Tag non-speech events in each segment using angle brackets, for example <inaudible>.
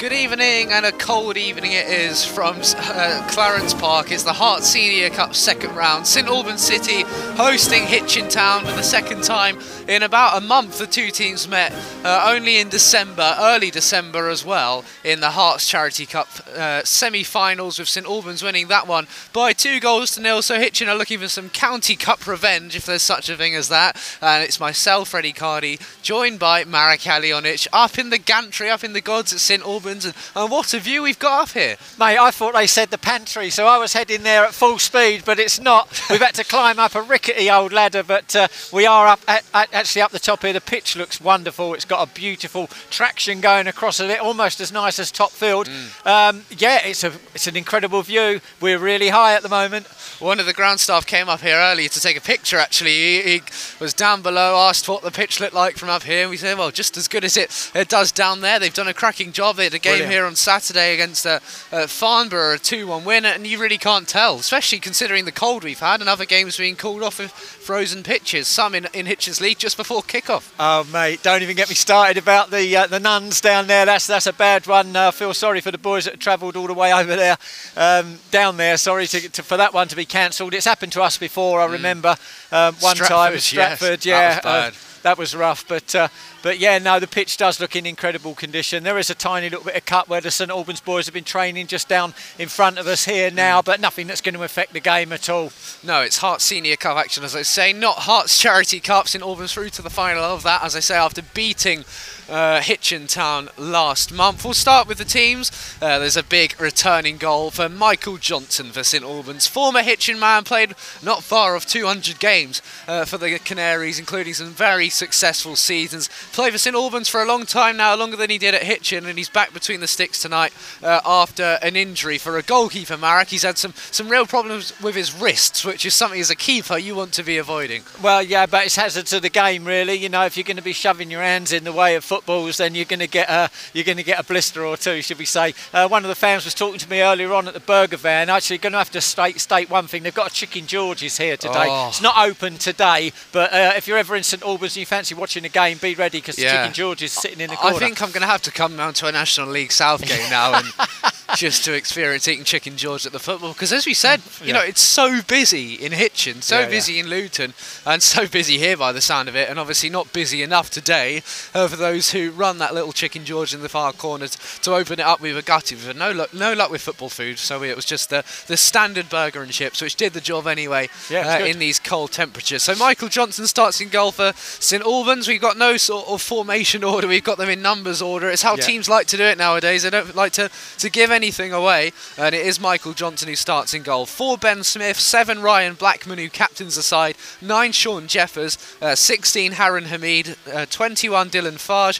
Good evening, and a cold evening it is from uh, Clarence Park. It's the Herts Senior Cup second round. St Albans City hosting Hitchin Town for the second time in about a month. The two teams met uh, only in December, early December as well, in the Herts Charity Cup uh, semi finals, with St Albans winning that one by two goals to nil. So Hitchin are looking for some County Cup revenge, if there's such a thing as that. And it's myself, Freddie Cardy, joined by Marek Alionic, up in the gantry, up in the gods at St Albans. And, and what a view we've got up here. Mate, I thought they said the pantry, so I was heading there at full speed, but it's not. We've had to <laughs> climb up a rickety old ladder, but uh, we are up at, at, actually up the top here. The pitch looks wonderful. It's got a beautiful traction going across it, almost as nice as top field. Mm. Um, yeah, it's a it's an incredible view. We're really high at the moment. One of the ground staff came up here earlier to take a picture. Actually, he, he was down below, asked what the pitch looked like from up here. And we said, well, just as good as it, it does down there. They've done a cracking job. They had a game Brilliant. here on Saturday against uh, uh, Farnborough, a 2-1 win, and you really can't tell, especially considering the cold we've had and other games being called off with frozen pitches. Some in, in Hitchin's League just before kick-off. Oh, mate, don't even get me started about the uh, the nuns down there. That's that's a bad one. I uh, feel sorry for the boys that travelled all the way over there, um, down there. Sorry to, to, for that one to be cancelled. It's happened to us before. I mm. remember um, one Stratford, time at Stratford. Yes, yeah, uh, that was rough, but uh, but yeah, no, the pitch does look in incredible condition. There is a tiny little bit of cut where the St Albans boys have been training just down in front of us here now, mm. but nothing that's going to affect the game at all. No, it's Herts Senior Cup action, as I say, not Herts Charity Cup. St Albans through to the final of that, as I say, after beating uh, Hitchin Town last month. We'll start with the teams. Uh, there's a big returning goal for Michael Johnson for St Albans. Former Hitchin man, played not far off 200 games uh, for the Canaries, including some very successful seasons. Played for St Albans for a long time now, longer than he did at Hitchin, and he's back between the sticks tonight uh, after an injury. For a goalkeeper, Marek, he's had some, some real problems with his wrists, which is something as a keeper you want to be avoiding. Well, yeah, but it's hazard to the game, really. You know, if you're going to be shoving your hands in the way of footballs, then you're going to get a you're going to get a blister or two, should we say? Uh, one of the fans was talking to me earlier on at the burger van. Actually, going to have to state state one thing. They've got a Chicken George's here today. Oh. It's not open today, but uh, if you're ever in St Albans and you fancy watching a game, be ready because yeah. Chicken George is sitting in the corner. I think I'm going to have to come down to a National League South game now and <laughs> just to experience eating Chicken George at the football. Because as we said, you yeah. know, it's so busy in Hitchin, so yeah, busy in Luton, and so busy here by the sound of it, and obviously not busy enough today uh, for those who run that little Chicken George in the far corner to open it up with a gutty. No luck, no luck with football food, so it was just the, the standard burger and chips, which did the job anyway uh, in these cold temperatures. So Michael Johnson starts in goal for St Albans. We've got no sort of formation <laughs> order. We've got them in numbers order. It's how yeah. teams like to do it nowadays. They don't like to, to give anything away. And it is Michael Johnson who starts in goal. Four Ben Smith, seven Ryan Blackman who captains the side, nine Sean Jeffers, uh, 16 Haroon Hamid, uh, 21 Dylan Farge,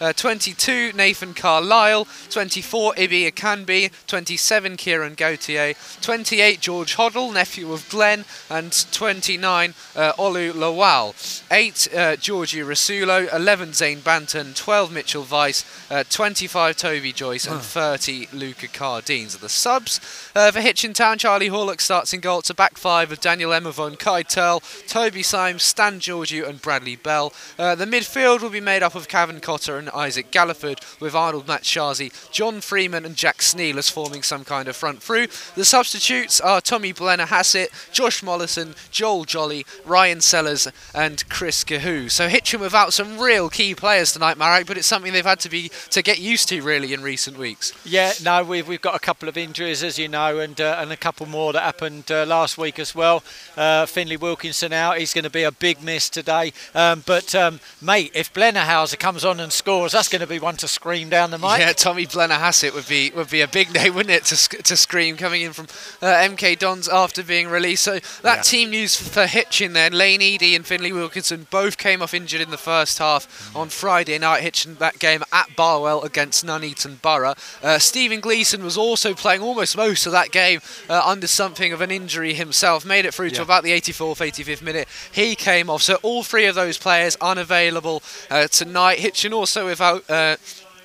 uh, 22 Nathan Carlisle, 24 Ibi Akanbi, 27 Kieran Gautier, 28 George Hoddle, nephew of Glenn, and 29 uh, Olu Lawal, 8 uh, Georgie Rasulo, 11 Zane Banton, 12 Mitchell Weiss, uh, 25 Toby Joyce, and 30 Luca Cardines. Are the subs. Uh, for Hitchin Town, Charlie Horlock starts in goal. It's a back five of Daniel Emavon, Kai Turl, Toby Symes, Stan Georgiou, and Bradley Bell. Uh, the midfield will be made up of Cavan Cotter and Isaac Galliford, with Arnold Matshazi, John Freeman, and Jack Sneal as forming some kind of front through. The substitutes are Tommy Blennerhassett, Josh Mollison, Joel Jolly, Ryan Sellers, and Chris Cahoo. So Hitchin without some real key players tonight, Marek, but it's something they've had to be to get used to really in recent weeks. Yeah, no, we've, we've got a couple of injuries, as you know, and uh, and a couple more that happened uh, last week as well. Uh, Finley Wilkinson out, he's going to be a big miss today. Um, but um, mate, if Blennerhauser comes on and scores, that's going to be one to scream down the mic. Yeah, Tommy Blennerhassett would be would be a big name, wouldn't it, to, to scream coming in from uh, MK Dons after being released. So that yeah. team news for Hitchin then, Lane Edie and Finley Wilkinson both came off injured in the first half mm. on Friday night. Hitchin that game at Barwell against Nuneaton Borough. Uh, Stephen Gleeson was also playing almost most of that game uh, under something of an injury himself. Made it through yeah. to about the 84th, 85th minute. He came off. So all three of those players unavailable uh, tonight. Hitchin also without uh,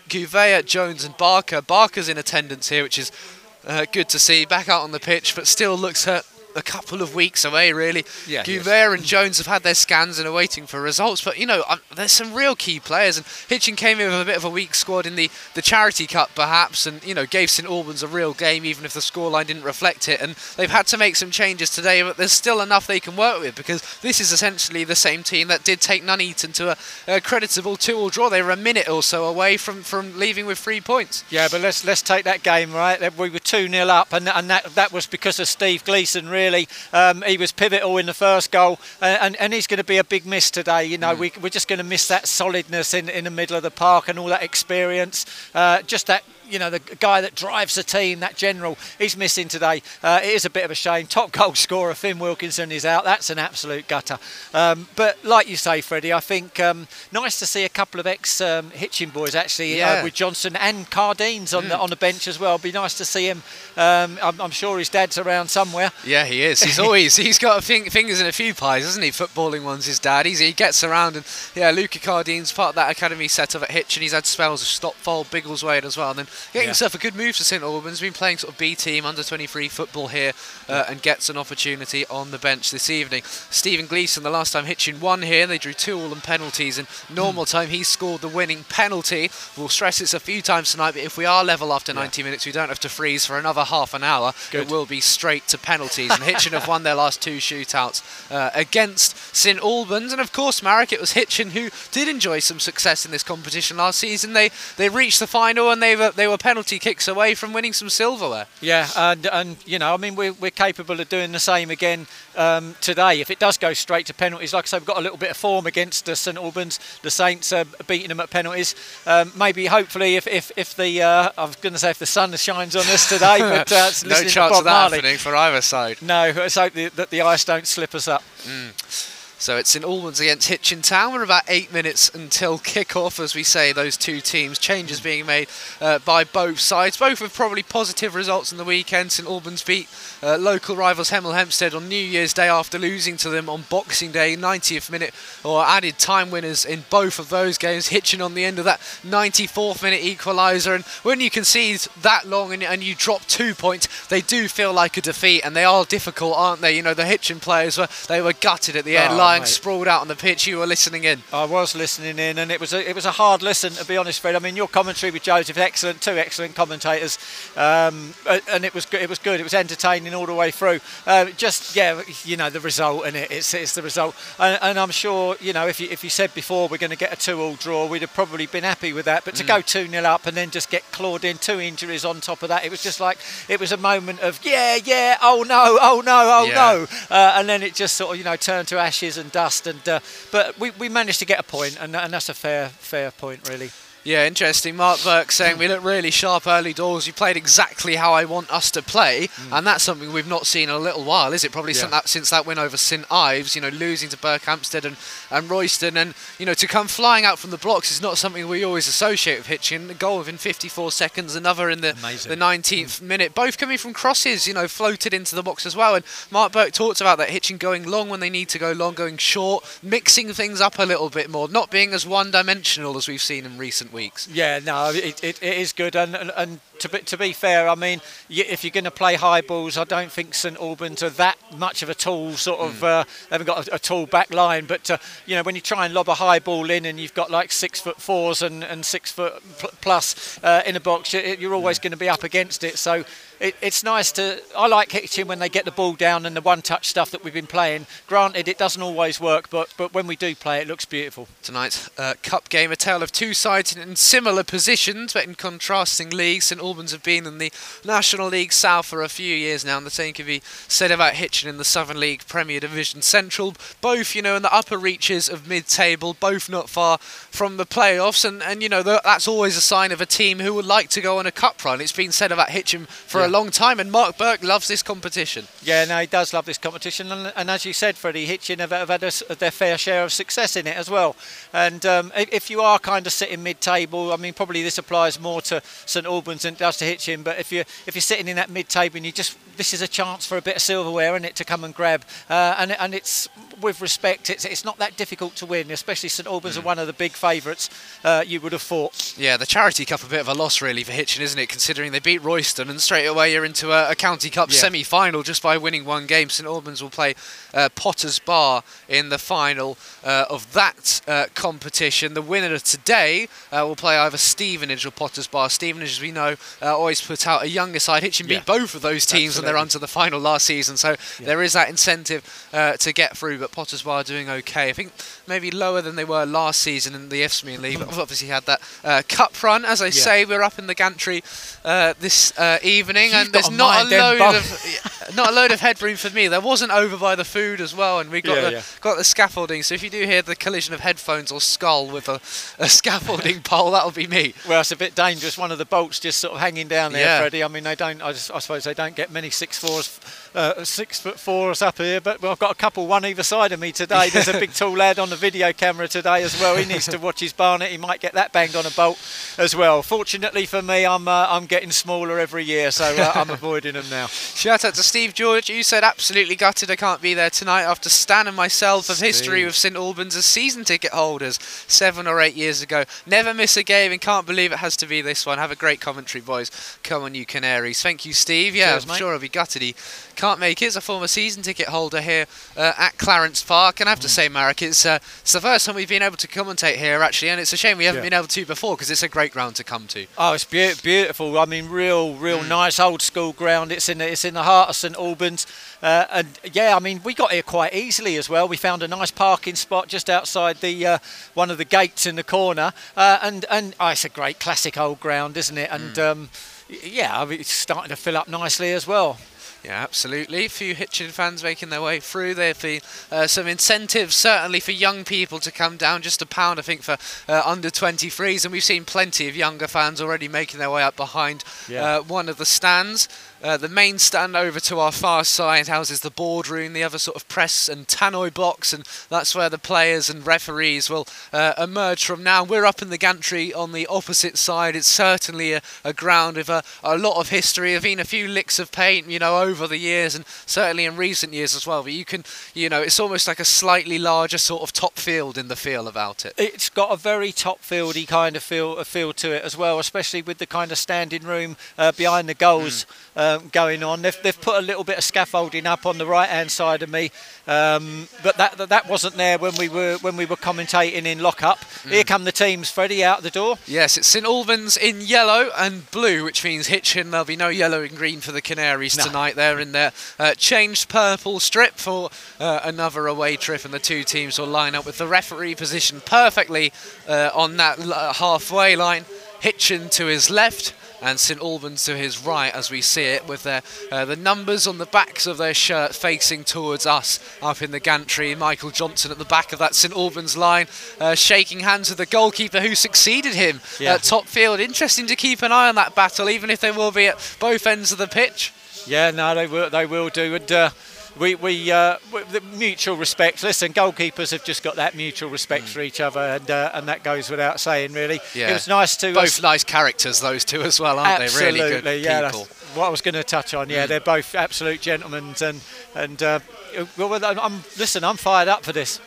Gouveia, Jones, and Barker. Barker's in attendance here, which is uh, good to see. Back out on the pitch, but still looks hurt a couple of weeks away, really. Yeah, Goubert and Jones have had their scans and are waiting for results. But, you know, um, there's some real key players. And Hitchin came in with a bit of a weak squad in the, the Charity Cup, perhaps, and, you know, gave St Albans a real game, even if the scoreline didn't reflect it. And they've had to make some changes today, but there's still enough they can work with because this is essentially the same team that did take Nuneaton to a, a creditable two-all draw. They were a minute or so away from, from leaving with three points. Yeah, but let's let's take that game right. We were two 0 up, and and that that was because of Steve Gleeson. Really, um, he was pivotal in the first goal, and and, and he's going to be a big miss today. You know, mm. we we're just going to miss that solidness in in the middle of the park and all that experience. Uh, just that you know, the guy that drives the team, that general, he's missing today. Uh, it is a bit of a shame. Top goal scorer Finn Wilkinson is out. That's an absolute gutter. Um, but like you say, Freddie, I think um, nice to see a couple of ex um, Hitchin boys actually uh, yeah. uh, with Johnson and Cardines on mm. the on the bench as well. It'd be nice to see him. Um, I'm, I'm, sure his dad's around somewhere. Yeah, he is. He's <laughs> always he's got fingers in a few pies, hasn't he? Footballing ones, his dad. He's, he gets around and yeah, Luca Cardines part of that academy set up at Hitchin. He's had spells of Stotfold, Biggleswade as well. And then getting yeah. himself a good move to St Albans. Been playing sort of B team under 23 football here uh, and gets an opportunity on the bench this evening. Stephen Gleeson, the last time Hitchin won here, they drew two all and penalties. In normal time, he scored the winning penalty. We'll stress this a few times tonight, but if we are level after 90 yeah. minutes, we don't have to freeze for another half an hour. Good. It will be straight to penalties. and Hitchin have won their last two shootouts uh, against St Albans. And of course, Marek, it was Hitchin who did enjoy some success in this competition last season. They they reached the final and they were they were penalty penalty kicks away from winning some silverware. Yeah, and, and you know, I mean, we're, we're capable of doing the same again um, today. If it does go straight to penalties, like I say, we've got a little bit of form against uh, St Albans. The Saints are beating them at penalties. Um, maybe, hopefully, if, if, if the uh, I was going to say if the sun shines on us today, <laughs> but uh, no chance of that Marley. happening for either side. No, let's hope the, that the ice don't slip us up. Mm. So it's in Albans against Hitchin Town. We're about eight minutes until kick-off, as we say, those two teams. Changes being made uh, by both sides, both with probably positive results in the weekend. St Albans beat uh, local rivals Hemel Hempstead on New Year's Day after losing to them on Boxing Day, 90th minute, or added time winners in both of those games. Hitchin on the end of that 94th minute equaliser. And when you concede that long and, and you drop two points, they do feel like a defeat, and they are difficult, aren't they? You know, the Hitchin players were they were gutted at the end. Lying mate. sprawled out on the pitch. You were listening in. I was listening in, and it was a, it was a hard listen to be honest, Fred. I mean, your commentary with Joseph, excellent, two excellent commentators, um, and it was good. It was good. It was entertaining all the way through. Uh, just yeah, you know the result, and it, it's it's the result, and, and, I'm sure you know if you if you said before we're going to get a two-all draw, we'd have probably been happy with that. But to mm. go two 0 up and then just get clawed in, two injuries on top of that, it was just like it was a moment of yeah, yeah, oh no, oh no, oh yeah. no, uh, and then it just sort of you know turned to ashes and dust. And uh, but we, we managed to get a point, and, and that's a fair fair point, really. Yeah, interesting. Mark Burke saying we look really sharp early doors. You played exactly how I want us to play, mm. and that's something we've not seen in a little while, is it? Probably yeah. since, that, since that win over St Ives, you know, losing to Berkhamsted and, and Royston, and you know, to come flying out from the blocks is not something we always associate with Hitchin. A goal within 54 seconds, another in the the 19th mm. minute, both coming from crosses, you know, floated into the box as well. And Mark Burke talked about that Hitchin going long when they need to go long, going short, mixing things up a little bit more, not being as one-dimensional as we've seen in recent weeks. Yeah, no, it, it, it is good, and, and, and to be, to be fair, I mean, if you're going to play high balls, I don't think St Albans are that much of a tall sort of. Mm. Uh, they haven't got a, a, tall back line, but uh, you know when you try and lob a high ball in and you've got like six foot fours and, and six foot plus uh, in a box, you're always mm. going to be up against it. So it, it's nice to. I like Hitchin when they get the ball down and the one-touch stuff that we've been playing. Granted, it doesn't always work, but but when we do play, it looks beautiful. Tonight's uh, cup game, a tale of two sides in similar positions, but in contrasting leagues. St Albans have been in the National League South for a few years now, and the same can be said about Hitchin in the Southern League Premier Division Central. Both, you know, in the upper reaches of mid-table, both not far from the playoffs, and and you know that's always a sign of a team who would like to go on a cup run. It's been said about Hitchin for yeah. a long time, and Mark Burke loves this competition. Yeah, no, he does love this competition, and, and as you said, Freddie, Hitchin have, have had a, their fair share of success in it as well. And um, if you are kind of sitting mid-table, I mean, probably this applies more to St Albans it does to Hitchin. But if you if you're sitting in that mid-table and you just this is a chance for a bit of silverware in it to come and grab, uh, and and it's with respect, it's it's not that difficult to win, especially St Albans mm. are one of the big favourites. Uh, you would have thought. Yeah, the Charity Cup a bit of a loss really for Hitchin, isn't it? Considering they beat Royston and straight away you're into a, a County Cup Yeah. semi-final just by winning one game. St Albans will play uh, Potters Bar in the final uh, of that uh, competition. The winner of today uh, will play either Stevenage or Potters Bar. Stevenage, as we know, uh, always put out a younger side. Hitchin Yeah. beat both of those teams and they're Absolutely. on to the final last season, so there is that incentive uh, to get through. But Potters Bar doing okay. I think maybe lower than they were last season in the Isthmian League. But we've obviously had that uh, cup run. As I say, we're up in the gantry uh, this uh, evening, You've and there's not a load of <laughs> not a load of headroom for me. There wasn't over by the food as well, and we got Yeah, the yeah. got the scaffolding. So if you do hear the collision of headphones or skull with a, a scaffolding <laughs> pole, that'll be me. Well, it's a bit dangerous. One of the bolts just sort of hanging down there, Yeah. Freddie. I mean, they don't. I, just, I suppose they don't get many six fours, uh, six foot fours up here. But I've got a couple, one either side of me today. There's a big <laughs> tall lad on the video camera today as well. He needs to watch his barnet. He might get that banged on a bolt as well. Fortunately for me, I'm uh, I'm getting smaller every year, so uh, I'm <laughs> avoiding them now. Shout out to Steve George. You said absolutely gutted I can't be there tonight after Stan and myself have history with St Albans as season ticket holders seven or eight years ago. Never miss a game and can't believe it has to be this one. Have a great commentary, boys. Come on, you Canaries. Thank you, Steve. Yeah, Cheers, I'm mate. sure he'll be gutted he can't make it. He's a former season ticket holder here uh, at Clarence Park. And I have Mm. to say, Marek, it's, uh, it's the first time we've been able to commentate here, actually. And it's a shame we haven't Yeah. been able to before because it's a great ground to come to. Oh, it's beau- beautiful. I mean, real, real Mm. nice old school ground. It's in the, it's in the heart of St Albans, uh, and yeah, I mean, we got here quite easily as well. We found a nice parking spot just outside the uh, one of the gates in the corner, uh, and and oh, it's a great classic old ground, isn't it? And Mm. um, yeah, I mean, it's starting to fill up nicely as well. Yeah, absolutely. A few Hitchin fans making their way through. There'll be uh, some incentives, certainly, for young people to come down. Just a pound, I think, for uh, under 23s. And we've seen plenty of younger fans already making their way up behind Yeah. uh, one of the stands. Uh, the main stand over to our far side houses the boardroom, the other sort of press and tannoy box, and that's where the players and referees will uh, emerge from. Now we're up in the gantry on the opposite side. It's certainly a, a ground with a, a lot of history. There've been a few licks of paint, you know, over the years, and certainly in recent years as well. But you can, you know, it's almost like a slightly larger sort of top field in the feel about it. It's got a very top fieldy kind of feel a feel to it as well, especially with the kind of standing room uh, behind the goals um, going on. They've, they've put a little bit of scaffolding up on the right hand side of me, um, but that, that that wasn't there when we were when we were commentating in lockup. Here come the teams, Freddie, out the door. Yes, it's St Albans in yellow and blue, which means Hitchin. There'll be no yellow and green for the Canaries No. tonight. They're in their uh, changed purple strip for uh, another away trip, and the two teams will line up with the referee positioned perfectly uh, on that uh, halfway line. Hitchin to his left. And St Albans to his right, as we see it, with their uh, the numbers on the backs of their shirt facing towards us up in the gantry. Michael Johnson at the back of that St Albans line, uh, shaking hands with the goalkeeper who succeeded him Yeah. at top field. Interesting to keep an eye on that battle, even if they will be at both ends of the pitch. Yeah, no, they will they will do, and. Uh, we, we, uh, mutual respect. Listen, goalkeepers have just got that mutual respect for each other, and uh, and that goes without saying, really. Mm. Yeah. It was nice to Both nice characters, those two as well, aren't Absolutely, they? Really good yeah. people. What I was going to touch on. Yeah, they're both absolute gentlemen, and and uh, well, I'm, I'm listen. I'm fired up for this.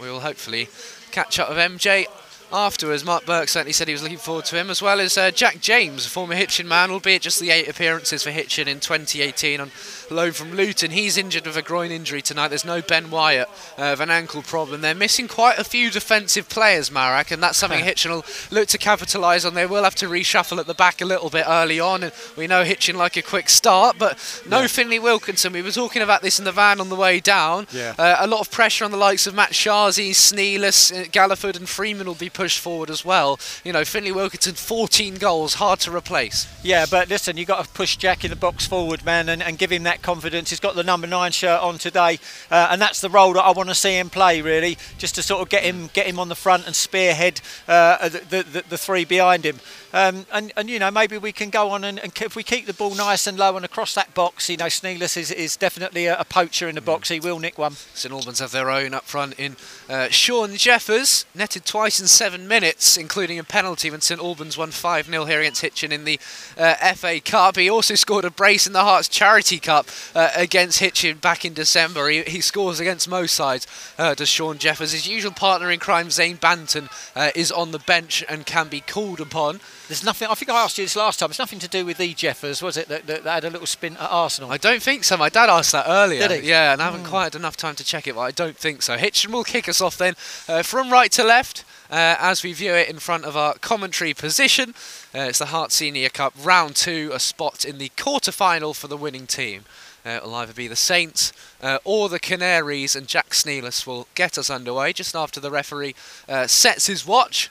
We will hopefully catch up with MJ afterwards. Mark Burke certainly said he was looking forward to him, as well as uh, Jack James, a former Hitchin man, albeit just the eight appearances for Hitchin in 2018 on loan from Luton. He's injured with a groin injury tonight. There's no Ben Wyatt uh, of an ankle problem. They're missing quite a few defensive players, Marek, and that's something <laughs> Hitchin will look to capitalise on. They will have to reshuffle at the back a little bit early on, and we know Hitchin like a quick start, but no Finley Wilkinson. We were talking about this in the van on the way down. Yeah. Uh, a lot of pressure on the likes of Matt Shazi, Sneelis, uh, Galliford, and Freeman will be pushed forward as well. You know, Finley Wilkinson, 14 goals, hard to replace. Yeah, but listen, you've got to push Jack in the box forward, man, and, and give him that confidence. He's got the number nine shirt on today, uh, and that's the role that I want to see him play, really, just to sort of get him get him on the front and spearhead uh, the, the, the three behind him. Um, and, and you know maybe we can go on and, and if we keep the ball nice and low and across that box, you know Sneelis is, is definitely a, a poacher in the box. He will nick one. St Albans have their own up front in uh, Sean Jeffers, netted twice in seven minutes, including a penalty when St Albans won 5 0 here against Hitchin in the uh, FA Cup. He also scored a brace in the Herts Charity Cup uh, against Hitchin back in December. He, he scores against most sides, uh, does Sean Jeffers. His usual partner in crime, Zane Banton, uh, is on the bench and can be called upon. There's nothing. I think I asked you this last time. It's nothing to do with the Jeffers, was it? That, that, that had a little spin at Arsenal. I don't think so. My dad asked that earlier. Did he? Yeah, and I haven't quite had enough time to check it, but I don't think so. Hitchin will kick us off then uh, from right to left. Uh, as we view it in front of our commentary position, uh, it's the Herts Senior Cup round two, a spot in the quarter final for the winning team. Uh, it'll either be the Saints uh, or the Canaries, and Jack Sneelis will get us underway just after the referee uh, sets his watch.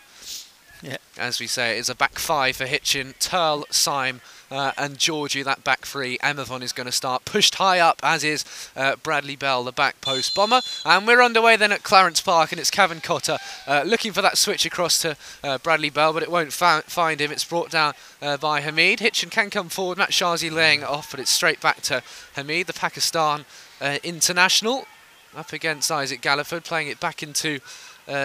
Yeah. As we say, it is a back five for Hitchin, Turl, Syme, uh, and Georgie, that back three. Emervon is going to start pushed high up, as is uh, Bradley Bell, the back post bomber. And we're underway then at Clarence Park, and it's Cavan Cotter uh, looking for that switch across to uh, Bradley Bell, but it won't find him. It's brought down uh, by Hamid. Hitchin can come forward. Matshazi laying it off, but it's straight back to Hamid, the Pakistan uh, international, up against Isaac Galliford, playing it back into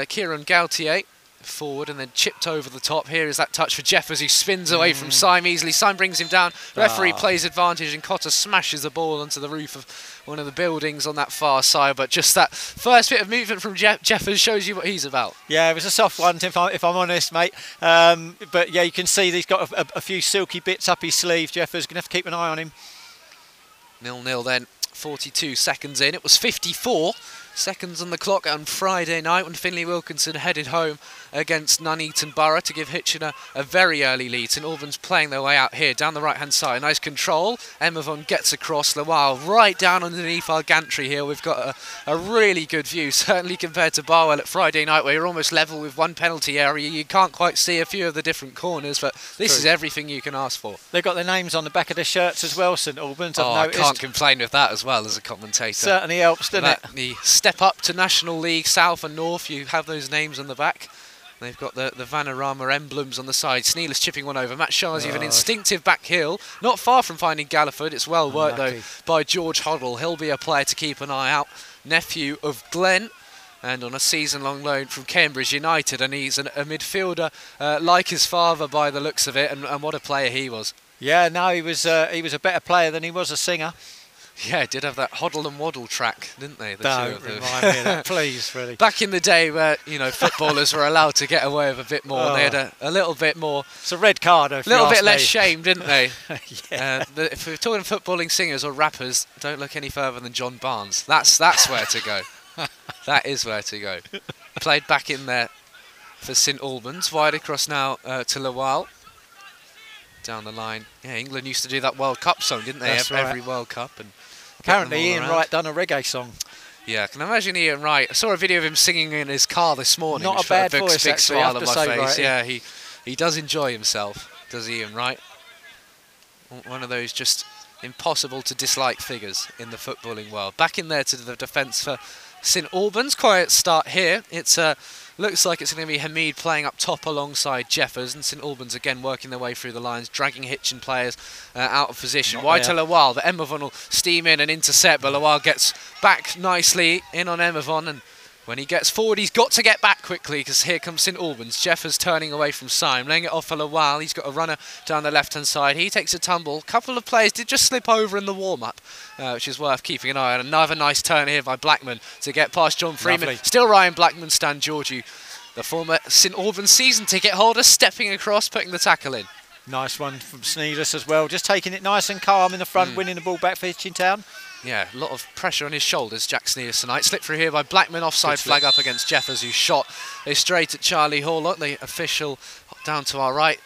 Kieran Gaultier forward and then chipped over the top. Here is that touch for Jeffers who spins away mm. from Syme easily. Syme brings him down. Referee ah. plays advantage and Cotter smashes the ball onto the roof of one of the buildings on that far side. But just that first bit of movement from Je- Jeffers shows you what he's about. Yeah, it was a soft one, if, I, am honest, mate. Um, but yeah, you can see he's got a, a, a few silky bits up his sleeve. Jeffers going to have to keep an eye on him. Nil nil then. 42 seconds in. It was 54 seconds on the clock on Friday night when Finlay Wilkinson headed home against Nuneaton Borough to give Hitchin a very early lead. St Albans playing their way out here down the right hand side. Nice control. Emervon gets across Lawal right down underneath our gantry here. We've got a, a really good view, <laughs> certainly compared to Barwell at Friday night where you're almost level with one penalty area. You can't quite see a few of the different corners, but this True. is everything you can ask for. They've got their names on the back of their shirts as well, St Albans. I've oh, noticed. I can't complain with that as well as a commentator. Certainly helps, doesn't that, it? Step up to National League South and North, you have those names on the back. They've got the, the Vanarama emblems on the side. Sneelis chipping one over. Matshazi oh. with an instinctive back heel. Not far from finding Galliford. It's well worked, though, by George Hoddle. He'll be a player to keep an eye out. Nephew of Glenn and on a season-long loan from Cambridge United, and he's an, a midfielder uh, like his father by the looks of it, and, and, what a player he was. Yeah, no, he was uh, he was a better player than he was a singer. Yeah, did have that Hoddle and Waddle track, didn't they? The Don't remind me of that, <laughs> please, really. Back in the day where, you know, footballers were allowed to get away with a bit more, oh. they had a, a, little bit more... It's a red card, A little bit me. less shame, didn't they? <laughs> yeah. Uh, if we're talking footballing singers or rappers, don't look any further than John Barnes. That's, that's where to go. <laughs> that is where to go. Played back in there for St Albans. Wide across now uh, to Lawal down the line. Yeah, England used to do that World Cup song, didn't they? Every, right. World Cup and Apparently, Ian around. Wright done a reggae song. Yeah, I can imagine Ian Wright. I saw a video of him singing in his car this morning. Not a bad a big, voice, big actually, smile on my say, face. Right, yeah, he he does enjoy himself, does Ian Wright? One of those just impossible to dislike figures in the footballing world. Back in there to the defence for St Albans. Quiet start here. It's a uh, Looks like it's going to be Hamid playing up top alongside Jeffers and St Albans again working their way through the lines, dragging Hitchin players uh, out of position. Wide to Lawal, the Emervon will steam in and intercept, but Lawal gets back nicely in on Emervon and when he gets forward, he's got to get back quickly because here comes St Albans. Jeffers turning away from Syme, laying it off for a while. He's got a runner down the left-hand side. He takes a tumble. A couple of players did just slip over in the warm-up, uh, which is worth keeping an eye on. Another nice turn here by Blackman to get past John Freeman. Lovely. Still Ryan Blackman, Stan Georgiou, the former St Albans season ticket holder, stepping across, putting the tackle in. Nice one from Sneedus as well. Just taking it nice and calm in the front, mm. winning the ball back for Hitchin Town. Yeah, a lot of pressure on his shoulders, Jack Sneers tonight. Slipped through here by Blackman, offside flag up against Jeffers, who shot a straight at Charlie Horlock, the official down to our right.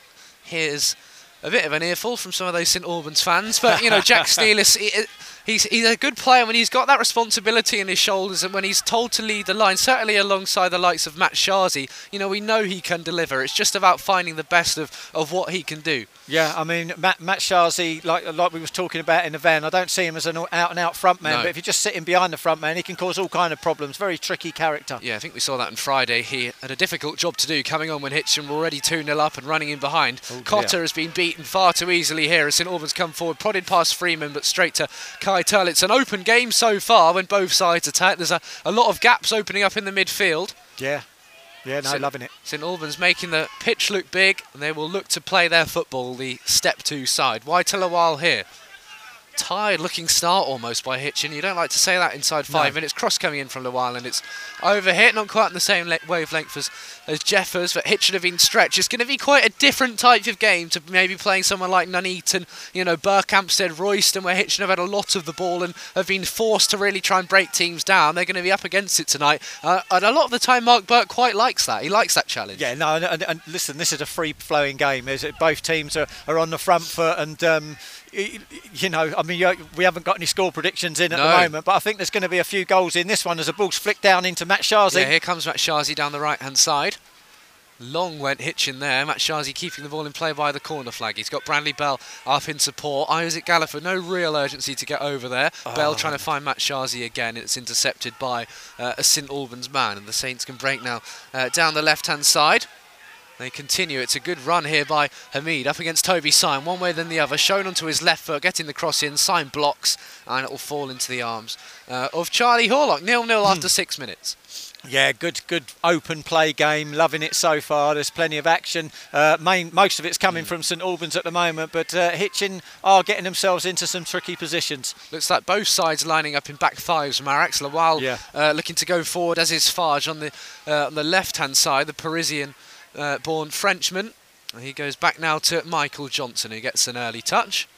Here's a bit of an earful from some of those St Albans fans, but you know Jack <laughs> Sneelis, he's he's a good player when he's got that responsibility in his shoulders and when he's told to lead the line. Certainly alongside the likes of Matshazi, you know we know he can deliver. It's just about finding the best of, of what he can do. Yeah, I mean Matt Matshazi, like like we was talking about in the van, I don't see him as an out and out front man, no. but if you're just sit him behind the front man, he can cause all kind of problems. Very tricky character. Yeah, I think we saw that on Friday. He had a difficult job to do coming on when Hitchin were already 2 0 up and running in behind. Oh, Cotter has been beaten far too easily here as St Albans come forward, prodded past Freeman, but straight to Kai Turl. It's an open game so far when both sides attack. There's a, a lot of gaps opening up in the midfield. Yeah. Yeah, no, St. loving it. St Albans making the pitch look big, and they will look to play their football, the step two side. Why tell a while here? Tired looking start almost by Hitchin. You don't like to say that inside five No. minutes. Cross coming in from the while and it's over overhit, not quite on the same le- wavelength as, as Jeffers, but Hitchin have been stretched. It's going to be quite a different type of game to maybe playing someone like Nuneaton, you know, Berkhamsted, Royston, where Hitchin have had a lot of the ball and have been forced to really try and break teams down. They're going to be up against it tonight. Uh, and a lot of the time, Mark Burke quite likes that. He likes that challenge. Yeah, no, and, and, and listen, this is a free-flowing game. Is it? Both teams are, are on the front foot, and um, you know, I mean, you- we haven't got any score predictions in at No. the moment, but I think there's going to be a few goals in this one as the ball's flicked down into Matshazi. Yeah, here comes Matshazi down the right hand side. Long went Hitchin there. Matshazi keeping the ball in play by the corner flag. He's got Bradley Bell up in support. Isaac Galliford, no real urgency to get over there. Bell trying to find Matshazi again. It's intercepted by uh, a St Albans man, and the Saints can break now uh, down the left hand side. They continue. It's a good run here by Hamid up against Toby Syme, one way than the other. Shown onto his left foot, getting the cross in. Syme blocks, and it will fall into the arms uh, of Charlie Horlock. Nil nil after six minutes. Yeah, good, good open play game. Loving it so far. There's plenty of action. Uh, main, most of it's Mm. coming from St Albans at the moment, but uh, Hitchin are getting themselves into some tricky positions. Looks like both sides lining up in back fives. Marax Lawal Yeah. uh, looking to go forward, as is Farge on the uh, on the left hand side, the Parisian uh, born Frenchman. He goes back now to Michael Johnson, who gets an early touch.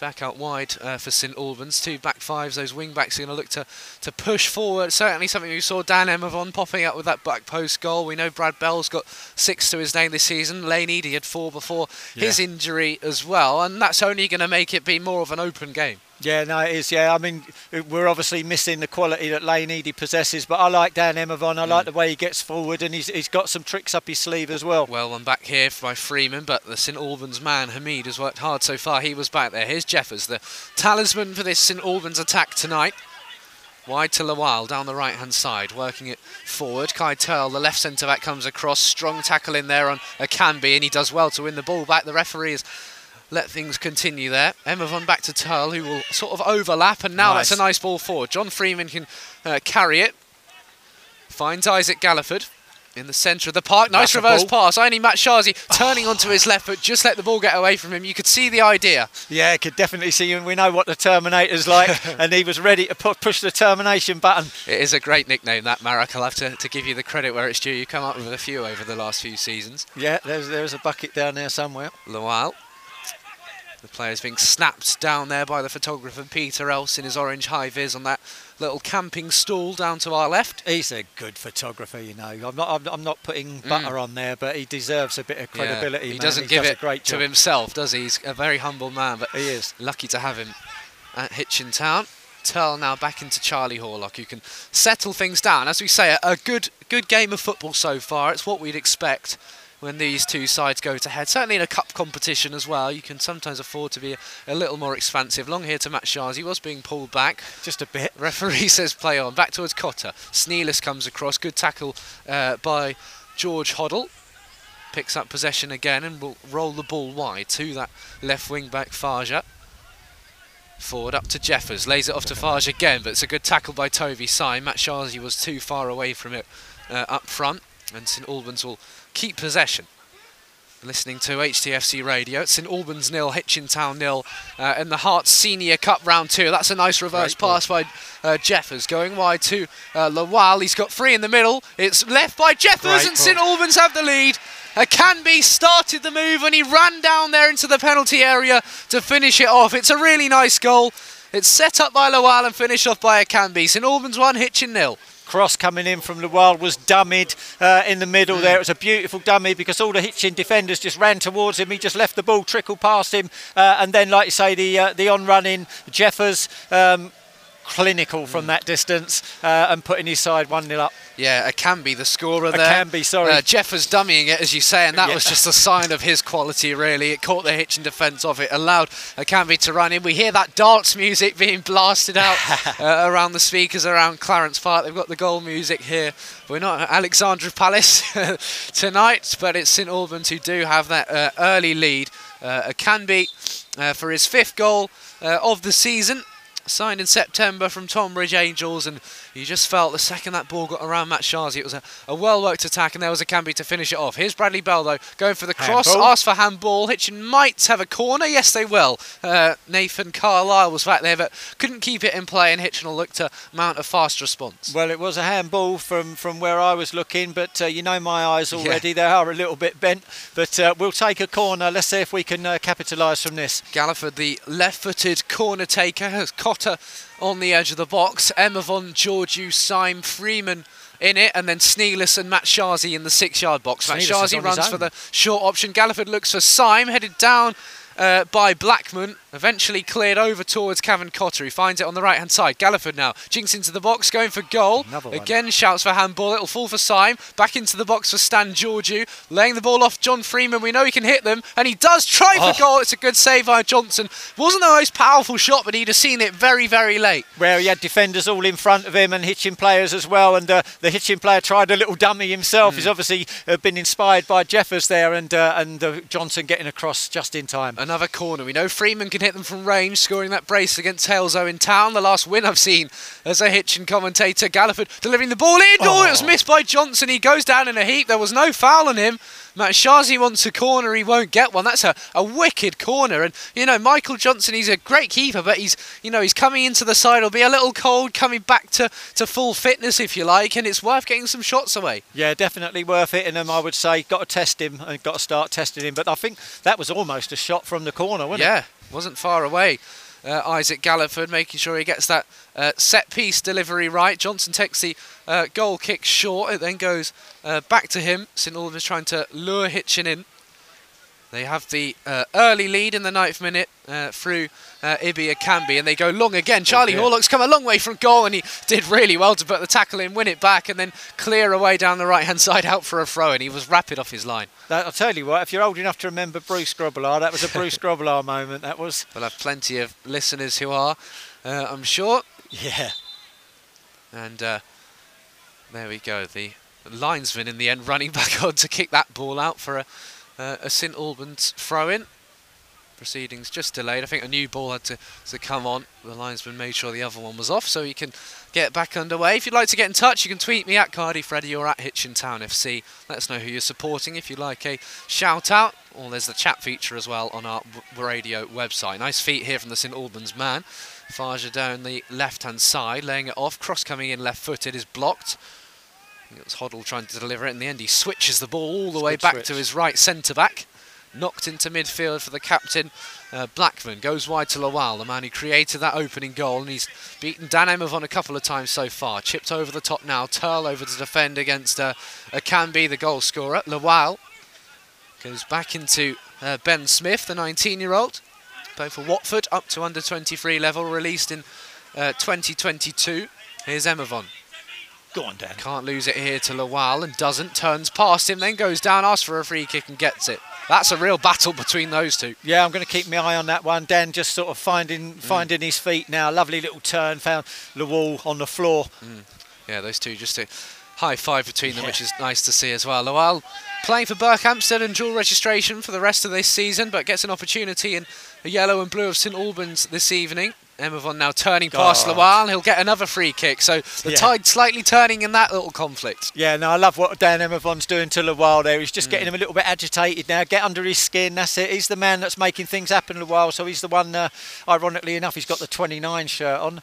Back out wide uh, for St Albans. Two back fives. Those wing backs are going to look to, to push forward. Certainly something we saw Dan Emavon popping up with that back post goal. We know Brad Bell's got six to his name this season. Lane Eady had four before his injury as well. And that's only going to make it be more of an open game. Yeah, no, it is. Yeah, I mean, we're obviously missing the quality that Lane Eady possesses, but I like Dan Emavon. I like mm. the way he gets forward, and he's, he's got some tricks up his sleeve as well. Well, one back here by Freeman, but the St Albans man, Hamid, has worked hard so far. He was back there. Here's Jeffers, the talisman for this St Albans attack tonight. Wide to Lawal down the right hand side, working it forward. Kai Turl, the left centre back, comes across. Strong tackle in there on Akanbi, and he does well to win the ball back. The referee has let things continue there. Emavon back to Turl, who will sort of overlap, and now Nice. that's a nice ball forward. John Freeman can uh, carry it. Finds Isaac Galliford in the centre of the park. Nice That's reverse pass. Only Matshazi turning onto his left foot. Just let the ball get away from him. You could see the idea. Yeah, could definitely see him. We know what the Terminator's like, <laughs> and he was ready to pu- push the termination button. It is a great nickname, that Marek. I'll have to, to give you the credit where it's due. You come up with a few over the last few seasons. Yeah, there's there's a bucket down there somewhere. Lawal. The player's being snapped down there by the photographer Peter Else in his orange high vis on that little camping stool down to our left. He's a good photographer, you know. I'm not I'm, I'm not putting mm. butter on there, but he deserves a bit of credibility. Yeah, he man. doesn't give does it great to job. himself, does he? He's a very humble man, but He is. lucky to have him at Hitchin Town. Turl now back into Charlie Horlock, who can settle things down. As we say, a, a good good game of football so far. It's what we'd expect when these two sides go to head. Certainly in a cup competition as well, you can sometimes afford to be a, a little more expansive. Long here to Matt Shars. He was being pulled back. Just a bit. Referee <laughs> says play on. Back towards Cotter. Sneelis comes across. Good tackle uh, by George Hoddle. Picks up possession again and will roll the ball wide to that left wing back Farja. Forward up to Jeffers. Lays it off to Farge again, but it's a good tackle by Toby Sy. Matshazi was too far away from it uh, up front. And St Albans will keep possession. Listening to HTFC radio, it's St Albans nil, Hitchin Town nil, uh, in the Herts Senior Cup round two. That's a nice reverse Great pass by uh, Jeffers, going wide to uh, Lawal. He's got three in the middle. It's left by Jeffers, Great and. St Albans have the lead. Uh, Canby started the move and he ran down there into the penalty area to finish it off. It's a really nice goal. It's set up by Lawal and finished off by Akanbi. St Albans one, Hitchin nil. Cross coming in from the wild was dummied uh, in the middle Hmm. there. It was a beautiful dummy because all the Hitchin defenders just ran towards him. He just left the ball trickle past him, uh, and then, like you say, the uh, the on running Jeffers. Um, clinical from Hmm. that distance uh, and putting his side 1 0 up. Yeah, Akanbi, the scorer A there. Canby, sorry. Uh, Jeff was dummying it, as you say, and that Yeah. was just a sign of his quality, really. It caught the hitch Hitchin defence off it, allowed Akanbi to run in. We hear that dance music being blasted out <laughs> uh, around the speakers around Clarence Park. They've got the goal music here. We're not at Alexandra Palace <laughs> tonight, but it's St Albans who do have that uh, early lead. Uh, Akanbi uh, for his fifth goal uh, of the season. Signed in September from Tonbridge Angels, and you just felt the second that ball got around Matshazi, it was a, a well worked attack, and there was Akanbi to finish it off. Here's Bradley Bell, though, going for the cross, Handball. asked for handball. Hitchin might have a corner, yes, they will. Uh, Nathan Carlisle was back there, but couldn't keep it in play, and Hitchin will look to mount a fast response. Well, it was a handball from, from where I was looking, but uh, you know my eyes already. They are a little bit bent, but uh, we'll take a corner. Let's see if we can uh, capitalise from this. Galliford, the left-footed corner taker, has Cotter on the edge of the box. Emavon Georgiou, Syme, Freeman in it, and then Sneelis and Matshazi in the six-yard box. Matt Sneelis is Shazi runs for the short option. Galliford looks for Syme, headed down uh, by Blackman, eventually cleared over towards Cavan Cotter, He finds it on the right-hand side. Galliford now jinks into the box, going for goal. Again shouts for handball. It'll fall for Syme. Back into the box for Stan Georgiou, laying the ball off John Freeman. We know he can hit them, and he does try Oh. for goal. It's a good save by Johnson. Wasn't the most powerful shot, but he'd have seen it very, very late. Where he had defenders all in front of him and Hitchin players as well, and uh, the Hitchin player tried a little dummy himself. He's obviously uh, been inspired by Jeffers there, and uh, and uh, Johnson getting across just in time. Another corner. We know Freeman can hit them from range, scoring that brace against Halesowen Town. The last win I've seen as a Hitchin commentator. Galliford delivering the ball in. Oh, it was oh. missed by Johnson. He goes down in a heap. There was no foul on him. Matshazi wants a corner. He won't get one. That's a, a wicked corner. And, you know, Michael Johnson, he's a great keeper, but he's, you know, he's coming into the side. He'll be a little cold, coming back to, to full fitness, if you like. And it's worth getting some shots away. Yeah, definitely worth hitting him. I would say got to test him and got to start testing him. But I think that was almost a shot from the corner, wasn't it? Yeah, wasn't far away. Uh, Isaac Galliford making sure he gets that uh, set piece delivery right. Johnson takes the uh, goal kick short. It then goes uh, back to him. St Albans trying to lure Hitchin in. They have the uh, early lead in the ninth minute uh, through uh, Ibi Akanbi, and they go long again. Charlie dear. Horlock's come a long way from goal, and he did really well to put the tackle in, win it back, and then clear away down the right hand <laughs> side out for a throw. And he was rapid off his line. That, I'll tell you what, if you're old enough to remember Bruce Grobbelaar, that was a Bruce <laughs> Grobbelaar moment. That was. We'll have plenty of listeners who are, uh, I'm sure. Yeah. And uh, there we go. The linesman in the end running <laughs> back on to kick that ball out for a, uh, a St Albans throw in. Proceedings just delayed. I think a new ball had to, to come on. The linesman made sure the other one was off so he can get back underway. If you'd like to get in touch, you can tweet me at Cardi Freddy or at Hitchin Town FC. Let us know who you're supporting if you'd like a shout out. Or there's the chat feature as well on our radio website. Nice feet here from the St Albans man. Faja down the left hand side, laying it off. Cross coming in left footed is blocked. It was Hoddle trying to deliver it. In the end, he switches the ball all the way back switch. to his right centre back. Knocked into midfield for the captain. Uh, Blackman goes wide to Lawal, the man who created that opening goal, and he's beaten Dan Emmervon a couple of times so far. Chipped over the top now. Turl over to defend against uh, Akanbi, the goal scorer. Lawal goes back into uh, Ben Smith, the 19-year-old. Played for Watford up to under 23 level, released in uh, 2022. Here's Emmervon. Go on, Dan. Can't lose it here to Lawal and doesn't. Turns past him, then goes down, asks for a free kick and gets it. That's a real battle between those two. Yeah, I'm going to keep my eye on that one. Dan just sort of finding mm. finding his feet now. Lovely little turn, found the wall on the floor. Mm. Yeah, those two just a high five between them, Yeah. which is nice to see as well. Lawal playing for Berkhamsted and dual registration for the rest of this season, but gets an opportunity in the yellow and blue of St Albans this evening. Emmervon now turning past God. Lawal. He'll get another free kick. So the Yeah. tide slightly turning in that little conflict. Yeah, no, I love what Dan Emmervon's doing to Lawal there. He's just getting him a little bit agitated now. Get under his skin. That's it. He's the man that's making things happen, Lawal. So he's the one. Uh, ironically enough, he's got the 29 shirt on.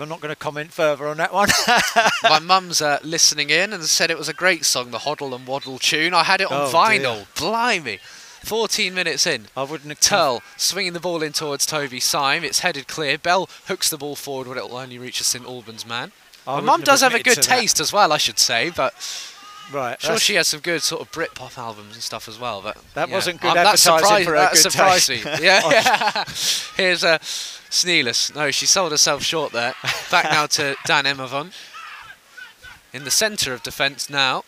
I'm not going to comment further on that one. <laughs> My mum's uh, listening in and said it was a great song, the Hoddle and Waddle tune. I had it on Oh, vinyl. Blimey. 14 minutes in. I wouldn't tell. Swinging the ball in towards Toby Syme. It's headed clear. Bell hooks the ball forward, but it'll only reach a St Albans man. I My mum does have a good to that. taste as well, I should say, but Right. sure she has some good sort of Britpop albums and stuff as well. But That yeah. wasn't good Um, advertising surprised, for her that good surprised taste. me. Yeah, <laughs> yeah. <laughs> Here's uh, Sneelis. No, she sold herself short there. Back now to <laughs> Dan Emmervon. In the centre of defence now.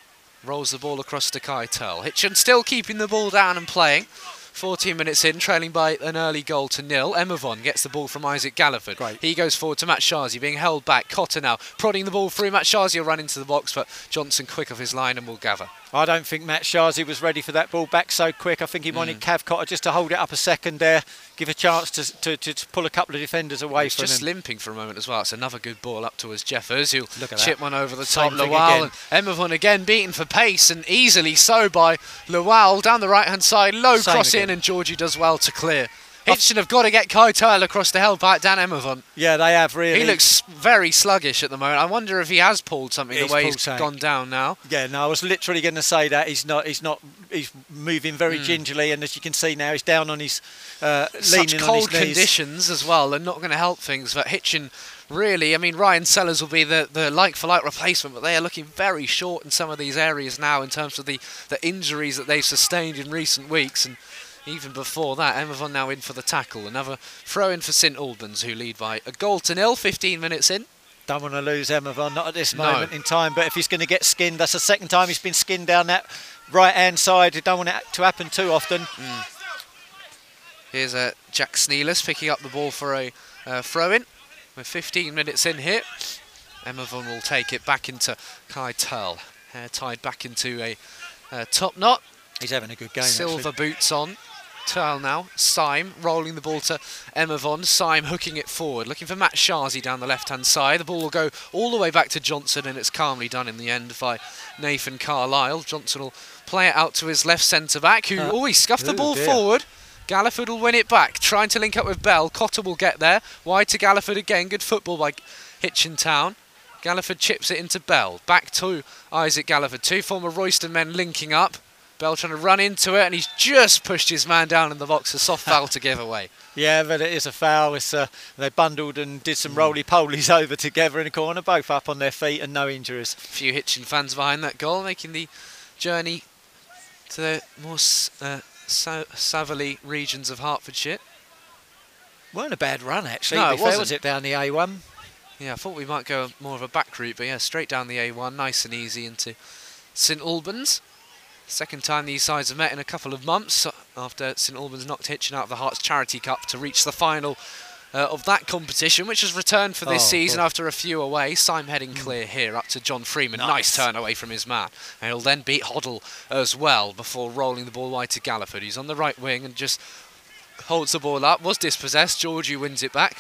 Rolls the ball across to Kai Turl. Hitchin still keeping the ball down and playing. 14 minutes in, trailing by an early goal to nil. Emmervon gets the ball from Isaac Galliford. Great. He goes forward to Matshazi, being held back. Cotter now prodding the ball through. Matshazi will run into the box, but Johnson quick off his line and will gather. I don't think Matshazi was ready for that ball back so quick. I think he wanted mm. Cav Cotter just to hold it up a second there, give a chance to, to, to pull a couple of defenders away He's from just him. limping for a moment as well. It's another good ball up towards Jeffers, who chip one over the top. Lawal and Emervon again beaten for pace and easily so by Lawal down the right hand side. Low Same cross again. in, and Georgie does well to clear. Hitchin have got to get Kai Turl across the hell by Dan Emervon. Yeah, they have really. He looks very sluggish at the moment. I wonder if he has pulled something he's the way he's tank. gone down now. Yeah, no, I was literally going to say that he's not. He's not. He's moving very mm. gingerly, and as you can see now, he's down on his uh, Such cold conditions as well, are not going to help things. But Hitchin really, I mean, Ryan Sellers will be the, the like for like replacement, but they are looking very short in some of these areas now in terms of the, the injuries that they've sustained in recent weeks. And even before that, Emervon now in for the tackle. Another throw in for St Albans, who lead by a goal to nil, 15 minutes in. Don't want to lose Emervon, not at this moment no. in time. But if he's going to get skinned, that's the second time he's been skinned down that right hand side. You don't want it to happen too often. Mm. Here's uh, Jack Sneelis picking up the ball for a uh, throw in. We're 15 minutes in here. Emervon will take it back into Kai Turl. Hair tied back into a uh, top knot. He's having a good game. Silver actually. boots on. Turl now. Syme rolling the ball to Emavon. Syme hooking it forward. Looking for Matshazi down the left hand side. The ball will go all the way back to Johnson and it's calmly done in the end by Nathan Carlisle. Johnson will play it out to his left centre back who uh, always scuffed the ball dear. forward. Galliford will win it back, trying to link up with Bell. Cotter will get there. Wide to Galliford again. Good football by Hitchin Town. Galliford chips it into Bell. Back to Isaac Galliford. Two former Royston men linking up. Bell trying to run into it, and he's just pushed his man down in the box. A soft foul to give away. <laughs> Yeah, but it is a foul. It's, uh, they bundled and did some roly polies <laughs> over together in the corner, both up on their feet and no injuries. A few Hitchin fans behind that goal, making the journey to the more uh, Saverley regions of Hertfordshire. Weren't a bad run actually. No, it wasn't. Was it down the A1? Yeah, I thought we might go more of a back route, but yeah, straight down the A1, nice and easy into St Albans. Second time these sides have met in a couple of months after St Albans knocked Hitchin out of the Herts Charity Cup to reach the final uh, of that competition, which has returned for this oh, season God. after a few away. Syme heading mm. clear here up to John Freeman. Nice. nice. turn away from his man. And he'll then beat Hoddle as well before rolling the ball wide to Galliford. He's on the right wing and just holds the ball up. Was dispossessed. Georgie wins it back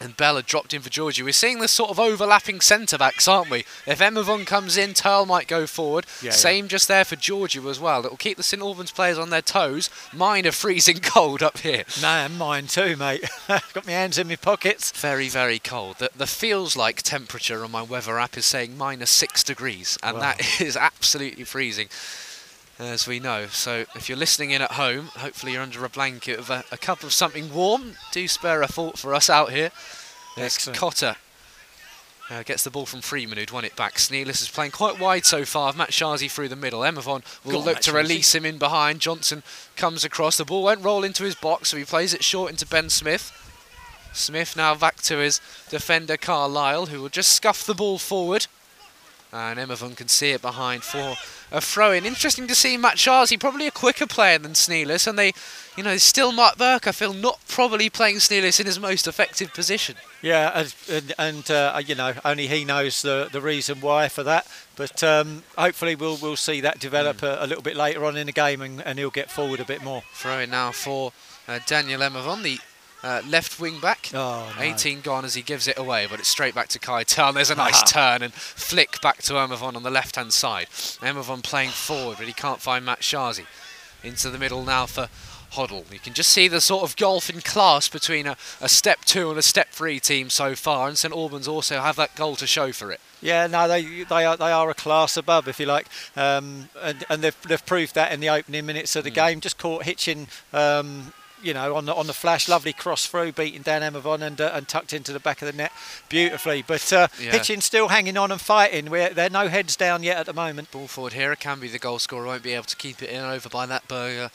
and Bella dropped in for Georgie. We're seeing this sort of overlapping centre backs, aren't we? If Emavon comes in, Turl might go forward. Yeah, Same yeah. just there for Georgie as well. It'll keep the St Albans players on their toes. Mine are freezing <laughs> cold up here. No, mine too, mate. <laughs> Got my hands in my pockets. Very, very cold. The, the feels like temperature on my weather app is saying minus six degrees, and wow. that <laughs> is absolutely freezing as we know. So if you're listening in at home, hopefully you're under a blanket of a, a cup of something warm. Do spare a thought for us out here. There's Cotter. Uh, gets the ball from Freeman, who'd won it back. Sneelis is playing quite wide so far. Matshazi through the middle. Emavon will look to release him in behind. Johnson comes across. The ball won't roll into his box, so he plays it short into Ben Smith. Smith now back to his defender Carlisle, who will just scuff the ball forward. And Emavon can see it behind for a throw-in. Interesting to see Matshazi, probably a quicker player than Sneelis, and they, you know, still Mark Burke, I feel, not probably playing Sneelis in his most effective position. Yeah, and, and uh, you know, only he knows the the reason why for that. But um, hopefully we'll we'll see that develop mm. a, a, little bit later on in the game, and, and he'll get forward a bit more. Throw-in now for uh, Daniel Emavon, the uh, left wing back. Oh, no. 18 gone as he gives it away, but it's straight back to Kai Turl. There's a nice <laughs> turn and flick back to Emavon on the left hand side. Emavon playing forward, but he can't find Matshazi. Into the middle now for Hoddle. You can just see the sort of golf in class between a, a step two and a step three team so far, and St Albans also have that goal to show for it. Yeah, no, they they are they are a class above, if you like, um, and and they've they've proved that in the opening minutes of the mm. game. Just caught Hitchin. Um, you know, on the on the flash, lovely cross through, beating Dan Emavon and uh, and tucked into the back of the net beautifully. But uh, yeah. Hitchin still hanging on and fighting. We're, they're no heads down yet at the moment. Ball forward here. It can be the goal scorer. Won't be able to keep it in over by that burger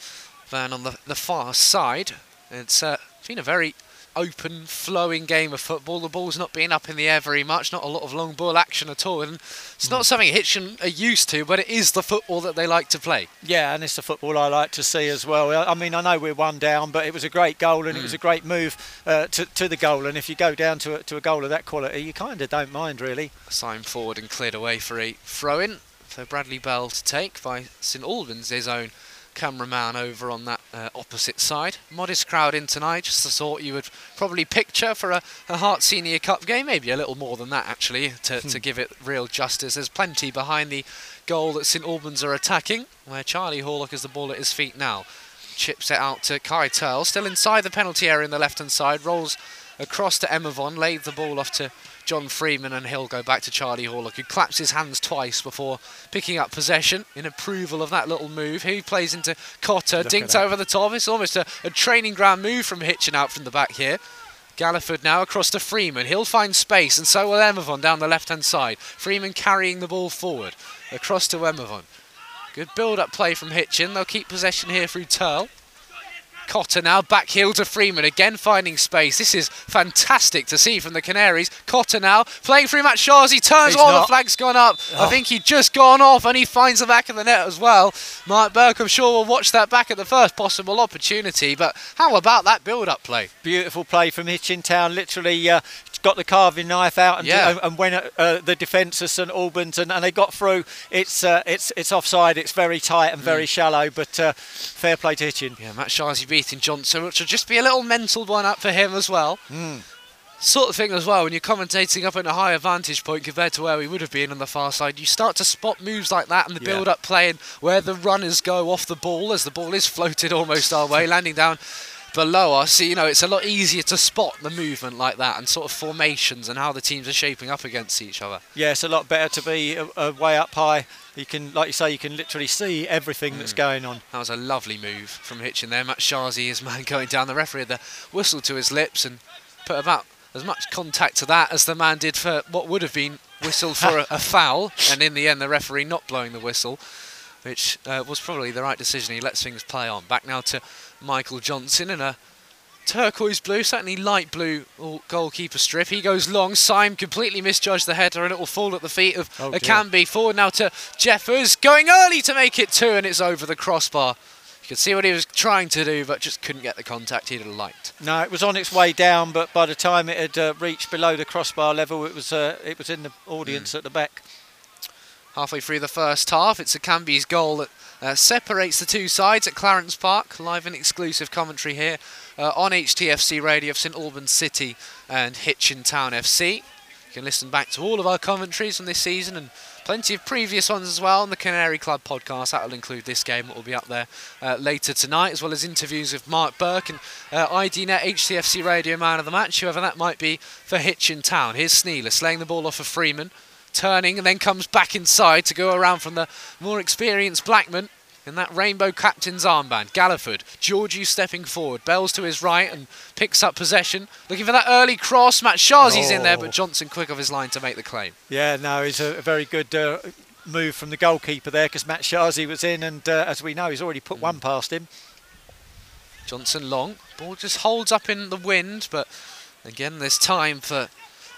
van on the the far side. It's uh, been a very open, flowing game of football. The ball's not being up in the air very much, not a lot of long ball action at all. And it's mm. not something Hitchin are used to, but it is the football that they like to play. Yeah, and it's the football I like to see as well. I mean, I know we're one down, but it was a great goal and mm. it was a mm. great move uh, to, to the goal. And if you go down to a, to a goal of that quality, you kind of don't mind, really. Signed forward and cleared away for a throw in for Bradley Bell to take by St Albans, his own cameraman over on that uh, opposite side. Modest crowd in tonight, just the sort you would probably picture for a, a Herts Senior Cup game, maybe a little more than that actually, to, to hmm. give it real justice. There's plenty behind the goal that St Albans are attacking, where Charlie Horlock has the ball at his feet now. Chips it out to Kai Turl, still inside the penalty area in the left-hand side, rolls across to Emavon, laid the ball off to John Freeman and he'll go back to Charlie Horlock, who claps his hands twice before picking up possession in approval of that little move. He plays into Cotter, Look dinked over the top. It's almost a, a training ground move from Hitchin out from the back here. Galliford now across to Freeman. He'll find space, and so will Emavon down the left-hand side. Freeman carrying the ball forward. Across to Emavon. Good build-up play from Hitchin. They'll keep possession here through Turl. Cotter now back heel to Freeman, again finding space. This is fantastic to see from the Canaries. Cotter now playing through Matshazi. He turns, all the flags gone up. Oh. I think he'd just gone off and he finds the back of the net as well. Mark Burke, I'm sure, will watch that back at the first possible opportunity. But how about that build-up play? Beautiful play from Hitchin Town. Literally uh, got the carving knife out and, yeah. and, and when uh, the defence of St Albans and, and, they got through. It's uh, it's it's offside. It's very tight and very mm. shallow, but uh, fair play to Hitchin. Yeah, Matshazi beating Johnson, which will just be a little mental one up for him as well. Mm. Sort of thing as well when you're commentating up in a higher vantage point compared to where we would have been on the far side. You start to spot moves like that and the yeah. build-up play and where the runners go off the ball as the ball is floated almost our way, landing down below us, you know, it's a lot easier to spot the movement like that and sort of formations and how the teams are shaping up against each other. Yeah, it's a lot better to be a way up high. You can, like you say, you can literally see everything mm. that's going on. That was a lovely move from Hitchin there. Matshazi, his <laughs> man going down. The referee had the whistle to his lips and put about as much contact to that as the man did for what would have been whistled for a, a <laughs> foul. And in the end, the referee not blowing the whistle which uh, was probably the right decision. He lets things play on. Back now to Michael Johnson in a turquoise blue, certainly light blue goalkeeper strip. He goes long. Syme completely misjudged the header and it will fall at the feet of oh Akanbi. Forward now to Jeffers, going early to make it two and it's over the crossbar. You could see what he was trying to do, but just couldn't get the contact he'd have liked. No, it was on its way down, but by the time it had uh, reached below the crossbar level, it was uh, it was in the audience mm. at the back. Halfway through the first half, it's Akanbi's goal that uh, separates the two sides at Clarence Park. Live and exclusive commentary here uh, on HTFC Radio of St Albans City and Hitchin Town FC. You can listen back to all of our commentaries from this season and plenty of previous ones as well on the Canary Club podcast. That will include this game that will be up there uh, later tonight, as well as interviews with Mark Burke and uh, IDNet HTFC Radio Man of the Match, whoever that might be for Hitchin Town. Here's Sneeler slaying the ball off of Freeman turning and then comes back inside to go around from the more experienced Blackman in that rainbow captain's armband. Galliford, Georgiou stepping forward, Bells to his right and picks up possession. Looking for that early cross. Matshazi's oh. in there, but oh. Johnson quick off his line to make the claim. Yeah, no, it's a, very good uh, move from the goalkeeper there because Matshazi was in, and uh, as we know, he's already put mm. one past him. Johnson long. Ball just holds up in the wind, but again, there's time for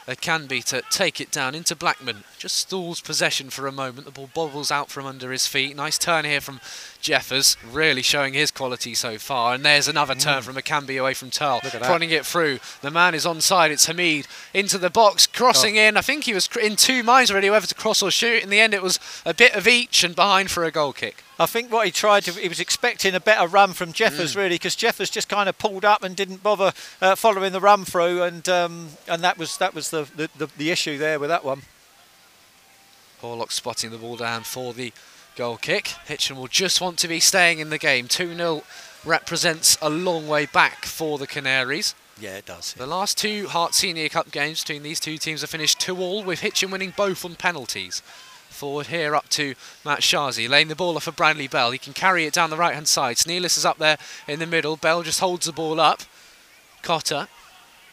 it can be to take it down into Blackman. Just stalls possession for a moment. The ball bobbles out from under his feet. Nice turn here from Jeffers, really showing his quality so far. And there's another turn mm. from Akanbi away from Turl, prodding it through. The man is onside. It's Hamid into the box, crossing oh. in. I think he was in two minds already whether to cross or shoot. In the end, it was a bit of each and behind for a goal kick. I think what he tried to, he was expecting a better run from Jeffers mm. really, because Jeffers just kind of pulled up and didn't bother uh, following the run through, and um, and that was that was the, the, the, the issue there with that one. Horlock spotting the ball down for the goal kick. Hitchin will just want to be staying in the game. 2-0 represents a long way back for the Canaries. Yeah, it does. The last two Herts Senior Cup games between these two teams have finished 2-all, with Hitchin winning both on penalties. Forward here up to Matshazi, laying the ball off of Bradley Bell. He can carry it down the right-hand side. Sneelis is up there in the middle. Bell just holds the ball up. Cotter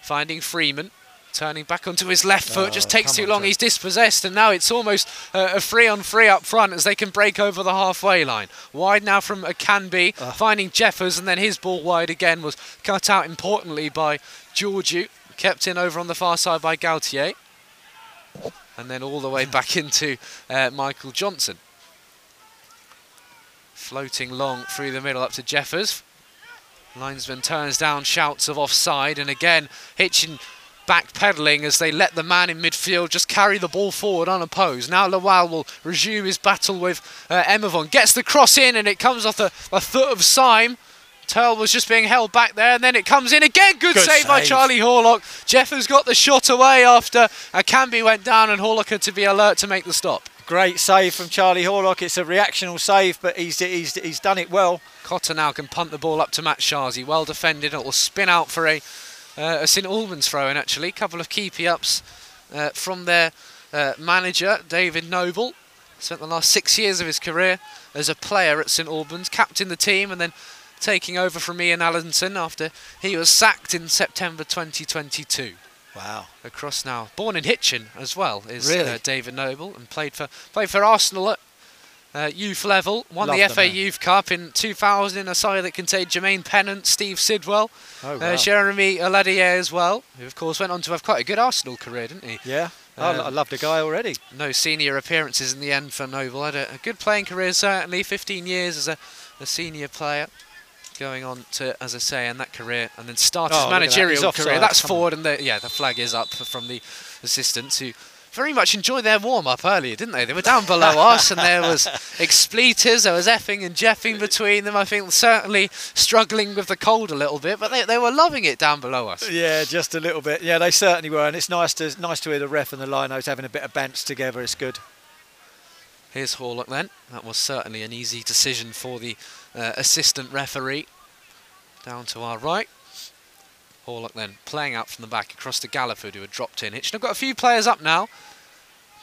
finding Freeman. Turning back onto his left foot, oh, just takes too long. He's dispossessed, and now it's almost uh, a free on free up front as they can break over the halfway line. Wide now from Akanbi, uh. finding Jeffers, and then his ball wide again was cut out importantly by Georgiou. Kept in over on the far side by Gautier. And then all the way <laughs> back into uh, Michael Johnson. Floating long through the middle up to Jeffers. Linesman turns down shouts of offside, and again, Hitchin backpedaling as they let the man in midfield just carry the ball forward unopposed. Now Lawal will resume his battle with uh. Gets the cross in and it comes off the, the foot of Syme. Turl was just being held back there, and then it comes in again. Good, Good save, save, by Charlie Horlock. Jeff has got the shot away after Akanbi went down, and Horlock had to be alert to make the stop. Great save from Charlie Horlock. It's a reactional save, but he's he's, he's done it well. Cotter now can punt the ball up to Matshazi. Well defended. It will spin out for a, uh, a St Albans throw in, actually. a couple of keepy ups uh, from their uh, manager, David Noble. Spent the last six years of his career as a player at St Albans, captained the team, and then taking over from Ian Allinson after he was sacked in September 2022. Wow. Across now, born in Hitchin as well, is Really? uh, David Noble, and played for played for Arsenal at uh, youth level. Won Love the FA man. Youth Cup in 2000 in a side that contained Jermaine Pennant, Steve Sidwell, Oh, uh, wow. Jeremy Aliadière as well, who of course went on to have quite a good Arsenal career, didn't he? yeah. I Um, I love the guy already. No senior appearances in the end for Noble. Had a, a good playing career certainly, 15 years as a, a senior player. Going on to, as I say, and that career, and then start Oh, his at that. Managerial career. That's come on. forward, and the, yeah, the flag is up from the assistants who very much enjoyed their warm up earlier, didn't they? They were down below <laughs> us, and there was expletives, there was effing and jeffing between them. I think certainly struggling with the cold a little bit, but they, they were loving it down below us. Yeah, just a little bit. Yeah, they certainly were, and it's nice to nice to hear the ref and the linos having a bit of bants together. It's good. Here's Horlock then. That was certainly an easy decision for the uh, assistant referee. Down to our right. Horlock then playing out from the back across to Galliford who had dropped in. Hitchin have got a few players up now.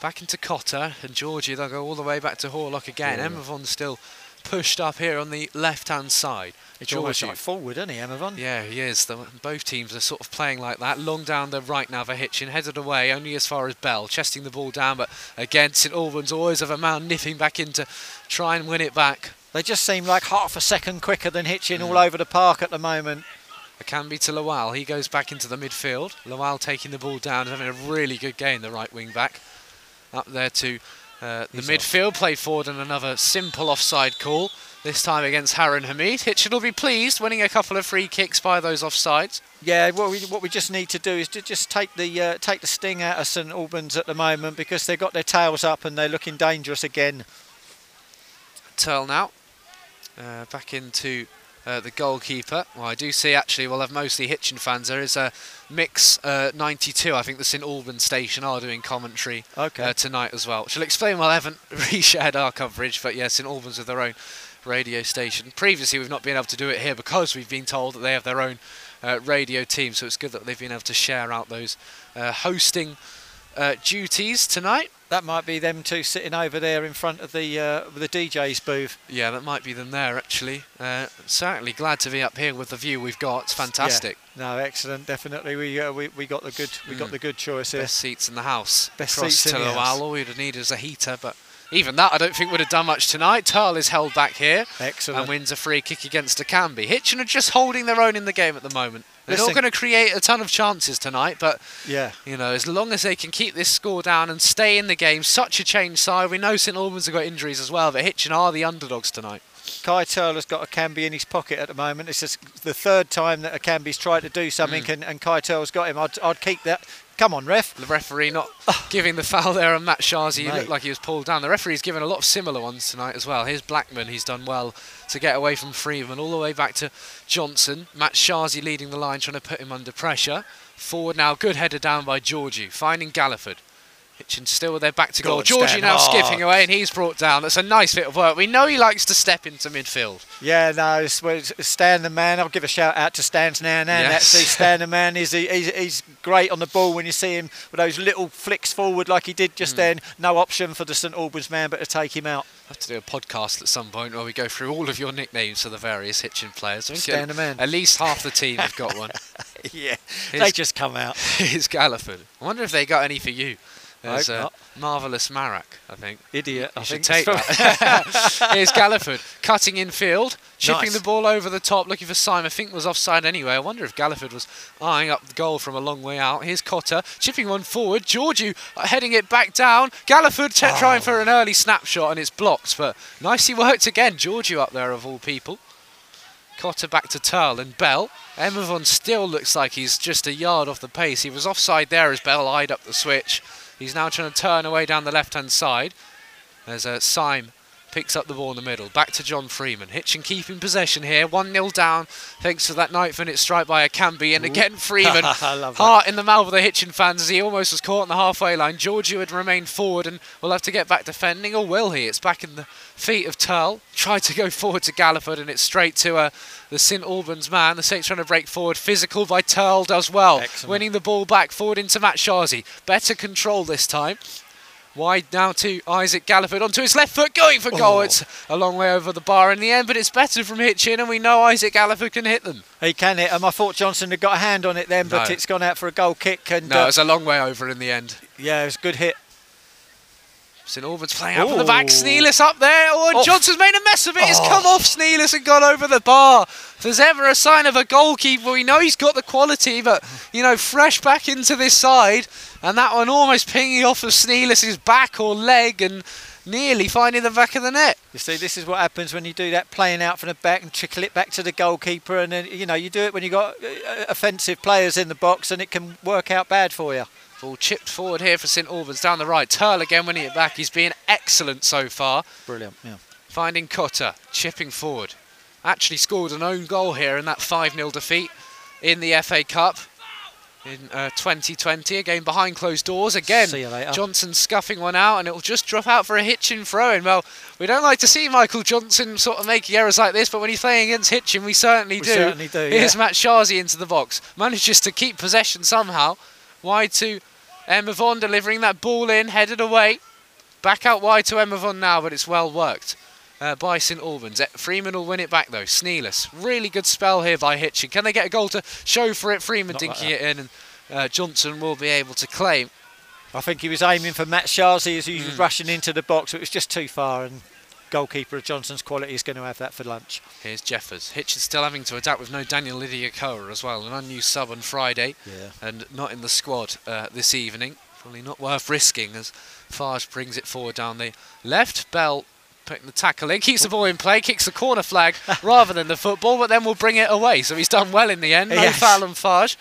Back into Cotter and Georgie. They'll go all the way back to Horlock again. Yeah. Emavon's still pushed up here on the left hand side. It's almost Georgie. like forward, isn't he, Emavon? Yeah, he is. The, both teams are sort of playing like that. Long down the right now for Hitchin, headed away only as far as Bell, chesting the ball down, but again, St Albans always have a man nipping back in to try and win it back. They just seem like half a second quicker than Hitchin Mm. all over the park at the moment. It can be to Lawal. He goes back into the midfield. Lawal taking the ball down having a really good game, the right wing back. Up there to uh, the He's midfield, played forward and another simple offside call. This time against Haroon Hamid. Hitchin will be pleased, winning a couple of free kicks by those offsides. Yeah, what we what we just need to do is to just take the uh, take the sting out of St Albans at the moment because they've got their tails up and they're looking dangerous again. Turl now. Uh, back into uh, the goalkeeper. Well, I do see actually we'll have mostly Hitchin fans. There is a mix uh, 92. I think the St Albans station are doing commentary Okay. uh, tonight as well. Will explain why I haven't <laughs> reshared our coverage. But yeah, St Albans with their own radio station. Previously, we've not been able to do it here because we've been told that they have their own uh, radio team. So it's good that they've been able to share out those uh, hosting uh, duties tonight. That might be them two sitting over there in front of the uh, the DJ's booth. Yeah, that might be them there actually. Uh, certainly glad to be up here with the view we've got. It's fantastic. No, excellent. Definitely, we uh, we, we got the good we got Mm. the good choice here. Best seats in the house. Best Across seats in to the house. All we'd needed is a heater, but even that I don't think would have done much tonight. Turl is held back here Excellent. and wins a free kick against Akanbi. Hitchin are just holding their own in the game at the moment. They're not going to create a ton of chances tonight, but Yeah. you know, as long as they can keep this score down and stay in the game, such a change side. We know St Albans have got injuries as well, but Hitchin are the underdogs tonight. Kai Turler's got Akanbi in his pocket at the moment. It's just the third time that Akanbi's tried to do something Mm. and, and Kai Turler's got him. I'd, I'd keep that. Come on, ref. The referee not giving the foul there on Matshazi. He looked like he was pulled down. The referee's given a lot of similar ones tonight as well. Here's Blackman. He's done well to get away from Freeman all the way back to Johnson. Matshazi leading the line, trying to put him under pressure. Forward now, good header down by Georgie, finding Galliford. Hitchin still with their back to goal. Georgie now Oh. skipping away and he's brought down. That's a nice bit of work. We know he likes to step into midfield. Yeah, no, it's, it's Stan the man. I'll give a shout out to Stan's now and. Yes. Actually, Stan the man is he, he's, he's great on the ball when you see him with those little flicks forward like he did just Mm. then. No option for the St Albans man but to take him out. I'll have to do a podcast at some point where we go through all of your nicknames for the various Hitchin players. I think Stan the man. At least half the team have got one. <laughs> yeah, Here's- they just come out. <laughs> Here's Galliford. I wonder if they got any for you. There's a marvellous Marek, I think. Idiot. I You should think. take that. <laughs> Here's Galliford cutting in field, chipping Nice. the ball over the top, looking for Simon. I think was offside anyway. I wonder if Galliford was eyeing up the goal from a long way out. Here's Cotter chipping one forward. Georgiou uh, heading it back down. Galliford Oh. trying for an early snapshot and it's blocked, but nicely worked again. Georgiou up there of all people. Cotter back to Turl and Bell. Emavon still looks like he's just a yard off the pace. He was offside there as Bell eyed up the switch. He's now trying to turn away down the left-hand side. There's a Syme picks up the ball in the middle. Back to John Freeman. Hitchin keeping possession here. 1 0 down thanks to that ninth minute strike by Akanbi. And again, Freeman. <laughs> heart in the mouth of the Hitchin fans as he almost was caught on the halfway line. Georgiou had remained forward and will have to get back defending, or will he? It's back in the feet of Turl. Tried to go <laughs> forward to Galliford and it's straight to uh, the St Albans man. The Saints trying to break forward. Physical by Turl does well. Excellent. Winning the ball back forward into Matshazi. Better control this time. Wide now to Isaac Galliford onto his left foot, going for goal. Oh. It's a long way over the bar in the end, but it's better from Hitchin, and we know Isaac Galliford can hit them. He can hit them. I thought Johnson had got a hand on it then, but no. it's gone out for a goal kick. And no, uh, it's a long way over in the end. Yeah, it was a good hit. St Albans playing out from the back. Sneelis up there. Oh, and Johnson's made a mess of it. Oh. It's come off Sneelis and gone over the bar. If there's ever a sign of a goalkeeper, we know he's got the quality, but, you know, fresh back into this side. And that one almost pinging off of Sneelis's back or leg and nearly finding the back of the net. You see, this is what happens when you do that, playing out from the back and trickle it back to the goalkeeper. And then, you know, you do it when you've got uh, offensive players in the box and it can work out bad for you. Ball chipped forward here for St Albans down the right. Turl again winning it back. He's been excellent so far. Brilliant, yeah. Finding Cotter, chipping forward. Actually scored an own goal here in that 5-0 defeat in the FA Cup in uh, 2020. Again, behind closed doors. Again, Johnson scuffing one out, and it'll just drop out for a Hitchin throw in. Well, we don't like to see Michael Johnson sort of making errors like this, but when he's playing against Hitchin, we certainly we do. Certainly do Here's yeah. Matshazi into the box. Manages to keep possession somehow. Wide to Emavon delivering that ball in, headed away. Back out wide to Emavon now, but it's well worked uh, by St Albans. Freeman will win it back though. Sneelis. Really good spell here by Hitchin. Can they get a goal to show for it? Freeman Not dinking like it in, and uh, Johnson will be able to claim. I think he was aiming for Matshazi as he was mm. rushing into the box, but it was just too far. And goalkeeper of Johnson's quality is going to have that for lunch. Here's Jeffers. Hitch is still having to adapt with no Daniel Idiakoa as well. An unused sub on Friday yeah. and not in the squad uh, this evening. Probably not worth risking as Farge brings it forward down the left. Bell putting the tackle in, keeps the ball in play, kicks the corner flag <laughs> rather than the football, but then we'll bring it away. So he's done well in the end. No yes. foul on Farge.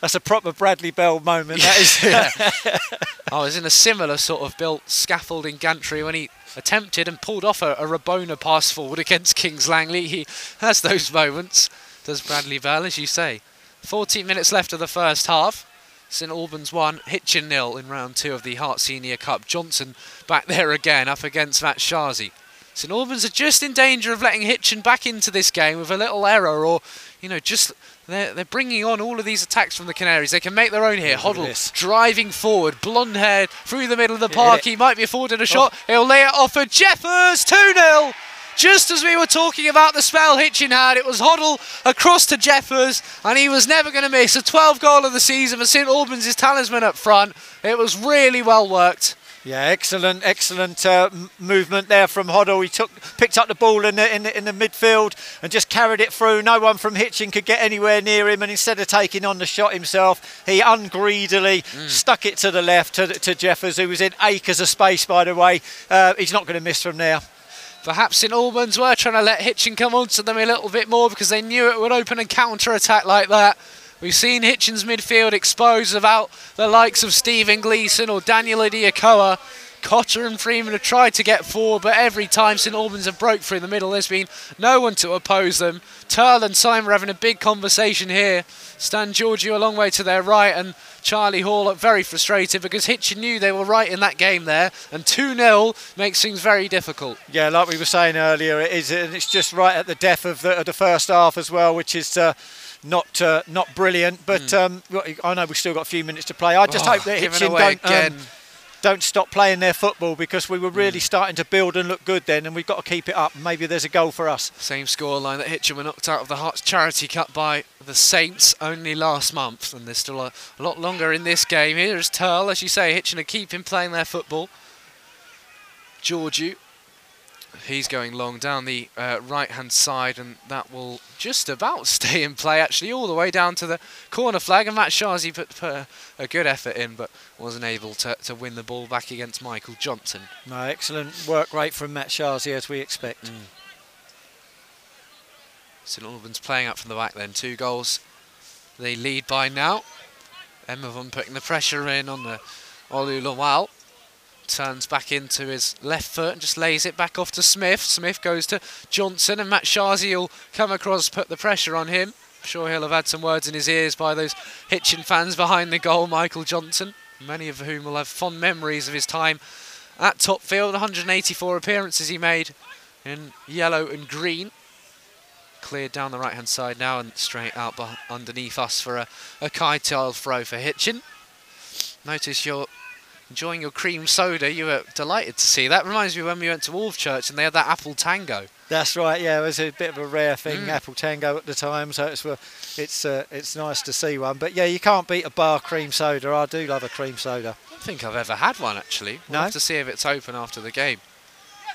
That's a proper Bradley Bell moment. That is. <laughs> yeah. <laughs> Oh, I was in a similar sort of built scaffolding gantry when he attempted and pulled off a, a Rabona pass forward against Kings Langley. He has those moments, does Bradley Bell, as you say. 14 minutes left of the first half. St Albans 1, Hitchin nil in round two of the Herts Senior Cup. Johnson back there again, up against Matshazi. St Albans are just in danger of letting Hitchin back into this game with a little error or, you know, just they're, they're bringing on all of these attacks from the Canaries. They can make their own here. Hoddle driving forward, blonde haired through the middle of the park. He might be afforded a shot. Oh. He'll lay it off for Jeffers 2 0. Just as we were talking about the spell Hitchin had, it was Hoddle across to Jeffers, and he was never going to miss. A 12 goal of the season for St Albans' talisman up front. It was really well worked. Yeah, excellent, excellent uh, movement there from Hoddle. He took, picked up the ball in the, in the, in the midfield and just carried it through. No one from Hitchin could get anywhere near him, and instead of taking on the shot himself, he ungreedily mm. stuck it to the left to, to Jeffers, who was in acres of space, by the way. Uh, he's not going to miss from there. Perhaps St Albans were trying to let Hitchin come onto them a little bit more because they knew it would open a counter attack like that. We've seen Hitchin's midfield exposed without the likes of Stephen Gleeson or Daniel Idiakoa. Cotter and Freeman have tried to get forward, but every time St Albans have broke through the middle, there's been no one to oppose them. Turl and Simon are having a big conversation here. Stan Georgiou a long way to their right, and Charlie Horlock very frustrated because Hitchin knew they were right in that game there, and 2 0 makes things very difficult. Yeah, like we were saying earlier, it is, and it's just right at the death of the, of the first half as well, which is. Uh, not uh, not brilliant. But mm. um, I know we've still got a few minutes to play. I just oh, hope that Hitchin don't, um, don't stop playing their football because we were really mm. starting to build and look good then, and we've got to keep it up. Maybe there's a goal for us. Same scoreline that Hitchin were knocked out of the Herts Charity Cup by the Saints only last month, and there's still a, a lot longer in this game. Here's Turl, as you say, Hitchin are keeping playing their football. Georgiou He's going long down the uh, right-hand side, and that will just about <laughs> stay in play, actually, all the way down to the corner flag. And Matshazi put, put a, good effort in, but wasn't able to, to win the ball back against Michael Johnson. No, excellent work rate from Matshazi, as we expect. Mm. St Albans playing up from the back then. Two goals they lead by now. Emavon putting the pressure in on the Olu Lawal. Turns back into his left foot and just lays it back off to Smith. Smith goes to Johnson and Matshazi will come across, put the pressure on him. I'm sure he'll have had some words in his ears by those Hitchin fans behind the goal, Michael Johnson, many of whom will have fond memories of his time at Topfield. 184 appearances he made in yellow and green. Cleared down the right hand side now and straight out underneath us for a, a Keitel throw for Hitchin. Notice you're enjoying your cream soda. You were delighted to see that. Reminds me when we went to Wolf Church and they had that apple tango. That's right. Yeah, it was a bit of a rare thing, mm. apple tango at the time. So it's it's uh, it's nice to see one. But yeah, you can't beat a Barr cream soda. I do love a cream soda. I don't think I've ever had one actually. We'll no? have to see if it's open after the game.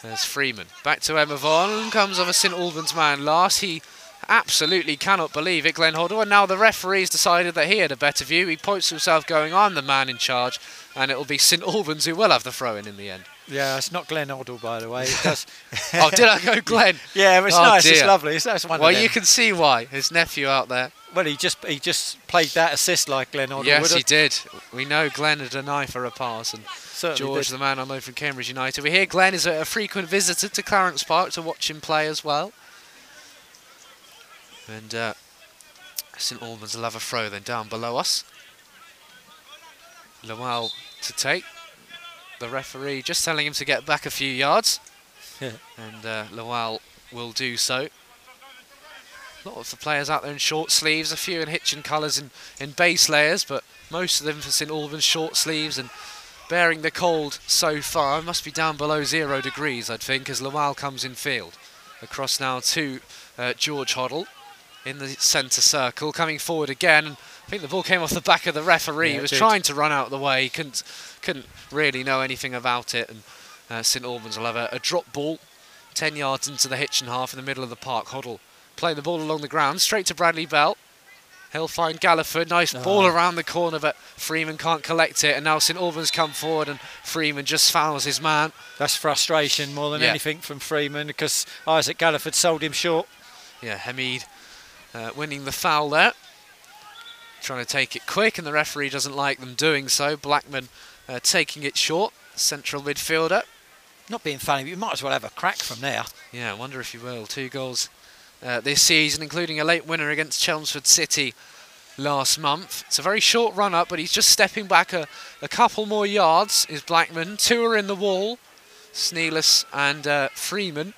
There's Freeman. Back to Emavon. Comes of a St Albans man last. He absolutely cannot believe it, Glenn Hoddle. And now the referee's decided that he had a better view. He points to himself going, I'm the man in charge. And it'll be St Albans who will have the throw in in the end. Yeah, it's not Glenn Hoddle, by the way. <laughs> oh, did I go Glenn? <laughs> yeah, it's oh, nice. Dear. It's lovely. It's, that's one well, you can see why. His nephew out there. Well, he just he just played that assist like Glenn Hoddle. Yes, he did. We know Glenn had an eye for a pass. and Certainly George, did. the man I know from Cambridge United. We hear Glenn is a, frequent visitor to Clarence Park to watch him play as well. And uh, St Albans will have a throw then down below us. Lawal to take. The referee just telling him to get back a few yards. <laughs> and uh, Lawal will do so. A lot of the players out there in short sleeves, a few in Hitchin colours in, in base layers, but most of them for St Albans short sleeves and bearing the cold so far. It must be down below zero degrees, I'd think, as Lawal comes in field. Across now to uh, George Hoddle in the centre circle, coming forward again. I think the ball came off the back of the referee. Yeah, he was did. trying to run out of the way. He couldn't, couldn't really know anything about it. And uh, St Albans will have a, a, drop ball 10 yards into the Hitchin half in the middle of the park. Hoddle playing the ball along the ground, straight to Bradley Bell. He'll find Galliford. Nice oh. ball around the corner, but Freeman can't collect it. And now St Albans come forward, and Freeman just fouls his man. That's frustration more than yeah. anything from Freeman because Isaac Galliford sold him short. Yeah, Hamid uh, winning the foul there. Trying to take it quick, and the referee doesn't like them doing so. Blackman uh, taking it short, central midfielder. Not being funny, but you might as well have a crack from there. Yeah, I wonder if you will. Two goals uh, this season, including a late winner against Chelmsford City last month. It's a very short run up, but he's just stepping back a, a couple more yards, is Blackman. Two are in the wall, Sneelis and uh, Freeman.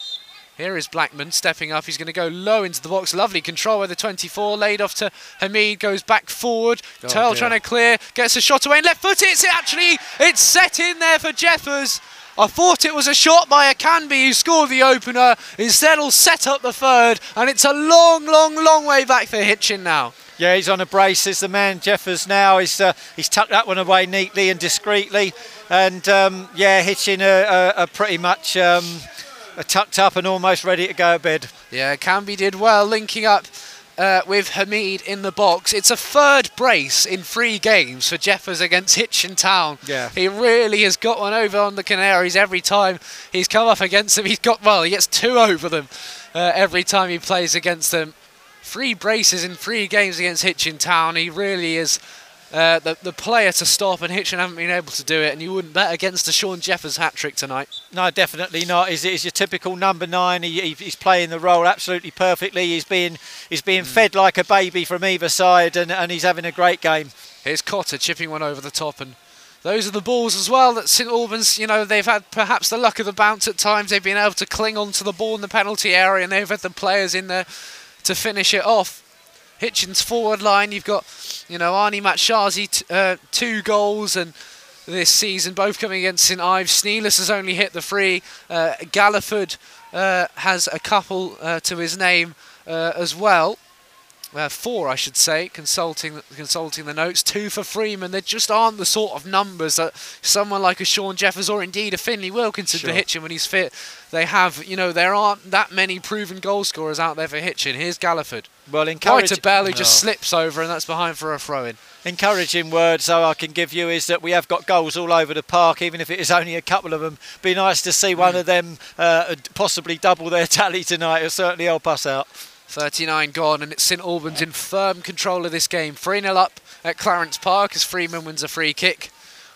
Here is Blackman stepping up. He's going to go low into the box. Lovely control with the 24. Laid off to Hamid. Goes back forward. Oh, Turl trying to clear. Gets a shot away and left foot. It's actually, it's set in there for Jeffers. I thought it was a shot by Akanbi who scored the opener. Instead, will set up the third, and it's a long, long, long way back for Hitchin now. Yeah, he's on a brace. Is the man Jeffers now. He's uh, he's tucked that one away neatly and discreetly, and um, yeah, Hitchin are, are, are pretty much. Um, tucked up and almost ready to go to bed. Yeah, Canby did well linking up uh, with Hamid in the box. It's a third brace in three games for Jeffers against Hitchin Town. Yeah. He really has got one over on the Canaries every time he's come up against them. He's got, well, he gets two over them uh, every time he plays against them. Three braces in three games against Hitchin Town. He really is uh, the, the player to stop, and Hitchin haven't been able to do it, and you wouldn't bet against a Sean Jeffers hat trick tonight. No, definitely not. He's, he's your typical number nine. He, he's playing the role absolutely perfectly. He's being he's being mm. fed like a baby from either side, and, and he's having a great game. Here's Cotter chipping one over the top, and those are the balls as well that St Albans, you know, they've had perhaps the luck of the bounce at times. They've been able to cling on to the ball in the penalty area, and they've had the players in there to finish it off. Hitchin's forward line, you've got, you know, Arnie Matshazi, uh, two goals and this season, both coming against St Ives. Sneelis has only hit the three. Uh, Galliford uh, has a couple uh, to his name uh, as well uh, four, I should say, consulting consulting the notes. Two for Freeman. There just aren't the sort of numbers that someone like a Sean Jeffers or indeed a Finley Wilkinson sure. to Hitchin when he's fit. They have, you know, there aren't that many proven goal scorers out there for Hitchin. Here's Galliford. Well, encourage. Right to Bell who just oh. slips over and that's behind for a throw in. Encouraging words though I can give you is that we have got goals all over the park, even if it is only a couple of them. Be nice to see one mm. of them uh, possibly double their tally tonight. It'll certainly help us out. 39 gone, and it's St Albans in firm control of this game. 3 0 up at Clarence Park as Freeman wins a free kick.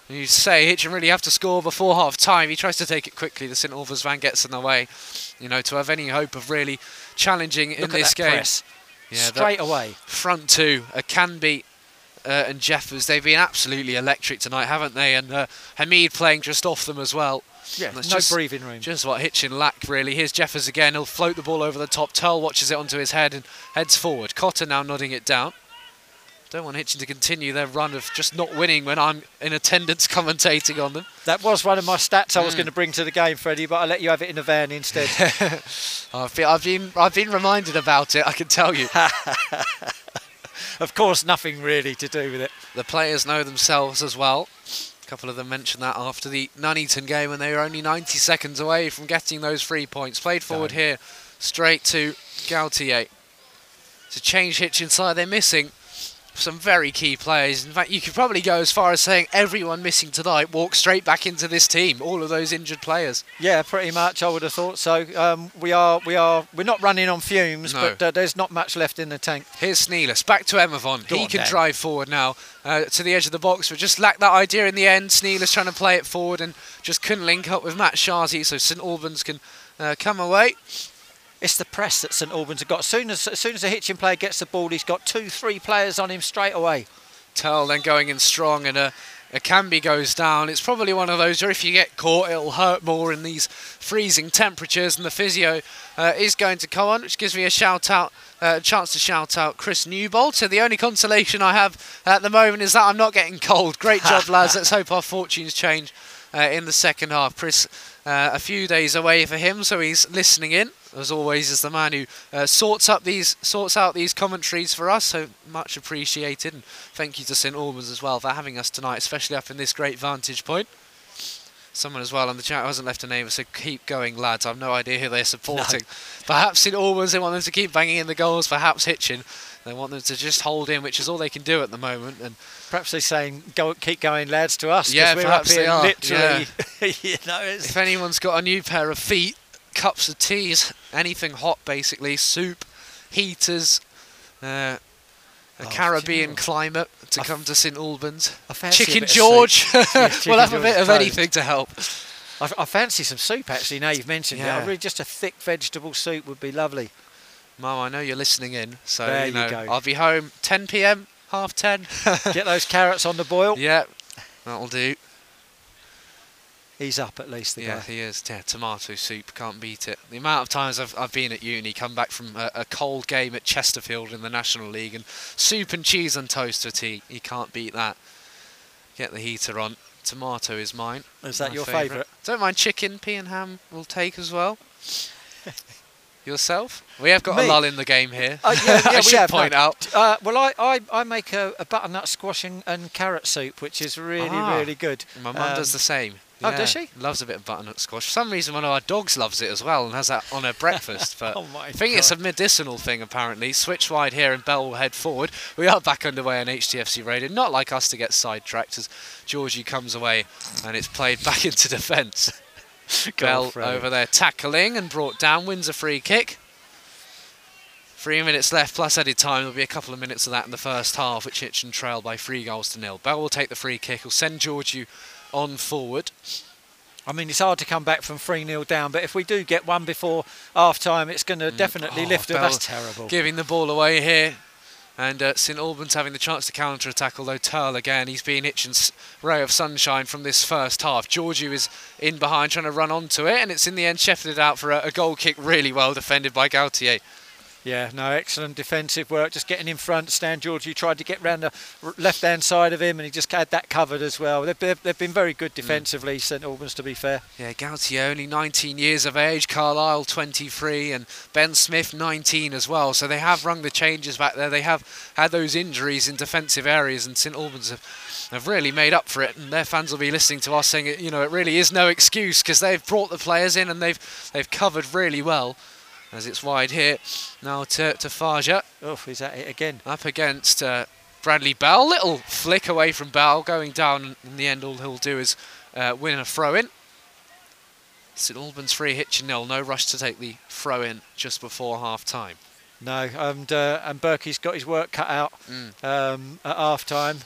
And you say Hitchin really have to score before half time. He tries to take it quickly. The St Albans van gets in the way. You know, to have any hope of really challenging Look in at this game. press. Yeah, Straight away. front two, uh, Canby uh, and Jeffers, they've been absolutely electric tonight, haven't they? And uh, Hamid playing just off them as well. Yeah, That's no just- breathing room. Just what Hitchin lack, really. Here's Jeffers again. He'll float the ball over the top. Turl watches it onto his head and heads forward. Cotter now nodding it down. Don't want Hitchin to continue their run of just not winning when I'm in attendance <laughs> commentating on them. That was one of my stats I was Mm. going to bring to the game, Freddie, but I'll let you have it in the van instead. <laughs> I've been, I've been, I've been reminded about it. I can tell you. <laughs> of course, nothing really to do with it. The players know themselves as well. A couple of them mentioned that after the Nuneaton game when they were only 90 seconds away from getting those three points. Played forward here, straight to Gautier. To change Hitch inside, they're missing some very key players. In fact, you could probably go as far as saying everyone missing tonight walked straight back into this team. All of those injured players. Yeah, pretty much. I would have thought so. Um, we are, we are, we're not running on fumes, No. but uh, there's not much left in the tank. Here's Sneelis, back to Emavon. Go he on, can Dan. drive forward now uh, to the edge of the box, but just lacked that idea in the end. Sneelis trying to play it forward and just couldn't link up with Matshazi, so St Albans can uh, come away. It's the press that St Albans have got. As soon as, as soon as a Hitchin player gets the ball, he's got two, three players on him straight away. Turl then going in strong and a, Akanbi goes down. It's probably one of those where if you get caught, it'll hurt more in these freezing temperatures. And the physio uh, is going to come on, which gives me a shout out, uh, a chance to shout out Chris Newbold. So the only consolation I have at the moment is that I'm not getting cold. Great job, lads. <laughs> Let's hope our fortunes change uh, in the second half. Chris, uh, a few days away for him, so he's listening in. As always, is the man who uh, sorts up these sorts out these commentaries for us. So much appreciated, and thank you to St Albans as well for having us tonight, especially up in this great vantage point. Someone as well on the chat hasn't left a name, so keep going, lads. I've no idea who they're supporting. <laughs> Perhaps St Albans, they want them to keep banging in the goals. Perhaps Hitchin, they want them to just hold in, which is all they can do at the moment. And Perhaps they're saying, "Go, keep going, lads," to us. Yeah, we're perhaps up they are, literally. <laughs> you know, if anyone's got a new pair of feet, cups of teas, anything hot basically, soup, heaters, uh, a Oh, Caribbean climate to I come to St Albans. Chicken George, <laughs> Yeah, <laughs> we'll Chicken have a bit of toast. anything to help. I, I fancy some soup actually. Now you've mentioned it, I really just a thick vegetable soup would be lovely. Mum, I know you're listening in, so There you you know go. I'll be home 10 p.m. half 10. <laughs> Get those carrots on the boil. yeah, that'll do. He's up at least. The yeah, guy. he is. Yeah, tomato soup, can't beat it. The amount of times I've, I've been at uni, come back from a, a cold game at Chesterfield in the National League, and soup and cheese and toast for tea. You can't beat that. Get the heater on. Tomato is mine. Is that your favourite. favourite? Don't mind chicken, pea and ham. We'll take as well. <laughs> Yourself? We have got Me? a lull in the game here. Uh, yeah, <laughs> yeah, I should have, no. point out. Uh, well, I, I, I make a, a butternut squash and, and carrot soup, which is really, Ah. really good. My mum does Um, the same. oh, does she? Loves a bit of butternut squash. For some reason, one of our dogs loves it as well and has that on her breakfast. <laughs> But Oh my I think it's a medicinal thing, apparently. Switch wide here and Bell will head forward. We are back underway on HTFC Radio. Not like us to get sidetracked as Georgie comes away and it's played back <laughs> into defence. <laughs> Bell over there tackling and brought down, wins a free kick. Three minutes left plus added time. There'll be a couple of minutes of that in the first half, which Hitchin trail by three goals to nil. Bell will take the free kick. He'll send Georgiou on forward. I mean, it's hard to come back from 3 0 down, but if we do get one before half time, it's going to mm. definitely Oh, lift. Bell That's terrible. Giving the ball away here. And uh, St Albans having the chance to counter attack, although Turl again, he's been Hitchin's ray of sunshine from this first half. Georgiou is in behind trying to run onto it, and it's in the end shepherded out for a, a goal kick, really well defended by Gautier. Yeah, no, excellent defensive work. Just getting in front. Stan Georgie tried to get round the left hand side of him, and he just had that covered as well. They've, they've, they've been very Mm. good defensively, St Albans, to be fair. Yeah, Gautier only 19 years of age, Carlisle 23, and Ben Smith 19 as well. So they have rung the changes back there. They have had those injuries in defensive areas, and St Albans have, have really made up for it. And their fans will be listening to us saying, you know, it really is no excuse because they've brought the players in and they've they've covered really well. As it's wide here now to to Faja Oh, he's at it again. up against uh, Bradley Bell. Little flick away from Bell, going down. In the end, all he'll do is uh, win a throw in. St Albans free, Hitchin nil. No rush to take the throw in just before half time. No, and uh, and Berkey's got his work cut out Mm. um, at half time.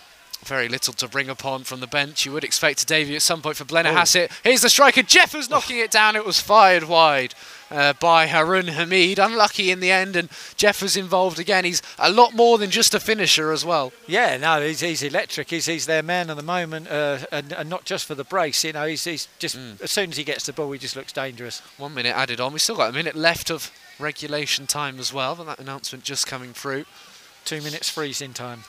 Very little to bring upon from the bench. You would expect a debut at some point for Blenner Oh. Hassett. Here's the striker. Jeffers knocking it down. It was fired wide uh, by Haroon Hamid. Unlucky in the end, and Jeffers involved again. He's a lot more than just a finisher as well. Yeah, no, he's, he's electric. He's, he's their man at the moment, uh, and, and not just for the brace. You know, he's, he's just Mm. as soon as he gets the ball, he just looks dangerous. One minute added on. We've still got a minute left of regulation time as well, but that announcement just coming through. Two minutes freezing time.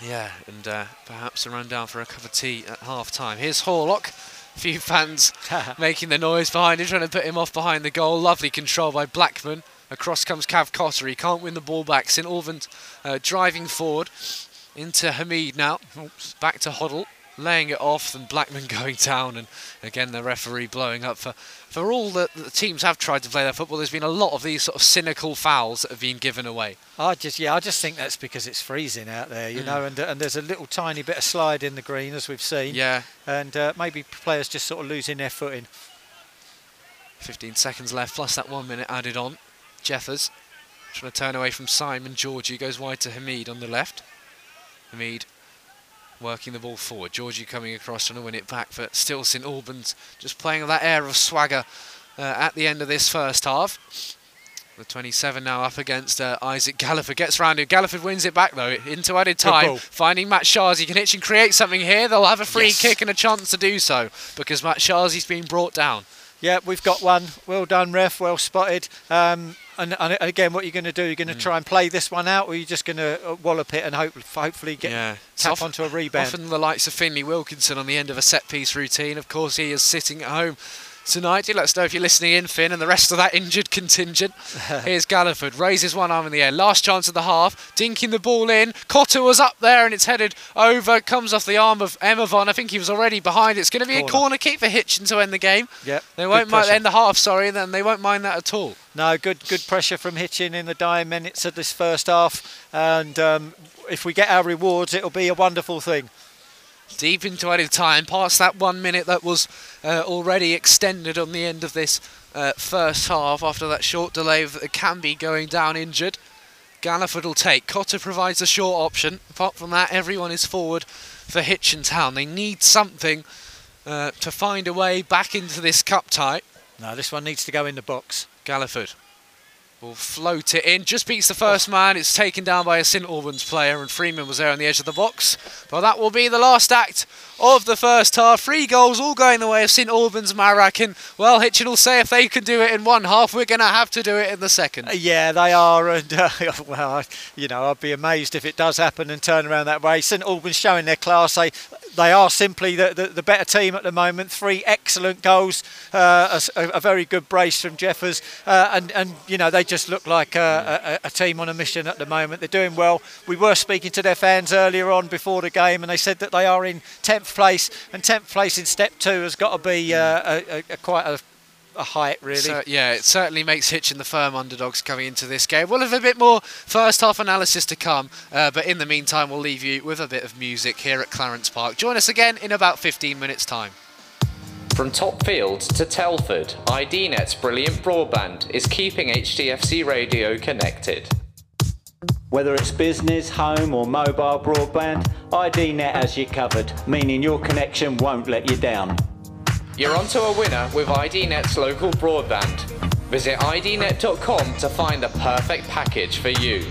Yeah, and uh, perhaps a run down for a cup of tea at half time. Here's Horlock. A few fans <laughs> making the noise behind him, trying to put him off behind the goal. Lovely control by Blackman. Across comes Cav Cotter. He can't win the ball back. St Albans uh, driving forward into Hamid now. Oops. Back to Hoddle, laying it off, and Blackman <laughs> going down. And again, the referee blowing up for, for all that the teams have tried to play their football. There's been a lot of these sort of cynical fouls that have been given away. I just, yeah, I just think that's because it's freezing out there, you Mm. know, and and there's a little tiny bit of slide in the green as we've seen, Yeah, and uh, maybe players just sort of losing their footing. 15 seconds left, plus that one minute added on. Jeffers trying to turn away from Simon. Georgie goes wide to Hamid on the left. Hamid working the ball forward. Georgie coming across trying to win it back, but still St Albans just playing that air of swagger uh, at the end of this first half. The 27 now up against uh, Isaac Galliford. Gets round him. Galliford wins it back though into added time. Finding Matshazi can hitch and create something here. They'll have a free Yes. kick and a chance to do so because Matshazi's been brought down. Yeah, we've got one. Well done, ref. Well spotted. Um, and, and again, what you're going to do? You're going to Mm. try and play this one out, or you're just going to wallop it and hope, hopefully get yeah. Tap off- onto a rebound. Often the likes of Finley Wilkinson on the end of a set piece routine. Of course, he is sitting at home tonight. Do let us know if you're listening in, Finn, and the rest of that injured contingent. <laughs> Here's Galliford, raises one arm in the air. Last chance of the half, dinking the ball in. Cotter was up there and it's headed over. Comes off the arm of Emavon. I think he was already behind. It's going to be Corner. a corner kick for Hitchin to end the game. Yep. They won't mind end the half, sorry, then they won't mind that at all. No, good good pressure from Hitchin in the dying minutes of this first half, and um, if we get our rewards, it'll be a wonderful thing. Deep into added time, past that one minute that was uh, already extended on the end of this uh, first half after that short delay of Camby going down injured. Galliford will take. Cotter provides a short option. Apart from that, everyone is forward for Hitchin Town. They need something uh, to find a way back into this cup tie. Now this one needs to go in the box. Galliford will float it in. Just beats the first man. It's taken down by a St Albans player, and Freeman was there on the edge of the box. But that will be the last act of the first half. Three goals all going the way of St Albans Marek. And, well, Hitchin will say if they can do it in one half, we're going to have to do it in the second. Uh, Yeah, they are, and uh, <laughs> well, you know, I'd be amazed if it does happen and turn around that way. St Albans showing their class. They they are simply the, the, the better team at the moment. Three excellent goals, uh, a a, very good brace from Jeffers, uh, and and you know they just look like a, a, a team on a mission at the moment. They're doing well. We were speaking to their fans earlier on before the game, and they said that they are in tenth place, and tenth place in step two has got to be uh, a quite a, a height really. So, yeah, it certainly makes Hitchin the firm underdogs coming into this game. We'll have a bit more first half analysis to come, uh, but in the meantime, we'll leave you with a bit of music here at Clarence Park. Join us again in about 15 minutes' time. From Topfield to Telford, IDNet's brilliant broadband is keeping HTFC radio connected. Whether it's business, home, or mobile broadband, IDNet has you covered, meaning your connection won't let you down. You're onto a winner with IDNet's local broadband. Visit idnet.com to find the perfect package for you.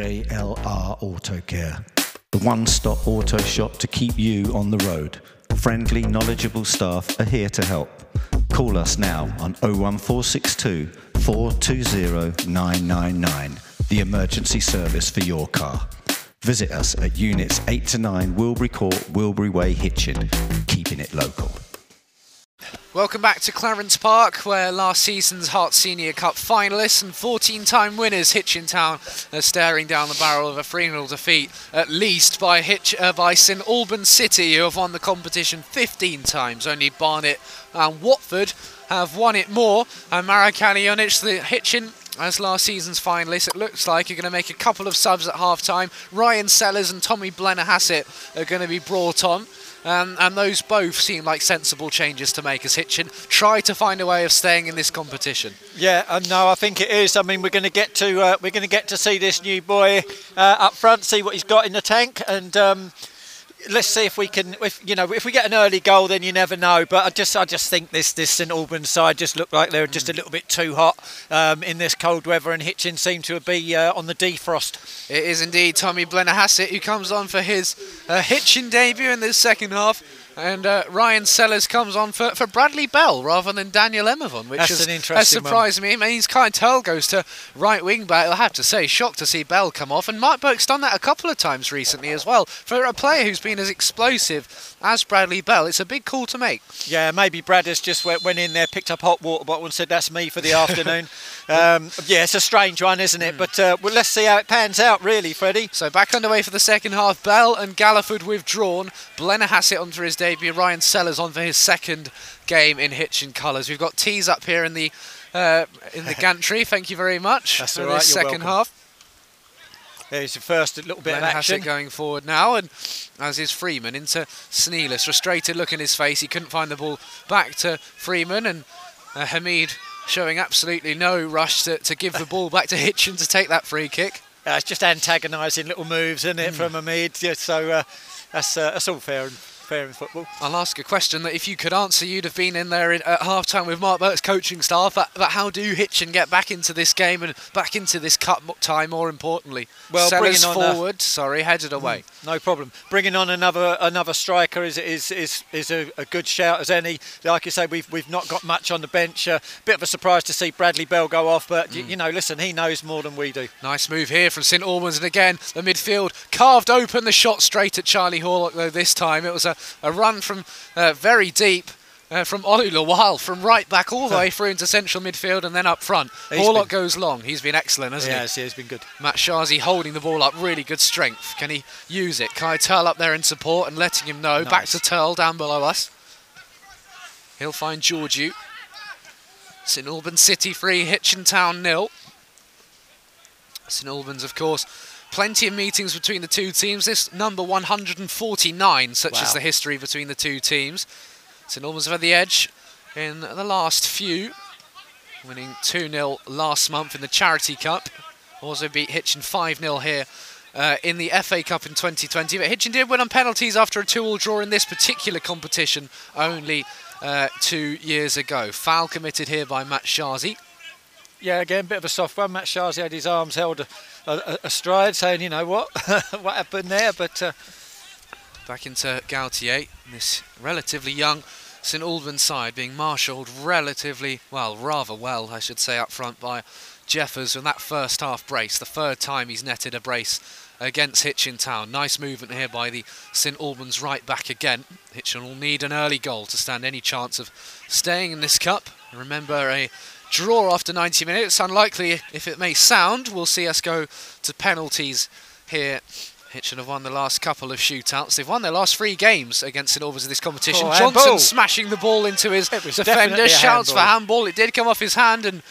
JLR Auto Care, the one stop auto shop to keep you on the road. Friendly, knowledgeable staff are here to help. Call us now on 01462 420 999, the emergency service for your car. Visit us at Units 8 to 9 Wilbury Court, Wilbury Way, Hitchin, keeping it local. Welcome back to Clarence Park, where last season's Herts Senior Cup finalists and 14-time winners Hitchin Town are staring down the barrel of a 3-0 defeat, at least by Hitch uh, by St Albans City, who have won the competition 15 times. Only Barnet and Watford have won it more. And Maracalionic, the Hitchin as last season's finalists, it looks like you're going to make a couple of subs at half time. Ryan Sellers and Tommy Blennerhassett are going to be brought on. Um, and those both seem like sensible changes to make as Hitchin try to find a way of staying in this competition. Yeah, and no, I think it is. I mean, we're going to get to uh, we're going to get to see this new boy uh, up front, see what he's got in the tank, and um, let's see if we can. If you know, if we get an early goal, then you never know. But I just I just think this this St Albans side just looked like they were just a little bit too hot um, in this cold weather, and Hitchin seemed to be uh, on the defrost. It is indeed Tommy Blennerhassett who comes on for his uh, Hitchin debut in the second half. And uh, Ryan Sellers comes on for, for Bradley Bell rather than Daniel Emavon, which That's has, an has surprised me. It means Keitel goes to right wing back. I have to say, shocked to see Bell come off. And Mark Burke's done that a couple of times recently as well. For a player who's been as explosive as Bradley Bell, it's a big call to make. Yeah, maybe Brad has just went, went in there, picked up hot water bottle, and said, "That's me for the afternoon." <laughs> um, yeah, it's a strange one, isn't it? But uh, well, let's see how it pans out, really, Freddie. So back underway for the second half. Bell and Galliford withdrawn. Blennerhassett on for his debut. Ryan Sellers on for his second game in Hitchin colours. We've got teas up here in the uh, in the <laughs> gantry. Thank you very much That's for all right, this second half. There's your first little bit of Blennerhassett action. going forward now, and as is Freeman into Sneelis. Frustrated look in his face. He couldn't find the ball back to Freeman, and uh, Hamid showing absolutely no rush to, to give the ball back to Hitchin to take that free kick. Uh, it's just antagonising little moves, isn't it, from Hamid? Yeah, so uh, that's uh, that's all fair and fair in football. I'll ask a question that if you could answer, you'd have been in there in, at half time with Mark Burke's coaching staff. But, but how do Hitchin get back into this game and back into this cup tie, more importantly? Well, Sellers bringing on a- forward, sorry, headed away. No problem. Bringing on another another striker is is is, is a, a good shout as any. Like you say, we've we've not got much on the bench. A bit of a surprise to see Bradley Bell go off, but Hmm. y you know, listen, he knows more than we do. Nice move here from St Albans, and again the midfield carved open the shot straight at Charlie Horlock. Though this time it was a, a run from uh, very deep. Uh, from Olu Lawal, from right back all the <laughs> way through into central midfield and then up front. He's Horlock been- goes long. He's been excellent, hasn't he? Yes, yeah, it's been good. Matshazi holding the ball up, really good strength. Can he use it? Kai Turl up there in support and letting him know. Back to Turl down below us. He'll find Georgiou. St Albans City 3, Hitchin Town nil. St Albans, of course, plenty of meetings between the two teams. This number 149, such is the history between the two teams. St Albans have had the edge in the last few. winning 2-0 last month in the Charity Cup. Also beat Hitchin 5-0 here uh, in the FA Cup in 2020. But Hitchin did win on penalties after a 2-all draw in this particular competition only uh, two years ago. Foul committed here by Matshazi. Yeah, again, bit of a soft one. Matshazi had his arms held astride, saying, you know what, <laughs> what happened there? But uh, Back into Gautier, this relatively young St Albans side being marshalled relatively, well, rather well, I should say, up front by Jeffers in that first half brace. The third time he's netted a brace against Hitchin Town. Nice movement here by the St Albans right back again. Hitchin will need an early goal to stand any chance of staying in this cup. Remember, a draw after 90 minutes, unlikely if it may sound. We'll see us go to penalties here. Hitchin have won the last couple of shootouts. They've won their last three games against St Albans in this competition. Oh, Johnson handball. smashing the ball into his defender. Shouts for handball. It did come off his hand and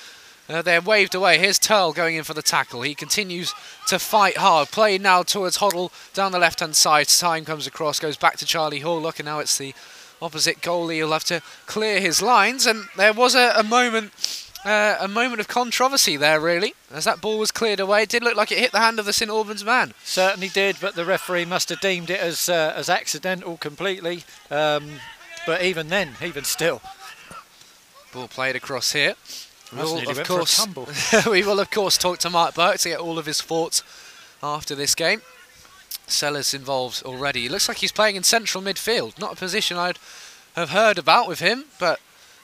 uh, they're waved away. Here's Turl going in for the tackle. He continues to fight hard. Play now towards Hoddle down the left hand side. Time comes across, goes back to Charlie Horlock, and now it's the opposite goalie. He'll have to clear his lines. And there was a, a moment. Uh, a moment of controversy there, really, as that ball was cleared away. It did look like it hit the hand of the St Albans man. certainly did, but the referee must have deemed it as uh, as accidental completely. Um, but even then, even still, Ball played across here. Of went for a course, <laughs> we will of course talk to Mark Burke to get all of his thoughts after this game. Sellers involved already. It looks like he's playing in central midfield. Not a position I'd have heard about with him, but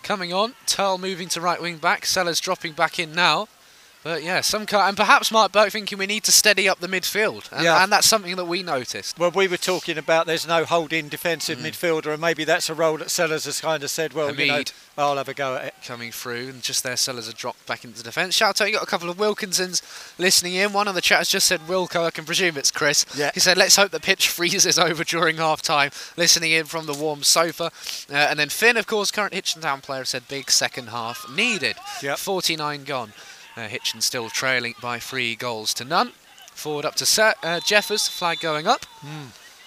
coming on. Turl moving to right wing back. Sellers dropping back in now. But yeah, some kind, and perhaps Mark Burke thinking we need to steady up the midfield, and, Yeah. and that's something that we noticed. well, we were talking about there's no holding defensive Mm. midfielder, and maybe that's a role that Sellers has kind of said, well, you know, I'll have a go at it. coming through, and just there, Sellers have dropped back into defence. Shout out, you got a couple of Wilkinsons listening in. One of the chats just said Wilco, I can presume it's Chris. Yeah. He said, let's hope the pitch <laughs> freezes over during half time, listening in from the warm sofa. Uh, and then Finn, of course, current Hitchin Town player, said big second half needed. Yep. 49 gone. Uh, Hitchin still trailing by three goals to none. Forward up to set, uh, Jeffers, flag going up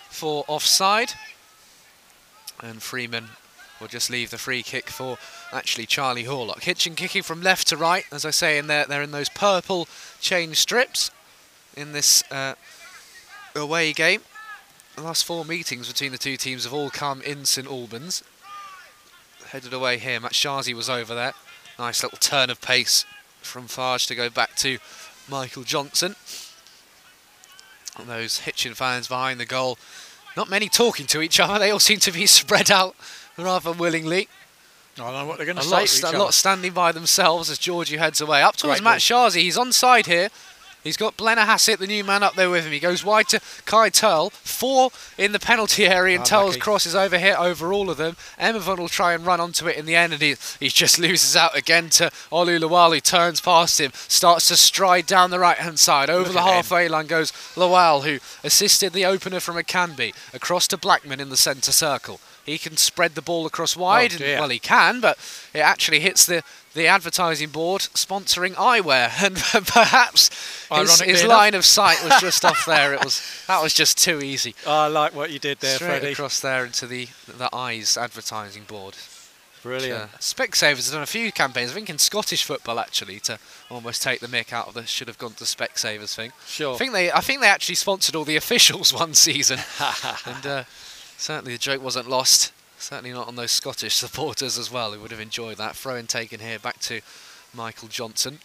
for offside. And Freeman will just leave the free kick for actually Charlie Horlock. Hitchin kicking from left to right, as I say, and they're, they're in those purple chain strips in this uh, away game. The last four meetings between the two teams have all come in St Albans. Headed away here, Matshazi was over there. Nice little turn of pace from Farge to go back to Michael Johnson. And those Hitchin fans behind the goal, not many talking to each other. They all seem to be <laughs> spread out rather willingly. I don't know what they're going to lot, say. each a lot standing by themselves as Georgie heads away. Up towards Great Matshazi. He's on side here. He's got Blennerhassett, the new man, up there with him. He goes wide to Kai Turl. Four in the penalty area, and ah, Turl's Unlucky. crosses over here over all of them. Emerson will try and run onto it in the end, and he, he just <laughs> loses out again to Olu Lawal, who turns past him, starts to stride down the right hand side. Over Look the at him. halfway line goes Lawal, who assisted the opener from a Canby, across to Blackman in the centre circle. He can spread the ball across wide, Oh, dear. well, he can, but it actually hits the, the advertising board sponsoring eyewear, <laughs> and perhaps his, his line of sight was just off <laughs> there. It was that was just too easy. I like what you did there, Straight Freddie. across there into the the eyes advertising board. Brilliant. Uh, Specsavers have done a few campaigns, I think in Scottish football actually, to almost take the mick out of the should have gone to Specsavers thing. Sure. I think they I think they actually sponsored all the <laughs> officials one season, and uh, certainly the joke wasn't lost. Certainly not on those Scottish <laughs> supporters as well, who would have enjoyed that. Throw in taken here back to Michael Johnson.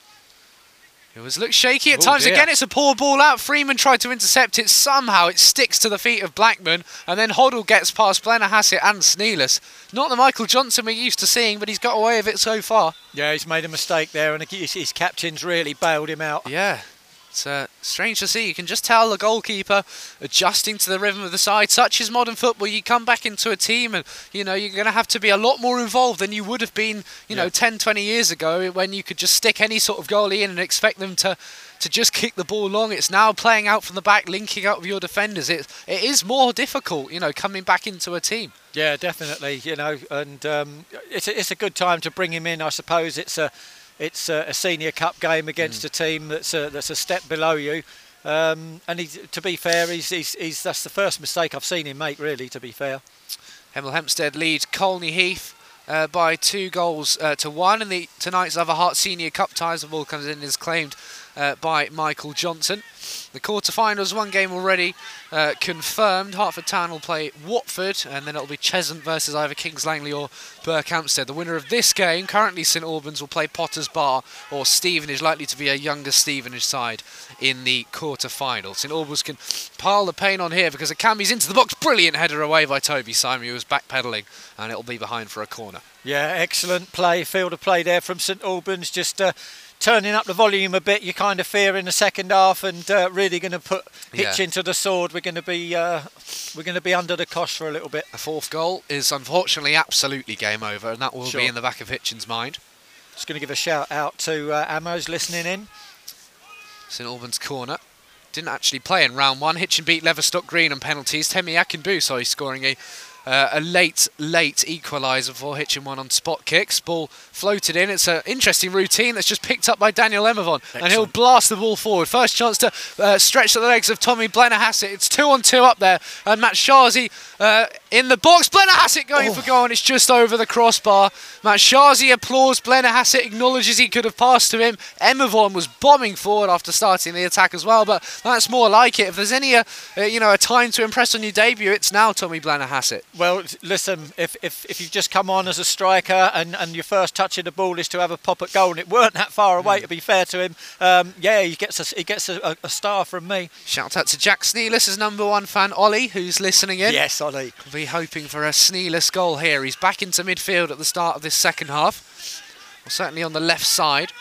It was looked shaky at Oh, times. dear. Again, it's a poor ball out. Freeman tried to intercept it. Somehow it sticks to the feet of Blackman. And then Hoddle gets past Blennerhassett and Sneelis. Not the Michael Johnson we're used to seeing, but he's got away with it so far. Yeah, he's made a mistake there, and his, his captain's really bailed him out. Yeah. It's uh, strange to see. You can just tell the goalkeeper adjusting to the rhythm of the side. Such is modern football. You come back into a team and, you know, you're going to have to be a lot more involved than you would have been, you know, Yeah. 10, 20 years ago when you could just stick any sort of goalie in and expect them to, to just kick the ball long. It's now playing out from the back, linking up with your defenders. It, it is more difficult, you know, coming back into a team. Yeah, definitely. You know, and um, it's a, it's a good time to bring him in. I suppose it's a it's a, a senior cup game against a team that's a, that's a step below you. Um, and he, to be fair, he's, he's, he's that's the first mistake I've seen him make. Really, to be fair. Hemel Hempstead lead Colney Heath uh, by two goals uh, to one. And the tonight's other Herts Senior Cup ties, the ball comes in and is claimed uh, by Michael Johnson. The quarter-finals, one game already uh, confirmed. Hertford Town will play Watford, and then it'll be Cheshunt versus either Kings Langley or Berkhamsted. The winner of this game, currently St Albans, will play Potters Bar or Stevenage, likely to be a younger Stevenage side in the quarter-final. St Albans can pile the pain on here because Akanbi's into the box. Brilliant header away by Toby Simon, who was backpedaling, and it'll be behind for a corner. Yeah, excellent play, field of play there from St Albans. Just uh, turning up the volume a bit. You kind of fear in the second half, and uh, really going to put Hitch Yeah. into the sword. We're going to be uh, we're going to be under the cosh for a little bit. A fourth goal is unfortunately absolutely game over, and that will Sure. be in the back of Hitchin's mind. Just going to give a shout out to uh, Amos listening in. St Albans corner. Didn't actually play in round one. Hitchin beat Leverstock Green on penalties. Temi Akinbu, sorry, scoring a uh, a late, late equaliser for Hitchin one on spot kicks. Ball floated in. It's an interesting routine that's just picked up by Daniel Emavon. And he'll blast the ball forward. First chance to uh, stretch the legs of Tommy Blennerhassett. It's two on two up there. And Matshazi uh, in the box. Blennerhassett going for goal and it's just over the crossbar. Matshazi applauds. Blennerhassett acknowledges he could have passed to him. Emavon was bombing forward after starting the attack as well, but that's more like it. If there's any, uh, uh, you know, a time to impress on your debut, it's now Tommy Blennerhassett. Well, listen, if, if, if you've just come on as a striker and, and your first touch of the ball is to have a pop at goal, and it weren't that far away, to be fair to him, um, yeah, he gets a, he gets a, a star from me. Shout out to Jack Sneelis' number one fan, Ollie, who's listening in. Yes, Ollie. Hoping for a Sneelis goal here. He's back into midfield at the start of this second half. Well, certainly on the left side.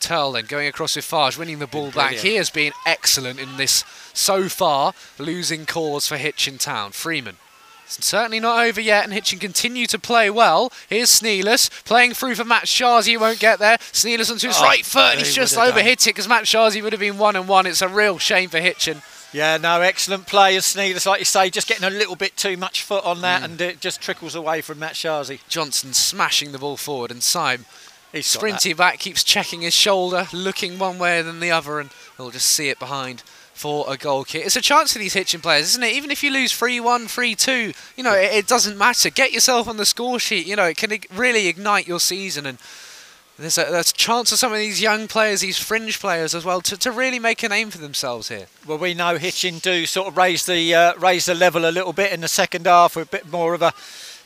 Turl then going across with Farge, winning the ball back. He has been excellent in this so far, losing cause for Hitchin Town. Freeman. It's certainly not over yet, and Hitchin continue to play well. Here's Sneelis playing through for Matt. He won't get there. Sneelis onto his Oh, right foot, and he he's just done. overhit it because Matshazi would have been one and one. It's a real shame for Hitchin. Yeah, no, excellent play. And Sneeders, like you say, just getting a little bit too much foot on that, mm. and it just trickles away from Matshazi. Johnson smashing the ball forward, and Syme He's sprinting back, keeps checking his shoulder, looking one way than the other, and he'll just see it behind for a goal kick. It's a chance for these Hitchin players, isn't it? Even if you lose 3 1, 3 2, you know, it, it doesn't matter. Get yourself on the score sheet, you know, it can really ignite your season. And there's a, there's a chance for some of these young players, these fringe players as well, to, to really make a name for themselves here. Well, we know Hitchin do sort of raise the uh, raise the level a little bit in the second half. A bit more of a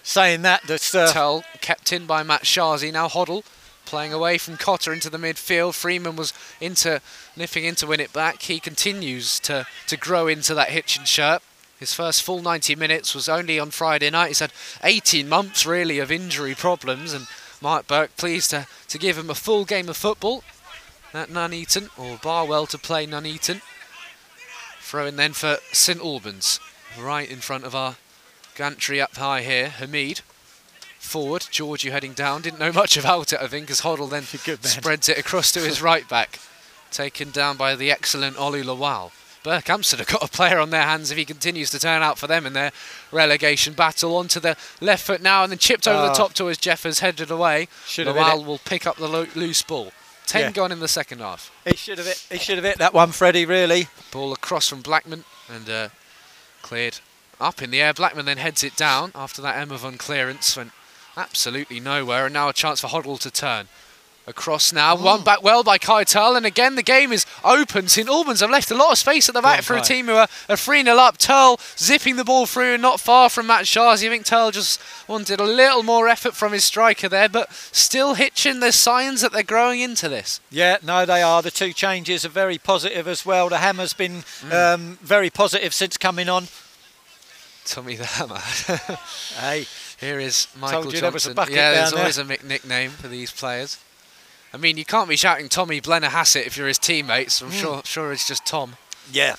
saying that that's uh, Turl kept in by Matshazi. Now Hoddle playing away from Cotter into the midfield. Freeman was into nipping in to win it back. He continues to, to grow into that Hitchin shirt. His first full 90 minutes was only on Friday night. He's had 18 months really of injury problems, and Mark Burke pleased to, to give him a full game of football at Nuneaton, or Barwell to play Nuneaton. Throw in then for St Albans, right in front of our gantry up high here. Hamid forward. Georgiou heading down. Didn't know much about it, I think, as Hoddle then <laughs> spreads it across to his right back. Taken down by the excellent Olu Lawal. Berkhamsted have got a player on their hands if he continues to turn out for them in their relegation battle. Onto the left foot now and then chipped over the Oh. top to as Jeffers headed away. Should it. will pick up the lo- loose ball. Ten Yeah. gone in the second half. he should have hit, he should have hit that one, Freddie. Really. Ball across from Blackman and uh, cleared up in the air. Blackman then heads it down after that Emavon clearance went absolutely nowhere. And now a chance for Hoddle to turn. Across now, one back well by Keitel, and again the game is open. St Albans have left a lot of space at the back for a team who are, are 3 0 up. Turl zipping the ball through and not far from Matshazi. I think Turl just wanted a little more effort from his striker there, but still hitching. There's signs that they're growing into this. Yeah, no, they are. The two changes are very positive as well. The hammer's been Mm. um, very positive since coming on. Tommy the Hammer. <laughs> Hey, Here is Michael Told you there was a bucket yeah, there's down always a nickname for these players. I mean, you can't be shouting Tommy Blennerhassett if you're his teammates. I'm sure, sure it's just Tom. yeah.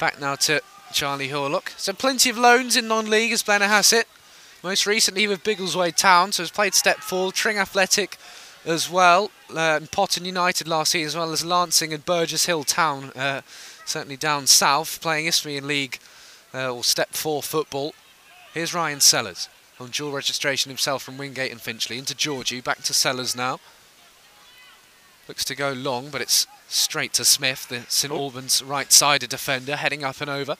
Back now to Charlie Horlock. So plenty of loans in non-league as Blennerhassett. Most recently with Biggleswade Town, so has played step four. Tring Athletic as well, uh, and Potton United last season, as well as Lancing and Burgess Hill Town, uh, certainly down south, playing Isthmian League uh, or step four football. Here's Ryan Sellers on dual registration himself from Wingate and Finchley into Georgie, back to Sellers now. Looks to go long, but it's straight to Smith, the St Albans right-sided defender, heading up and over.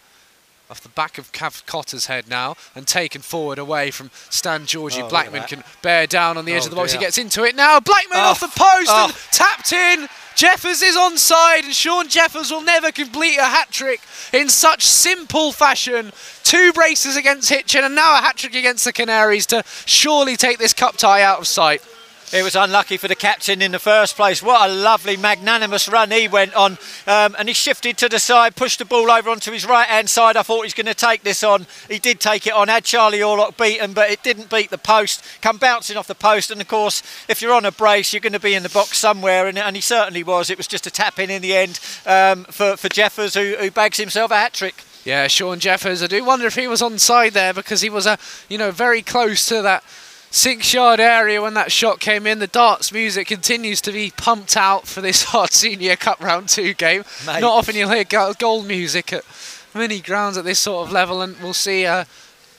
off the back of Cav Cotter's head now and taken forward away from Stan Georgiou. Oh, Blackman can bear down on the edge Oh, of the box. dear. He gets into it now. Blackman Oh, off the post and oh. tapped in. Jeffers is onside, and Sean Jeffers will never complete a hat trick in such simple fashion. Two braces against Hitchin, and now a hat trick against the Canaries to surely take this cup tie out of sight. It was unlucky for the captain in the first place. What a lovely, magnanimous run he went on. Um, and he shifted to the side, pushed the ball over onto his right hand side. I thought he was going to take this on. He did take it on, had Charlie Horlock beaten, but it didn't beat the post. Come bouncing off the post. And of course, if you're on a brace, you're going to be in the box somewhere. And, and he certainly was. It was just a tap in in the end um, for, for Jeffers, who, who bags himself a hat trick. Yeah, Sean Jeffers. I do wonder if he was onside there because he was, uh, you know, very close to that six-yard area when that shot came in. The darts music continues to be pumped out for this <laughs> Herts Senior Cup Round Two game. Mate. Not often you'll hear go- goal music at many grounds at this sort of level, and we'll see uh,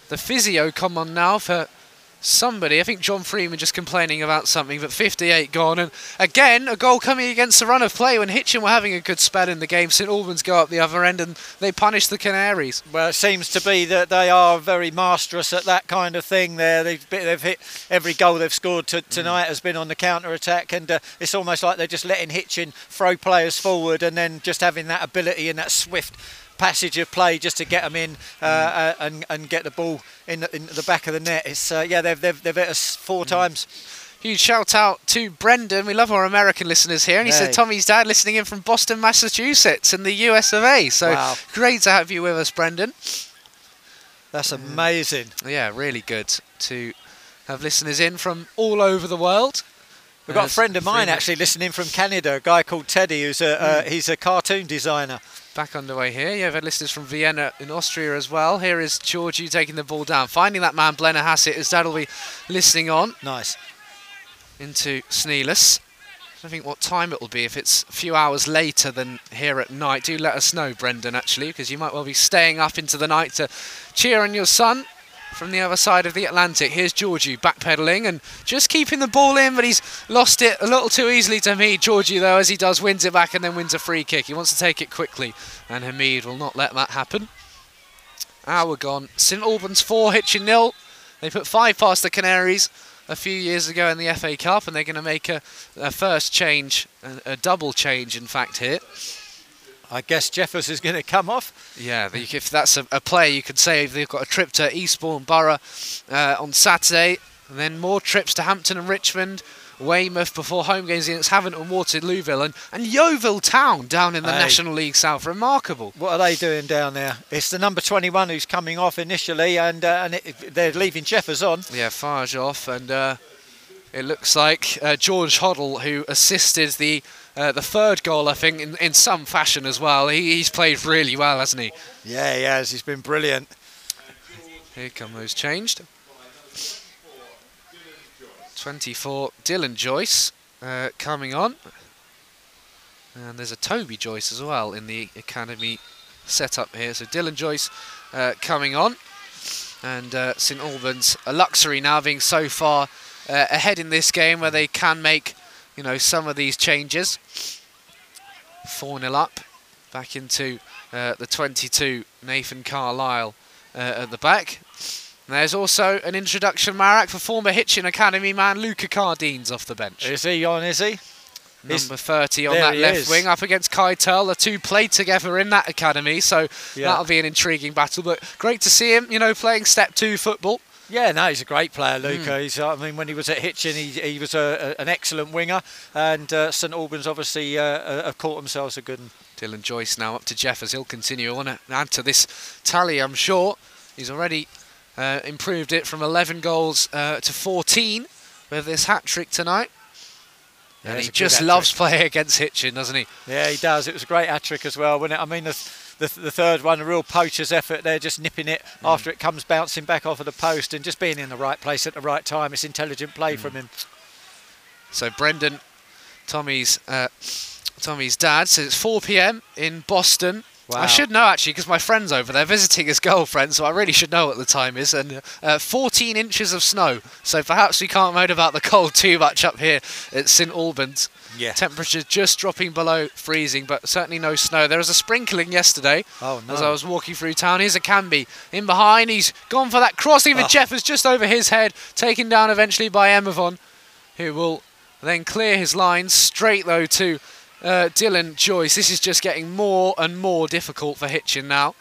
the physio come on now for somebody. I think John Freeman just complaining about something, but 58 gone. And again, a goal coming against the run of play when Hitchin were having a good spell in the game. St Albans go up the other end and they punish the Canaries. Well, it seems to be that they are very masterous at that kind of thing. There, they've, they've hit every goal they've scored to, tonight has been on the counter attack, and uh, it's almost like they're just letting Hitchin throw players forward, and then just having that ability and that swift passage of play just to get them in uh, uh, and and get the ball in the, in the back of the net. It's uh, yeah, they've they've they've hit us four times. Huge shout out to Brendan. We love our American listeners here. And he Hey. said Tommy's dad listening in from Boston, Massachusetts, in the US of A. So Wow. great to have you with us, Brendan. That's amazing. Yeah, really good to have listeners in from all over the world. We've got a friend of mine actually listening from Canada, a guy called Teddy, who's a uh, he's a cartoon designer. Back underway here. Yeah, we've had listeners from Vienna in Austria as well. Here is Georgiou taking the ball down, finding that man Blennerhassett. Dad will be listening on Nice. into Sneelis. I think what time it will be. If it's a few hours later than here at night, do let us know, Brendan, actually, because you might well be staying up into the night to cheer on your son from the other side of the Atlantic. Here's Georgiou backpedaling and just keeping the ball in, but he's lost it a little too easily to Hamid. Georgiou, though, as he does, wins it back and then wins a free kick. He wants to take it quickly, and Hamid will not let that happen. Hour gone. St Albans 4, Hitchin nil. They put five past the Canaries a few years ago in the FA Cup, and they're going to make a, a first change, a, a double change, in fact, here. I guess Jeffers is going to come off. Yeah, if that's a, a player, you could say they've got a trip to Eastbourne Borough uh, on Saturday, and then more trips to Hampton and Richmond, Weymouth before home games against Havant and Waterlooville, and, and Yeovil Town down in the Hey. National League South. Remarkable. What are they doing down there? It's the number 21 who's coming off initially, and uh, and it, they're leaving Jeffers on. Yeah, Farge off, and uh, it looks like uh, George Hoddle, who assisted the uh, the third goal, I think, in, in some fashion as well. He, he's played really well, hasn't he? Yeah, he has. He's been brilliant. Here come those changed. 24, Dylan Joyce uh, coming on. And there's a Toby Joyce as well in the academy setup here. So Dylan Joyce uh, coming on. And uh, St Albans, a luxury now being so far uh, ahead in this game where they can make, you know, some of these changes. 4 0 up. Back into uh, the 22, Nathan Carlisle uh, at the back. And there's also an introduction, Marek, for former Hitchin Academy man Luca Cardines off the bench. Is he on? Is he? Number 30 on there that left is. wing up against Kai Turl. The two played together in that academy, so Yeah. that'll be an intriguing battle. But great to see him, you know, playing step two football. Yeah, no, he's a great player, Luca. Hmm. He's, I mean, when he was at Hitchin, he, he was a, a, an excellent winger, and uh, St Albans obviously uh, uh, have caught themselves a good one. Dylan Joyce now up to Jeffers. He'll continue on and add to this tally, I'm sure. He's already uh, improved it from 11 goals uh, to 14 with this hat trick tonight. Yeah, and he just loves playing against Hitchin, doesn't he? Yeah, he does. It was a great hat trick as well. wasn't it, I mean, the, the, the third one, a real poacher's effort there, just nipping it Hmm. after it comes bouncing back off of the post and just being in the right place at the right time. It's intelligent play Hmm. from him. So Brendan, Tommy's uh, Tommy's dad says it's 4 p.m. in Boston. I should know actually because my friend's over there visiting his girlfriend, so I really should know what the time is. And uh, 14 inches of snow, so perhaps we can't moan about the cold <laughs> too much up here at St Albans. Yeah. Temperature just dropping below freezing, but certainly no snow. There was a sprinkling yesterday Oh, as. I was walking through town. Here's Akanbi in behind. He's gone for that cross. Even Oh. Jeff is just over his head, taken down eventually by Emavon, who will then clear his lines straight though to uh, Dylan Joyce. This is just getting more and more difficult for Hitchin now.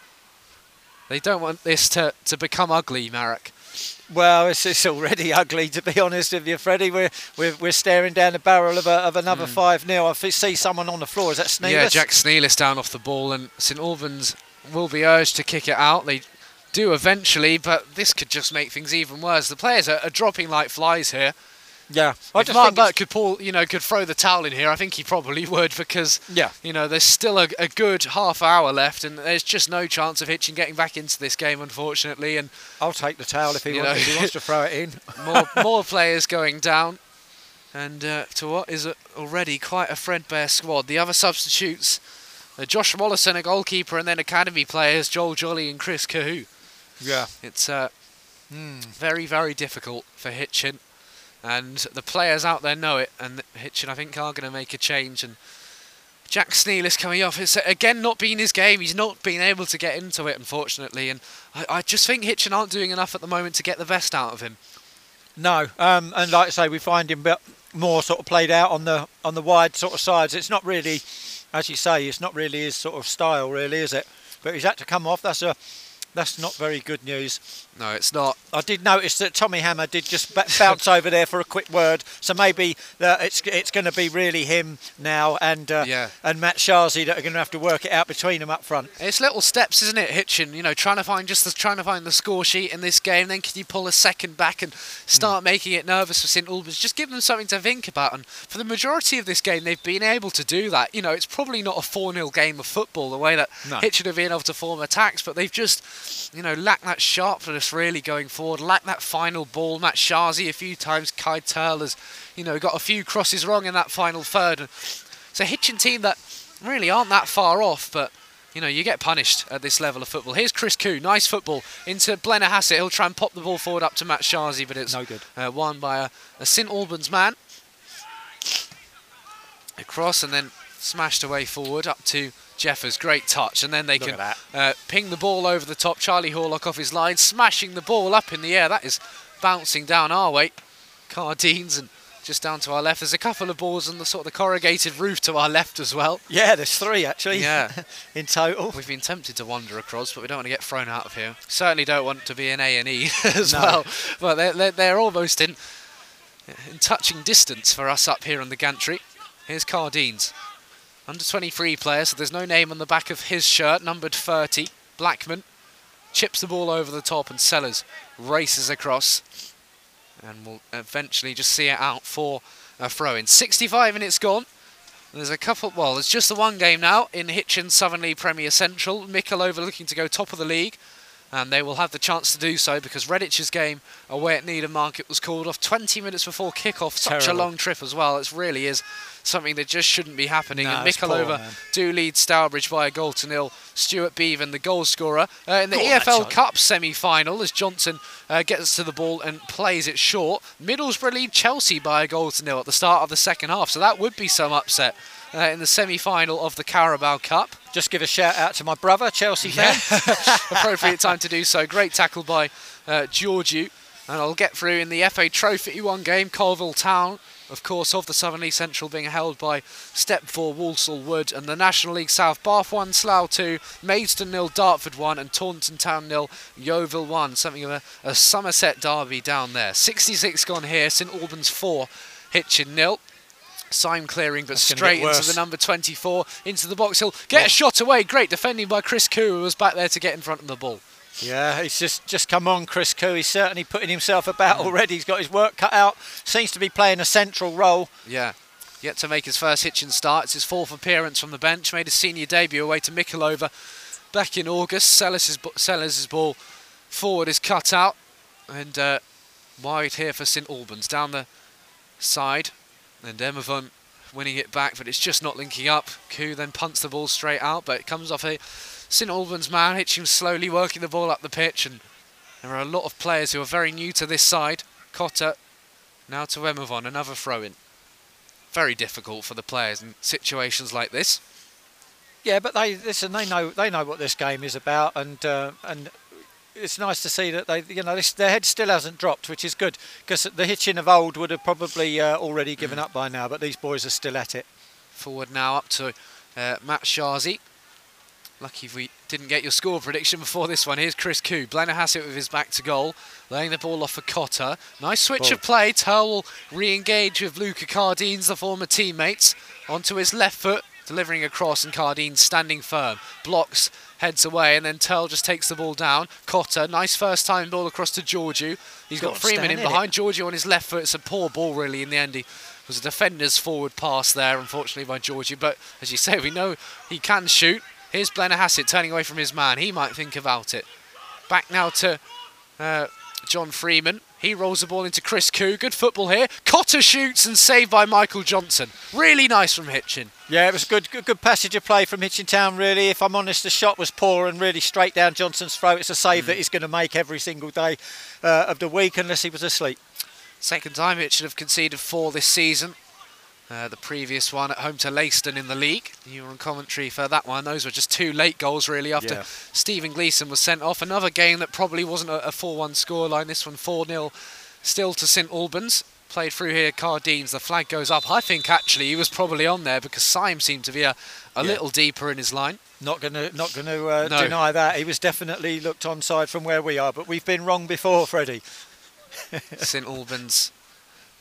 They don't want this to, to become ugly, Marek. Well, it's, it's already <laughs> ugly to be honest with you, Freddie. We're we're, we're staring down the barrel of, a, of another five 0 I see someone on the floor. Is that? Hmm. Yeah, Jack Sneelis down off the ball, and St Albans will be urged to kick it out. They do eventually, but this could just make things even worse. The players are, are dropping like flies here. Yeah, I if just Mark think Burke could pull, you know, could throw the towel in here, I think he probably <laughs> would because, Yeah. you know, there's still a, a good half hour left, and there's just no chance of Hitchin getting back into this game, unfortunately. And I'll take the towel if he, wants, know. if he wants to throw it in. <laughs> more <laughs> more players going down, and uh, to what is already quite a threadbare squad. The other substitutes: uh, Josh Wallison, a goalkeeper, and then academy players Joel Jolly and Chris Cahoon. Yeah. It's uh, very very difficult for Hitchin, and the players out there know it. And Hitchin, I think, are going to make a change. And Jack Sneelis coming off. It's again not been his game. He's not been able to get into it, unfortunately. And I, I just think Hitchin aren't doing enough at the moment to get the best out of him. No, um, and like I say, we find him more sort of played out on the on the wide sort of sides. It's not really, as you say, it's not really his sort of style, really, is it? But he's had to come off. That's a that's not very good news. No, it's not. I did notice that Tommy Hammer did just bounce over there for a quick word, so maybe uh, it's it's going to be really him now and uh, Yeah. and Matshazi that are going to have to work it out between them up front. It's little steps, isn't it, Hitchin? You know, trying to find just the, trying to find the score sheet in this game. Then can you pull a second back and start making it nervous for St Albans? Just give them something to think about. And for the majority of this game, they've been able to do that. You know, it's probably not a 4-0 game of football the way that No. Hitchin have been able to form attacks, but they've just, you know, lacked that sharpness really going forward. Lacked that final ball. Matshazi a few times. Kai Turler's, you know, got a few crosses wrong in that final third. It's a Hitchin team that really aren't that far off, but you know, you get punished at this level of football. Here's Chris Koo, nice football into Blennerhassett. He'll try and pop the ball forward up to Matshazi, but it's No good. Uh, won by a, a St Albans man. Across and then smashed away forward up to Jeffers. Great touch, and then they Look can uh, ping the ball over the top. Charlie Horlock off his line, smashing the ball up in the air. That is bouncing down our way. Cardines and just down to our left. There's a couple of balls on the sort of the corrugated roof to our left as well. Yeah, there's three actually. Yeah. <laughs> in total. We've been tempted to wander across, but we don't want to get thrown out of here. Certainly don't want to be an A and E <laughs> as No. well. But they're, they're, they're almost in in touching distance for us up here on the gantry. Here's Cardines, under 23 player, so there's no name on the back of his shirt, numbered 30. Blackman chips the ball over the top, and Sellers races across, and will eventually just see it out for a throw in. 65 minutes gone. There's a couple, well, there's just the one game now in Hitchin Southern League Premier Central. Mickleover looking to go top of the league, and they will have the chance to do so because Redditch's game away at Needham Market was called off 20 minutes before kick-off. Such a long trip as well. It really is something that just shouldn't be happening. No, and poor, do lead Stourbridge by a goal to nil. Stuart Beavan, the goal scorer. Uh, in the Oh, EFL. Cup semi-final as Johnson uh, gets to the ball and plays it short. Middlesbrough lead Chelsea by a goal to nil at the start of the second half, so that would be some upset uh, in the semi-final of the Carabao Cup. Just give a shout out to my brother, Chelsea fan. <laughs> Appropriate time to do so. Great tackle by uh, Georgiou. And I'll get through in the FA Trophy one game, Coalville Town, of course, of the Southern League Central being held by Step 4 Walsall Wood and the National League South, Bath 1, Slough 2, Maidstone 0, Dartford 1 and Taunton Town 0, Yeovil 1. Something of a, a Somerset derby down there. 66 gone here, St Albans 4, Hitchin 0. Sign clearing, but That's straight into the number 24, into the box. He'll get a shot away. Great defending by Chris Koo, who was back there to get in front of the ball. Yeah, he's just just come on, Chris Koo. He's certainly putting himself about Mm. already. He's got his work cut out. Seems to be playing a central role. Yeah. Yet to make his first Hitchin start. It's his fourth appearance from the bench. Made his senior debut away to Mickleover back in August. Sellers' Sellers' ball forward is cut out. And uh, wide here for St Albans. Down the side. And Emavon winning it back, but it's just not linking up. Koo then punts the ball straight out, but it comes off a St Albans man Hitchin slowly working the ball up the pitch, and there are a lot of players who are very new to this side. Cotter now to Emavon, another throw in. Very difficult for the players in situations like this. Yeah, but they listen. They know they know what this game is about, and uh, and it's nice to see that they you know this, their head still hasn't dropped, which is good because the Hitchin of old would have probably uh, already given up by now, but these boys are still at it. Forward now up to uh, Matshazi. Lucky if we didn't get your score prediction before this one. Here's Chris Koo. Blennerhassett with his back to goal, laying the ball off for Cotter. Nice switch Ball. of play. Turl will re-engage with Luca Cardines, the former teammates, onto his left foot, delivering a cross, and Cardines standing firm. Blocks, heads away, and then Turl just takes the ball down. Cotter, nice first time ball across to Georgiou. He's got on, Freeman in behind Georgiou on his left foot. It's a poor ball, really, in the end. He was a defender's forward pass there, unfortunately, by Georgiou. But as you say, we know he can shoot. Here's Blennerhassett turning away from his man. He might think about it. Back now to uh, John Freeman. He rolls the ball into Chris Koo. Good football here. Cotter shoots and saved by Michael Johnson. Really nice from Hitchin. Yeah, it was good, good, good passage of play from Hitchin Town. Really, if I'm honest, the shot was poor and really straight down Johnson's throat. It's a save that he's going to make every single day uh, of the week, unless he was asleep. Second time Hitchin have conceded four this season. Uh, the previous one at home to Leiston in the league. You were on commentary for that one. Those were just two late goals, really, after Yeah. Stephen Gleeson was sent off. Another game that probably wasn't a, a 4 1 scoreline. This one 4 0 still to St Albans. Played through here, Cardines. The flag goes up. I think actually he was probably on there because Syme seemed to be a, a Yeah. little deeper in his line. Not going to, not going to uh, No. deny that. He was definitely looked onside from where we are, but we've been wrong before, Freddie. St Albans.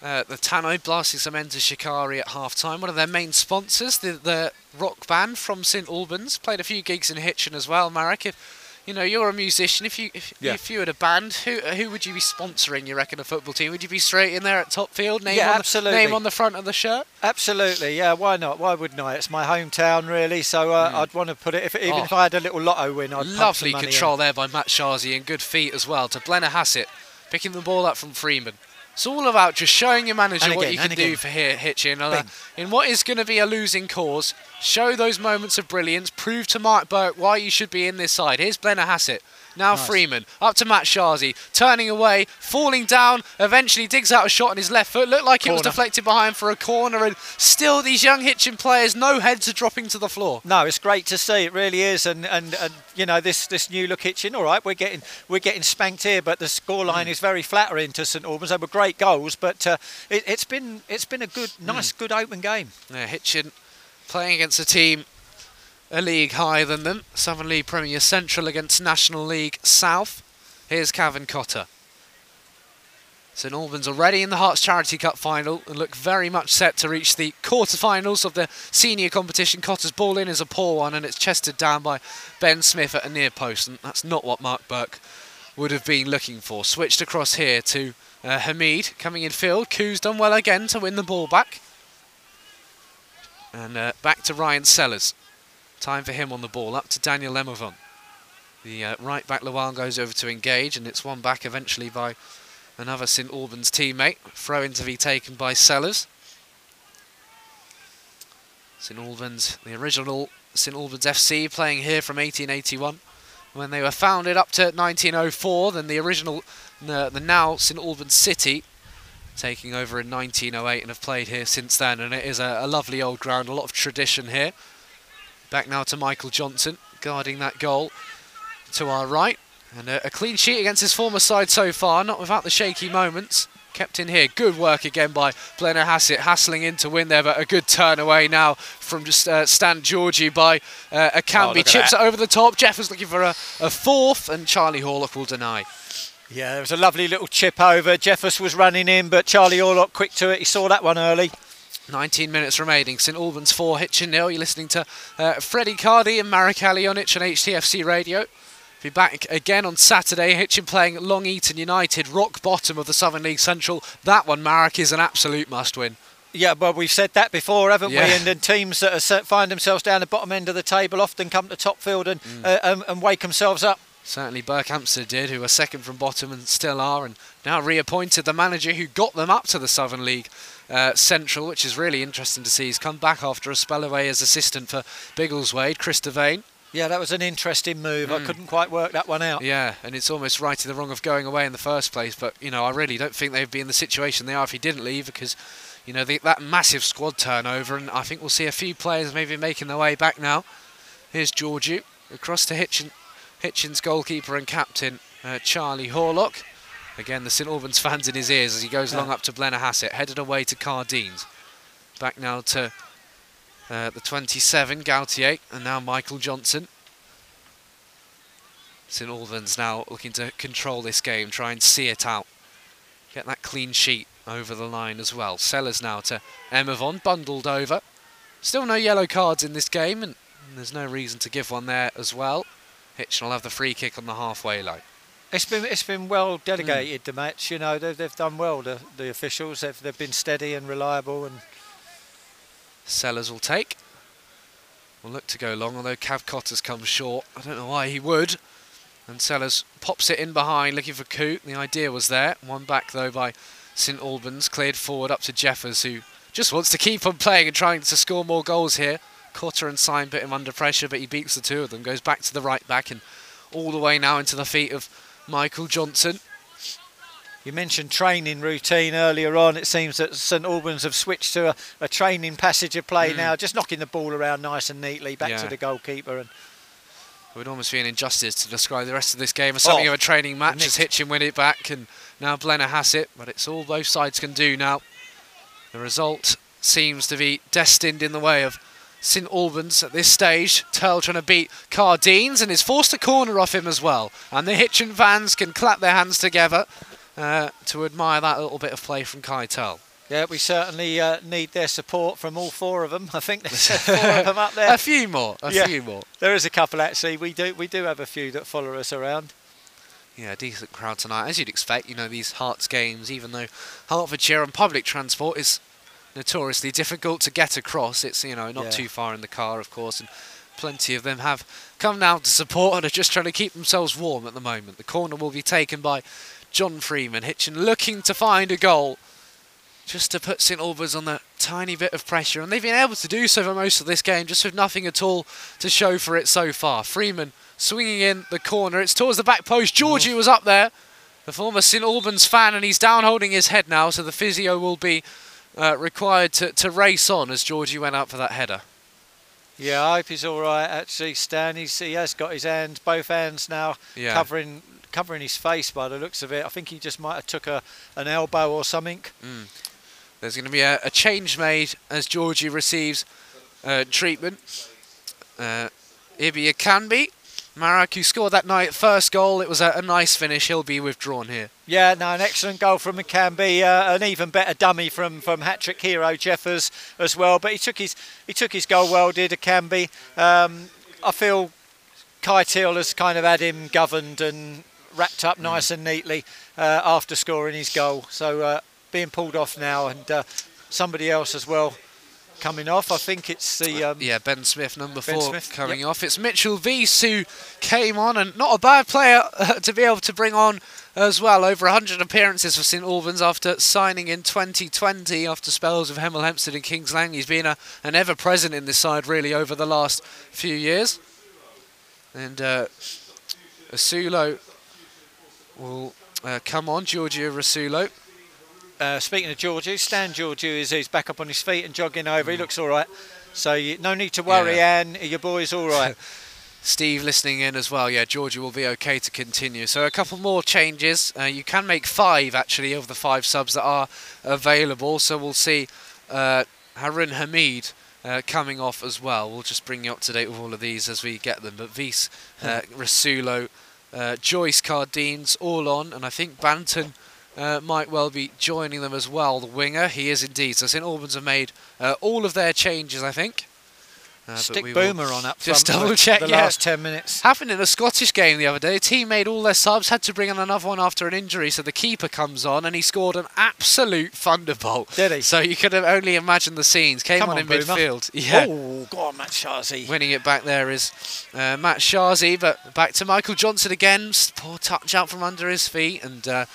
Uh, the Tannoy blasting some Enter Shikari at half time. One of their main sponsors, the, the rock band from St Albans, played a few gigs in Hitchin as well. Marek, if you know you're a musician, if you if, Yeah. if you had a band, who who would you be sponsoring? You reckon a football team? Would you be straight in there at top field? Name Yeah, on the, absolutely. name on the front of the shirt. Absolutely, yeah. Why not? Why wouldn't I? It's my hometown, really. So uh, I'd want to put it. If, even Oh. if I had a little lotto win, I'd Lovely money in. control there by Matshazi and good feet as well to Blennerhassett, picking the ball up from Freeman. It's all about just showing your manager And what you can do for here, Hitchin. Uh, in what is going to be a losing cause, show those moments of brilliance. Prove to Mark Burke why you should be in this side. Here's Blennerhassett. Now Nice. Freeman up to Matshazi, turning away, falling down. Eventually digs out a shot on his left foot. Looked like it was deflected behind for a corner, and still these young Hitchin players, no heads are dropping to the floor. No, it's great to see. It really is, and, and, and you know this this new look Hitchin. All right, we're getting we're getting spanked here, but the scoreline is very flattering to St Albans. They were great goals, but uh, it, it's been it's been a good, nice, good open game. Yeah, Hitchin playing against a team a league higher than them. Southern League Premier Central against National League South. Here's Cavan Cotter. St Albans already in the Herts Charity Cup final and look very much set to reach the quarterfinals of the senior competition. Cotter's ball in is a poor one and it's chested down by Ben Smith at a near post, and that's not what Mark Burke would have been looking for. Switched across here to uh, Hamid coming in field. Koo's done well again to win the ball back. And uh, back to Ryan Sellers. Time for him on the ball. Up to Daniel Lemovon. The uh, right back Luan goes over to engage, and it's won back eventually by another St Albans teammate. Throw in to be taken by Sellers. St Albans, the original St Albans FC, playing here from 1881. When they were founded up to 1904, then the original, uh, the now St Albans City, taking over in 1908 and have played here since then. And it is a, a lovely old ground, a lot of tradition here. Back now to Michael Johnson, guarding that goal to our right. And a, a clean sheet against his former side so far, not without the shaky moments. Kept in here. Good work again by Blennerhassett, hassling in to win there, but a good turn away now from just uh, Stan Georgiou by uh, Oh, Akanbi. at Chips it over the top. Jeff was looking for a, a fourth, and Charlie Horlock will deny. Yeah, there was a lovely little chip over. Jeffers was running in, but Charlie Horlock quick to it. He saw that one early. 19 minutes remaining. St Albans 4, Hitchin nil. You're listening to uh, Freddie Cardi and Marek Alionic on HTFC Radio. Be back again on Saturday. Hitchin playing Long Eaton United, rock bottom of the Southern League Central. That one, Marek, is an absolute must win. Yeah, well, we've said that before, haven't Yeah. we? And then teams that are, set- find themselves down the bottom end of the table often come to top field and, uh, and, and wake themselves up. Certainly Berkhamsted did, who were second from bottom and still are, and now reappointed the manager who got them up to the Southern League uh, Central, which is really interesting to see. He's come back after a spell away as assistant for Biggleswade, Chris Devane. Yeah, that was an interesting move. I couldn't quite work that one out. Yeah, and it's almost right in the wrong of going away in the first place. But you know, I really don't think they'd be in the situation they are if he didn't leave because, you know, the, that massive squad turnover, and I think we'll see a few players maybe making their way back now. Here's Georgiou across to Hitchin, Hitchin's goalkeeper and captain uh, Charlie Horlock. Again, the St Albans fans in his ears as he goes long up to Blennerhassett, headed away to Cardines. Back now to uh, the 27, Gautier, and now Michael Johnson. St Albans now looking to control this game, try and see it out. Get that clean sheet over the line as well. Sellers now to Emavon, bundled over. Still no yellow cards in this game, and there's no reason to give one there as well. Hitchin will have the free kick on the halfway line. It's been it's been well delegated the hmm. match. You know they've, they've done well. The the officials they've they've been steady and reliable and Sellers will take. Will look to go long, although Cav has come short. I don't know why he would. And Sellers pops it in behind, looking for Coote. The idea was there. One back, though, by St Albans. Cleared forward up to Jeffers, who just wants to keep on playing and trying to score more goals here. Cotter and Syme put him under pressure, but he beats the two of them. Goes back to the right back and all the way now into the feet of Michael Johnson. You mentioned training routine earlier on. It seems that St Albans have switched to a, a training passage of play hmm. now, just knocking the ball around nice and neatly back Yeah. to the goalkeeper. And It would almost be an injustice to describe the rest of this game as something Oh, of a training match as. Hitchin win it back and now Blennerhassett, but it's all both sides can do now. The result seems to be destined in the way of St Albans at this stage. Turl trying to beat Cardines and is forced to corner off him as well. And the Hitchin fans can clap their hands together uh, to admire that little bit of play from Kai Turl. yeah, we certainly uh, need their support from all four of them. <laughs> I think there's four of them up <laughs> there. A few more, a Yeah. few more. There is a couple actually. We do we do have a few that follow us around. Yeah, decent crowd tonight, as you'd expect. You know, these Herts games, even though Hertfordshire and public transport is notoriously difficult to get across, it's, you know, not Yeah. too far in the car, of course, and plenty of them have come down to support and are just trying to keep themselves warm at the moment. The corner will be taken by John Freeman. Hitchin looking to find a goal just to put St Albans on that tiny bit of pressure, and they've been able to do so for most of this game, just with nothing at all to show for it so far. Freeman swinging in the corner, it's towards the back post. Georgie was up there, the former St Albans fan, and he's down holding his head now, so the physio will be uh, required to, to race on as Georgie went out for that header. Yeah, I hope he's all right. Actually, Stan, he's, he has got his hands, both hands now, Yeah. covering covering his face by the looks of it. I think he just might have took a an elbow or something. There's going to be a, a change made as Georgie receives uh, treatment. Uh, Ibi Akanbi, Marek, who scored that night first goal, it was a, a nice finish. He'll be withdrawn here. Yeah, no, an excellent goal from McCanby, uh, an even better dummy from from hat-trick hero Jeffers as well. But he took his he took his goal well, did Akanbi. Um, I feel Kai Turl has kind of had him governed and wrapped up nice and neatly uh, after scoring his goal. So uh, being pulled off now, and uh, somebody else as well coming off. I think it's the um, Yeah, Ben Smith, number Ben four, Smith, coming yep. off. It's Mitchell Weiss who came on, and not a bad player uh, to be able to bring on as well. Over 100 appearances for St Albans after signing in 2020 after spells of Hemel Hempstead and Kings Lynn. He's been a, an ever present in this side really over the last few years. And uh, Asulo will uh, come on, Giorgio Rasulo. Uh, speaking of Georgiou, Stan Georgiou is he's back up on his feet and jogging over. He looks all right. So you, no need to worry, Yeah. Anne. Your boy's all right. <laughs> Steve listening in as well. Yeah, Georgia will be okay to continue. So a couple more changes. Uh, you can make five actually of the five subs that are available. So we'll see uh, Haroon Hamid uh, coming off as well. We'll just bring you up to date with all of these as we get them. But Vis, uh, Rasulo, uh, Joyce Cardines all on, and I think Banton. Uh, might well be joining them as well, the winger. He is indeed. So St Albans have made uh, all of their changes, I think. Uh, Stick Boomer on up just front for double check, the yeah. last 10 minutes. Happened in a Scottish game the other day. A team made all their subs, had to bring on another one after an injury, so the keeper comes on and he scored an absolute thunderbolt. Did he? So you could have only imagined the scenes. Came on, on, in Boomer. midfield. <laughs> Yeah. Oh, go on, Matshazi. Winning it back there is uh, Matshazi, but back to Michael Johnson again. Poor touch out from under his feet, and uh,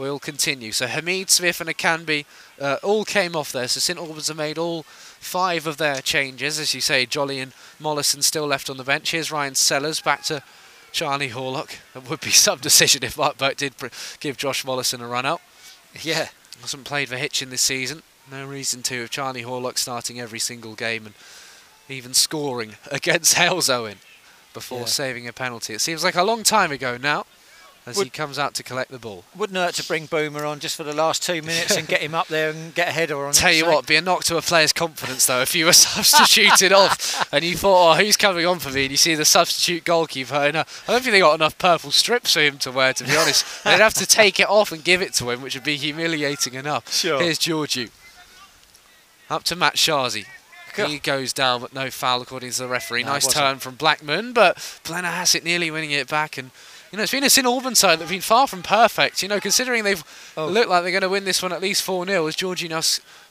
will continue. So Hamid, Smith, and Akanbi uh, all came off there. So St Albans have made all five of their changes. As you say, Jolly and Mollison still left on the bench. Here's Ryan Sellers back to Charlie Horlock. <laughs> It would be some decision if Mark Burke did pr- give Josh Mollison a run out. Yeah. Hasn't played for Hitchin this season. No reason to. If Charlie Horlock starting every single game and even scoring <laughs> against Halesowen before Yeah. saving a penalty. It seems like a long time ago now as he comes out to collect the ball. Wouldn't hurt to bring Boomer on just for the last two minutes and get him up there and get a header on. Tell you what, be a knock to a player's confidence though if you were <laughs> substituted off and you thought, oh, who's coming on for me? And you see the substitute goalkeeper. And, uh, I don't think they got enough purple strips for him to wear, to be honest. <laughs> They'd have to take it off and give it to him, which would be humiliating enough. Sure. Here's Georgiou. Up to Matshazi. He goes down, but no foul according to the referee. No, nice turn from Blackman, but Blennerhassett nearly winning it back. And you know, it's been a St Albans side that've been far from perfect. You know, considering they've Oh. looked like they're going to win this one at least 4 0 as Georgie now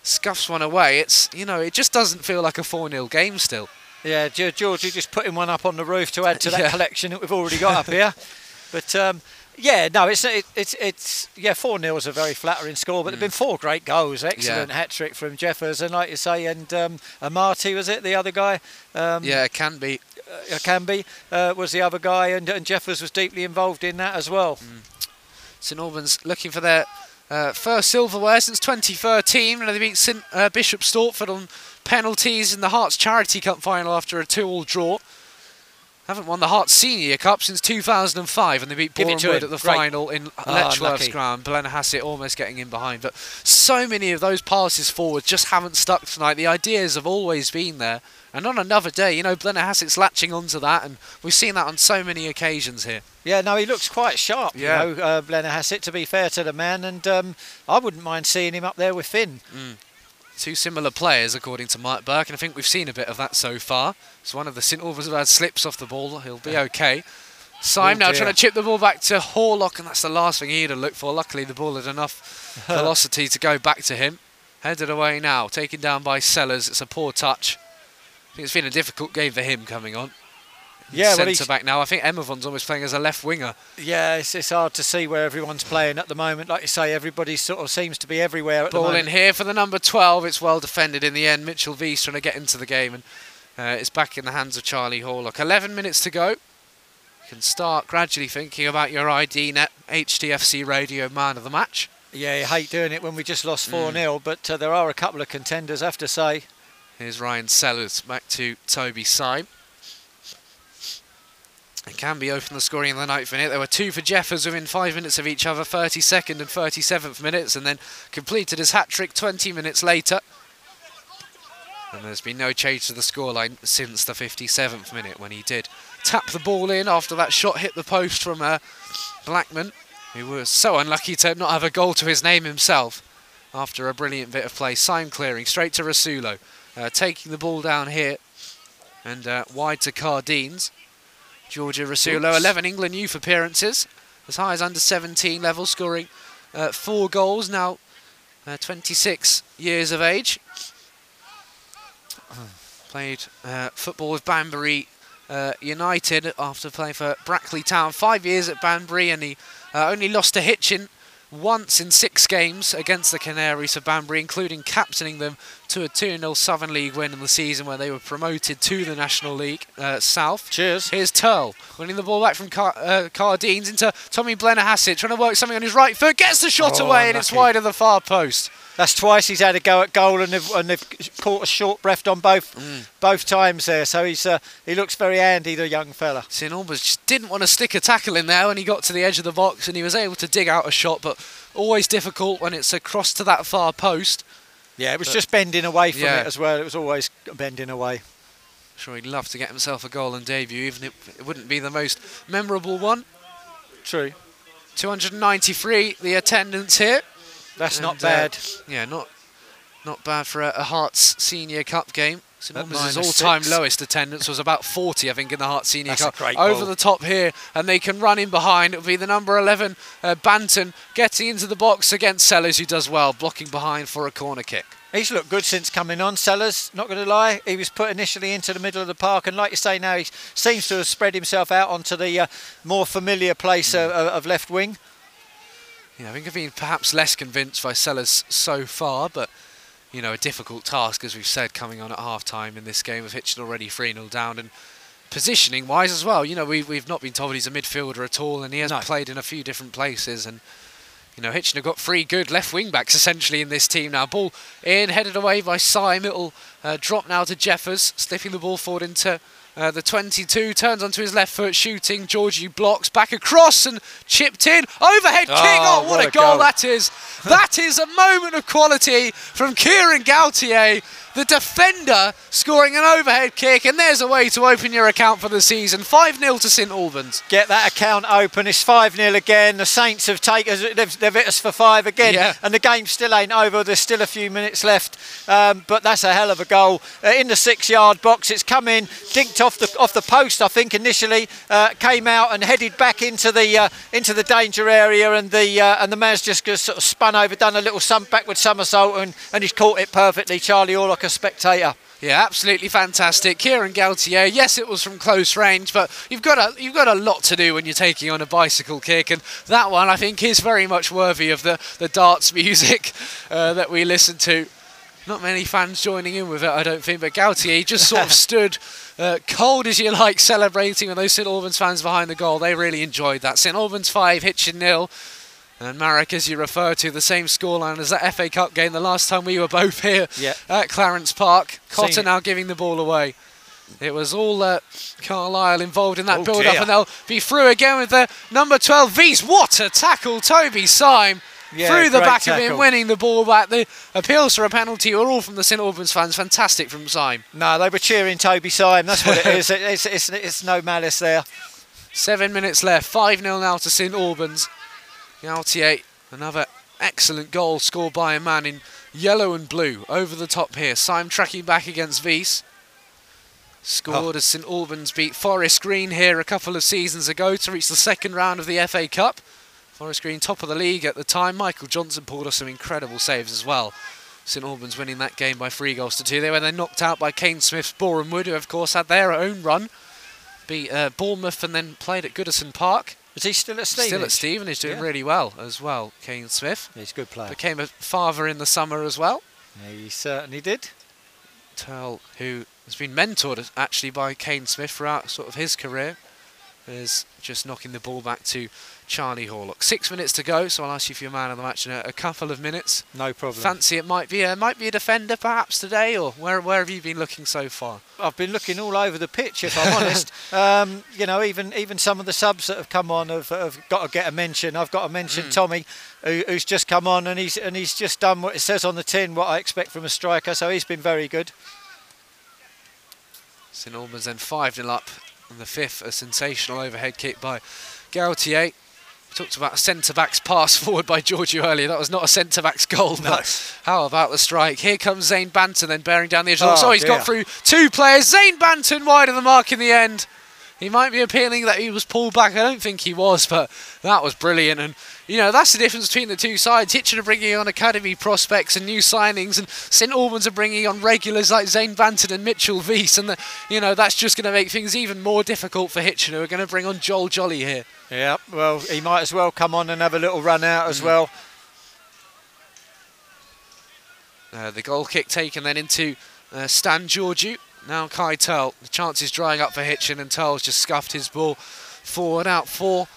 scuffs one away. It's, you know, it just doesn't feel like a 4 0 game still. Yeah, Ge- Georgie just putting one up on the roof to add to that <laughs> Yeah. collection that we've already got up here. <laughs> But um, yeah, no, it's it, it's it's yeah, four 0 is a very flattering score, but there've been four great goals, excellent Yeah. hat trick from Jeffers, and like you say, and um, Amati was it the other guy? Um, Yeah, it can be. Uh, Akanbi uh, was the other guy, and, and Jeffers was deeply involved in that as well. St Albans looking for their uh, first silverware since 2013 when they beat St uh, Bishop Stortford on penalties in the Herts Charity Cup final after a 2-all draw. Haven't won the Herts Senior Cup since 2005 and they beat Give it Boreham to at the Great. final in Ah, Letchworth's ground. Blennerhassett almost getting in behind. But so many of those passes forward just haven't stuck tonight. The ideas have always been there. And on another day, you know, Blennerhassett's latching onto that and we've seen that on so many occasions here. Yeah, no, he looks quite sharp. Yeah. You know, uh, Blennerhassett, to be fair to the man, and um, I wouldn't mind seeing him up there with Finn. Two similar players, according to Mike Burke, and I think we've seen a bit of that so far. So one of the St Albans had slips off the ball. He'll be okay. Syme Oh now dear. trying to chip the ball back to Horlock, and that's the last thing he'd have looked for. Luckily, the ball had enough <laughs> velocity to go back to him. Headed away now, taken down by Sellers. It's a poor touch. I think it's been a difficult game for him coming on. Yeah, centre he's- back now. I think Emavon's almost playing as a left winger. Yeah, it's, it's hard to see where everyone's playing at the moment. Like you say, everybody sort of seems to be everywhere at the Ball in here for the number 12. It's well defended in the end. Mitchell V's trying to get into the game and uh, it's back in the hands of Charlie Horlock. 11 minutes to go. You can start gradually thinking about your ID net HTFC radio man of the match. Yeah, you hate doing it when we just lost 4 Mm. 0, but uh, there are a couple of contenders, I have to say. Here's Ryan Sellers back to Toby Syme. It can be open the scoring in the ninth minute. There were two for Jeffers within five minutes of each other, 32nd and 37th minutes, and then completed his hat trick 20 minutes later. And there's been no change to the scoreline since the 57th minute when he did tap the ball in after that shot hit the post from uh, Blackman, who was so unlucky to not have a goal to his name himself after a brilliant bit of play. Sign clearing straight to Rasulo, uh, taking the ball down here and uh, wide to Cardines. Giorgio Rasulo, Oops. 11 England youth appearances, as high as under 17 level, scoring uh, four goals, now uh, 26 years of age. <clears throat> Played uh, football with Banbury uh, United after playing for Brackley Town. Five years at Banbury, and he uh, only lost to Hitchin once in six games against the Canaries of Banbury, including captaining them to a 2 0 Southern League win in the season where they were promoted to the National League uh, South. Cheers. Here's Turl winning the ball back from Car- uh, Cardines into Tommy Blennerhassett, trying to work something on his right foot, gets the shot Oh, away, and it's wide of the far post. That's twice he's had a go at goal, and they've, and they've caught a short breath on both Mm. both times there. So he's uh, he looks very handy, the young fella. St Albans just didn't want to stick a tackle in there when he got to the edge of the box and he was able to dig out a shot, but always difficult when it's across to that far post. Yeah, it was But- just bending away from Yeah. it as well. It was always bending away. Sure, he'd love to get himself a goal and debut, even if it wouldn't be the most memorable one. True. 293, the attendance here. That's not And, uh, bad. Yeah, not not bad for a, a Herts Senior Cup game. St Albans' all-time lowest attendance was about 40, I think, in the Herts Senior That's Cup. great Over the top here, and they can run in behind. It'll be the number 11, uh, Banton, getting into the box against Sellers, who does well, blocking behind for a corner kick. He's looked good since coming on. Sellers, not going to lie, he was put initially into the middle of the park, and like you say now, he seems to have spread himself out onto the uh, more familiar place Mm. uh, of left wing. Yeah, I think I've been perhaps less convinced by Sellers so far, but you know, a difficult task, as we've said, coming on at half time in this game with Hitchin already 3 0 down and positioning wise as well. You know, we, we've not been told he's a midfielder at all, and he has No. played in a few different places. And, you know, Hitchin have got three good left wing backs essentially in this team now. Ball in, headed away by Syme. It'll uh, drop now to Jeffers, slipping the ball forward into. Uh, the 22 turns onto his left foot, shooting. Georgie blocks back across and chipped in. Overhead kick. Oh, Oh, what, what a goal goal. that is! That is a moment of quality from Kieran Gautier, the defender, scoring an overhead kick, and there's a way to open your account for the season. 5 0 to St Albans. Get that account open. It's 5 0 again. The Saints have taken us, they've, they've hit us for five again. Yeah. And the game still ain't over. There's still a few minutes left. Um, but that's a hell of a goal. Uh, in the six yard box, it's come in, dinked off the off the post, I think, initially. Uh, came out and headed back into the uh, into the danger area. And the uh, and the man's just sort of spun over, done a little some backward somersault, and, and he's caught it perfectly. Charlie, like a spectator. Yeah, absolutely fantastic. Kieran Gautier, yes, it was from close range, but you've got a you've got a lot to do when you're taking on a bicycle kick, and that one I think is very much worthy of the the darts <laughs> music uh, that we listen to. Not many fans joining in with it, I don't think, but Gautier just sort of <laughs> stood uh, cold as you like, celebrating with those St Albans fans behind the goal. They really enjoyed that. St Albans five, Hitchin nil. And Marek, as you refer to, the same scoreline as that FA Cup game the last time we were both here Yeah. at Clarence Park. Cotter now giving the ball away. It was all uh, Carlisle involved in that Oh, build up, and they'll be through again with the number 12 V's. What a tackle, Toby Syme. Yeah, through the back of him, winning the ball back. The appeals for a penalty were all from the St Albans fans. Fantastic from Syme. No, they were cheering Toby Syme. That's what it is. It- It's, it's, it's no malice there. Seven minutes left. 5 0 now to St Albans. Gautier, another excellent goal scored by a man in yellow and blue over the top here. Syme tracking back against Wies. Scored as St Albans beat Forest Green here a couple of seasons ago to reach the second round of the FA Cup. Forest Green top of the league at the time. Michael Johnson pulled off some incredible saves as well. St Albans winning that game by three goals to two. They were then knocked out by Kane Smith's Boreham Wood, who of course had their own run. Beat uh, Bournemouth and then played at Goodison Park. Is he still at Stevenage? Still at Stevenage, doing Yeah. really well as well. Kane Smith He's a good player. became a father in the summer as well. Yeah, he certainly did. Turl, who has been mentored actually by Kane Smith throughout sort of his career, is just knocking the ball back to Charlie Horlock. Six minutes to go, so I'll ask you for your man of the match in a, a couple of minutes. No problem. Fancy it might be a might be a defender perhaps today, or where where have you been looking so far? I've been looking all over the pitch, if I'm honest. <laughs> Um, you know, even even some of the subs that have come on have, have got to get a mention. I've got to mention Hmm. Tommy, who, who's just come on and he's and he's just done what it says on the tin, what I expect from a striker. So he's been very good. St Albans then 5 0 up in the fifth, a sensational overhead kick by Gautier. We talked about a centre back's pass <laughs> forward by Giorgio earlier. That was not a centre back's goal. But how about the strike? Here comes Zane Banton then bearing down the edge. of the Oh, so he's got through two players. Zane Banton wide of the mark in the end. He might be appealing that he was pulled back. I don't think he was, but that was brilliant. And, you know, that's the difference between the two sides. Hitchin are bringing on academy prospects and new signings, and St Albans are bringing on regulars like Zane Banton and Mitchell Weiss. And, the, you know, that's just going to make things even more difficult for Hitchin, who are going to bring on Joel Jolly here. Yeah, well, he might as well come on and have a little run out as well. Uh, the goal kick taken then into uh, Stan Georgiou. Now Kai Turl. The chance is drying up for Hitchin, and Turl's just scuffed his ball forward out for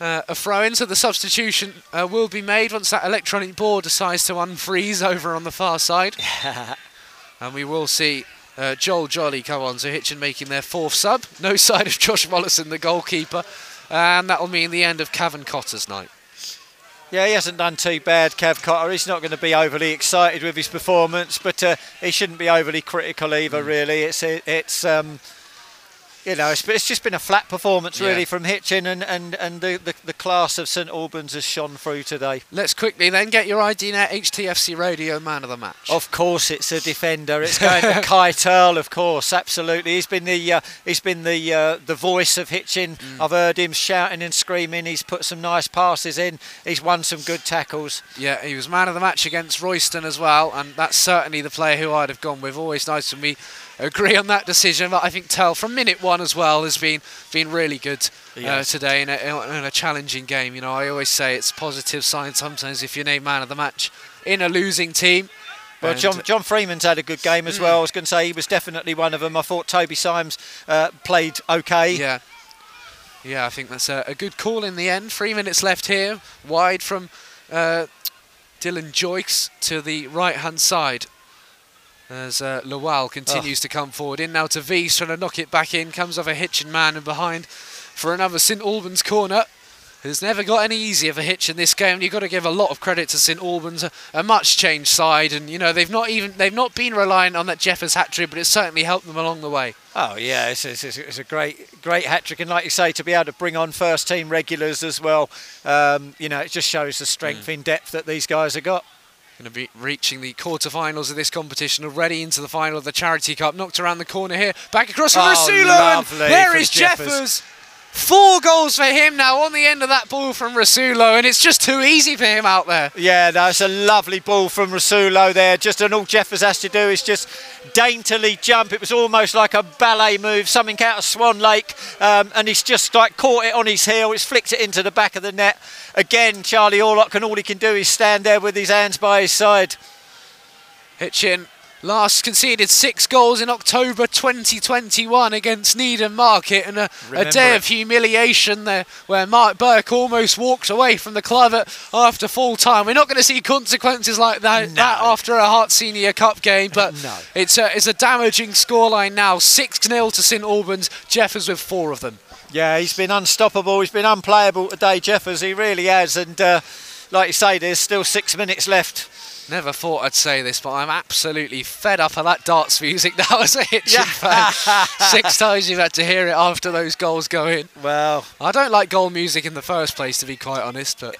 uh, a throw in. So the substitution uh, will be made once that electronic board decides to unfreeze <laughs> over on the far side. and we will see uh, Joel Jolly come on. So Hitchin making their fourth sub. <laughs> No side of Josh Mollison, the goalkeeper. And that will mean the end of Cavan Cotter's night. Yeah, he hasn't done too bad, Cav Cotter. He's not going to be overly excited with his performance, but uh, he shouldn't be overly critical either. Really, it's it's um, you know it's, it's just been a flat performance Yeah. really from Hitchin, and and and the, the the class of St Albans has shone through today. Let's quickly then get your IDNet HTFC Radio Man of the Match. Of course, it's a defender. It's going to <laughs> Kai Turl, of course, absolutely. He's been the uh, he's been the uh, the voice of Hitchin. I've heard him shouting and screaming. He's put some nice passes in. He's won some good tackles. Yeah, he was man of the match against Royston as well, and that's certainly the player who I'd have gone with. Always nice when we agree on that decision, but I think Tell from minute one as well has been been really good uh, today in a, in a challenging game. You know, I always say it's a positive sign sometimes if you're named man of the match in a losing team. Well, John, John Freeman's had a good game as well. I was going to say he was definitely one of them. I thought Toby Symes uh, played okay. Yeah. Yeah, I think that's a, a good call in the end. Three minutes left here, wide from uh, Dylan Joyce to the right hand side. As uh, Lawal continues to come forward. In now to V's, trying to knock it back in. Comes off a Hitchin man and behind for another St Albans corner. Who's never got any easier of a hitch in this game. You've got to give a lot of credit to St Albans, a, a much changed side, and you know they've not even they've not been reliant on that Jeffers hat trick, but it's certainly helped them along the way. Oh yeah, it's, it's, it's- it's a great great hat trick, and like you say, to be able to bring on first team regulars as well, um, you know, it just shows the strength Mm. in depth that these guys have got. Going to be reaching the quarterfinals of this competition already into the final of the Charity Cup. Knocked around the corner here. Back across from Oh, Rasulo. And lovely there is Jeffers. Jeffers. Four goals for him now on the end of that ball from Rasulo. And it's just too easy for him out there. Yeah, that's a lovely ball from Rasulo there. Just and all Jeffers has to do is just daintily jump. It was almost like a ballet move, something out of Swan Lake, um, and he's just like caught it on his heel. He's flicked it into the back of the net. Again, Charlie Horlock, and all he can do is stand there with his hands by his side. Hitchin last conceded six goals in October 2021 against Needham Market and a, a day it. of humiliation there where Mark Burke almost walked away from the club at, after full time. We're not going to see consequences like that, that after a Herts Senior Cup game, but <laughs> No. it's, a, it's a damaging scoreline now 6 0 to St Albans. Jeffers with four of them. Yeah, he's been unstoppable. He's been unplayable today, Jeffers. He really has. And uh, like you say, there's still six minutes left. Never thought I'd say this, but I'm absolutely fed up of that darts music now as a Hitchin fan. Six times you've had to hear it after those goals go in. Well, I don't like goal music in the first place, to be quite honest, but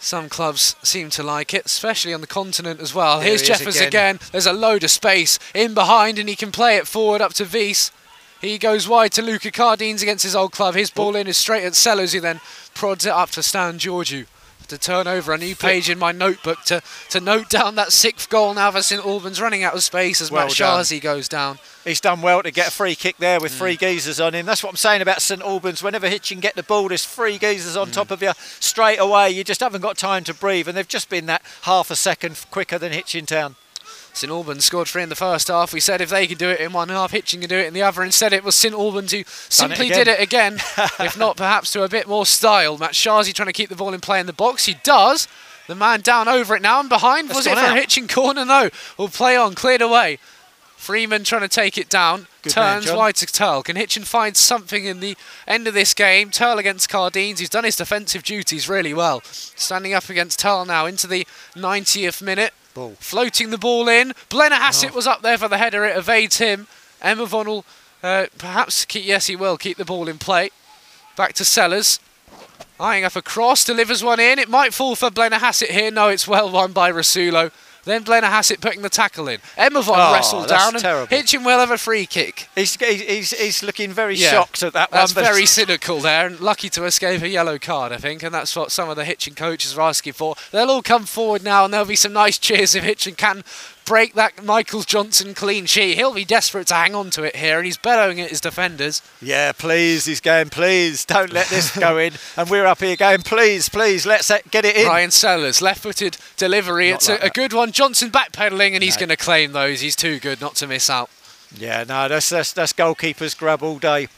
some clubs seem to like it, especially on the continent as well. There Here's he Jeffers again. again. There's a load of space in behind, and he can play it forward up to Vise. He goes wide to Luca Cardines against his old club. His ball in is straight at Sellers, who then prods it up to Stan Georgiou. To turn over a new page in my notebook to, to note down that sixth goal now for St Albans running out of space as Well Matt. Shazi goes down. he's done well to get a free kick there with Mm. three geezers on him. That's what I'm saying about St Albans. Whenever Hitchin get the ball, there's three geezers Mm. on top of you straight away. You just haven't got time to breathe, and they've just been that half a second quicker than Hitchin Town. St Albans scored three in the first half. We said if they could do it in one half, Hitchin could do it in the other. Instead, it was St Albans who simply again. did it again, <laughs> if not perhaps to a bit more style. Matshazi trying to keep the ball in play in the box. He does. The man down over it now and behind. That's was it from out. Hitchin corner? No. We'll play on, cleared away. Freeman trying to take it down. Good turns John. wide to Turl. Can Hitchin find something in the end of this game? Turl against Cardines. He's done his defensive duties really well. Standing up against Turl now into the 90th minute. Ball. Floating the ball in. Blenner Oh. Was up there for the header. It evades him. Emma Vonnell, uh, perhaps keep, yes, he will keep the ball in play. Back to Sellers. Eyeing up a cross, delivers one in. It might fall for Blennerhassett here. No, it's well won by Rasulo. Then Blennerhassett putting the tackle in. Emavon Oh, wrestled that's down and terrible. Hitchin will have a free kick. He's, he's, he's, looking very Yeah, shocked at that That's one. but very cynical there, and lucky to escape a yellow card, I think, and that's what some of the Hitchin coaches are asking for. They'll all come forward now, and there'll be some nice cheers if Hitchin can break that Michael Johnson clean sheet. He'll be desperate to hang on to it here, and he's bellowing at his defenders. Yeah, please, he's going, please, don't let this go in. <laughs> And we're up here going, please, please, let's uh, get it in. Ryan Sellers, left-footed delivery. Not it's like a, a good one. Johnson backpedaling, and he's going to claim those. He's too good not to miss out. Yeah, no, that's, that's, that's goalkeeper's grub all day.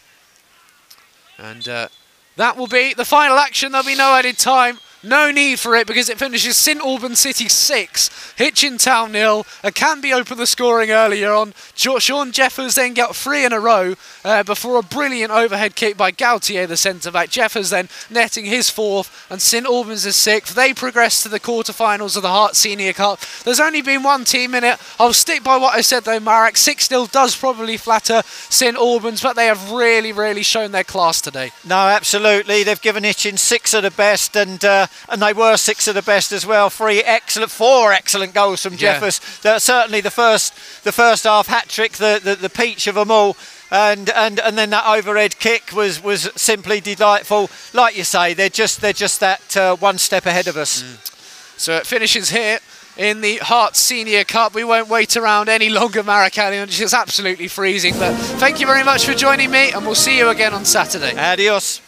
And uh, that will be the final action. There'll be no added time. No need for it because it finishes St Albans City 6, Hitchin Town nil. Akanbi opened the scoring earlier on. Sean Jeffers then got three in a row uh, before a brilliant overhead kick by Gautier, the centre back. Jeffers then netting his fourth and St Albans is sixth. They progress to the quarterfinals of the Herts Senior Cup. There's only been one team in it. I'll stick by what I said though, Marek. 6 0 does probably flatter St Albans, but they have really, really shown their class today. No, absolutely. They've given Hitchin six of the best, and uh, and they were six of the best as well. Three excellent, four excellent goals from Yeah. Jeffers. Certainly the first, the first half hat trick, the, the the peach of them all. And, and and then that overhead kick was, was simply delightful. Like you say, they're just they're just that uh, one step ahead of us. So it finishes here. in the Herts Senior Cup. We won't wait around any longer, Maracalion. It's absolutely freezing. But thank you very much for joining me, and we'll see you again on Saturday. Adios.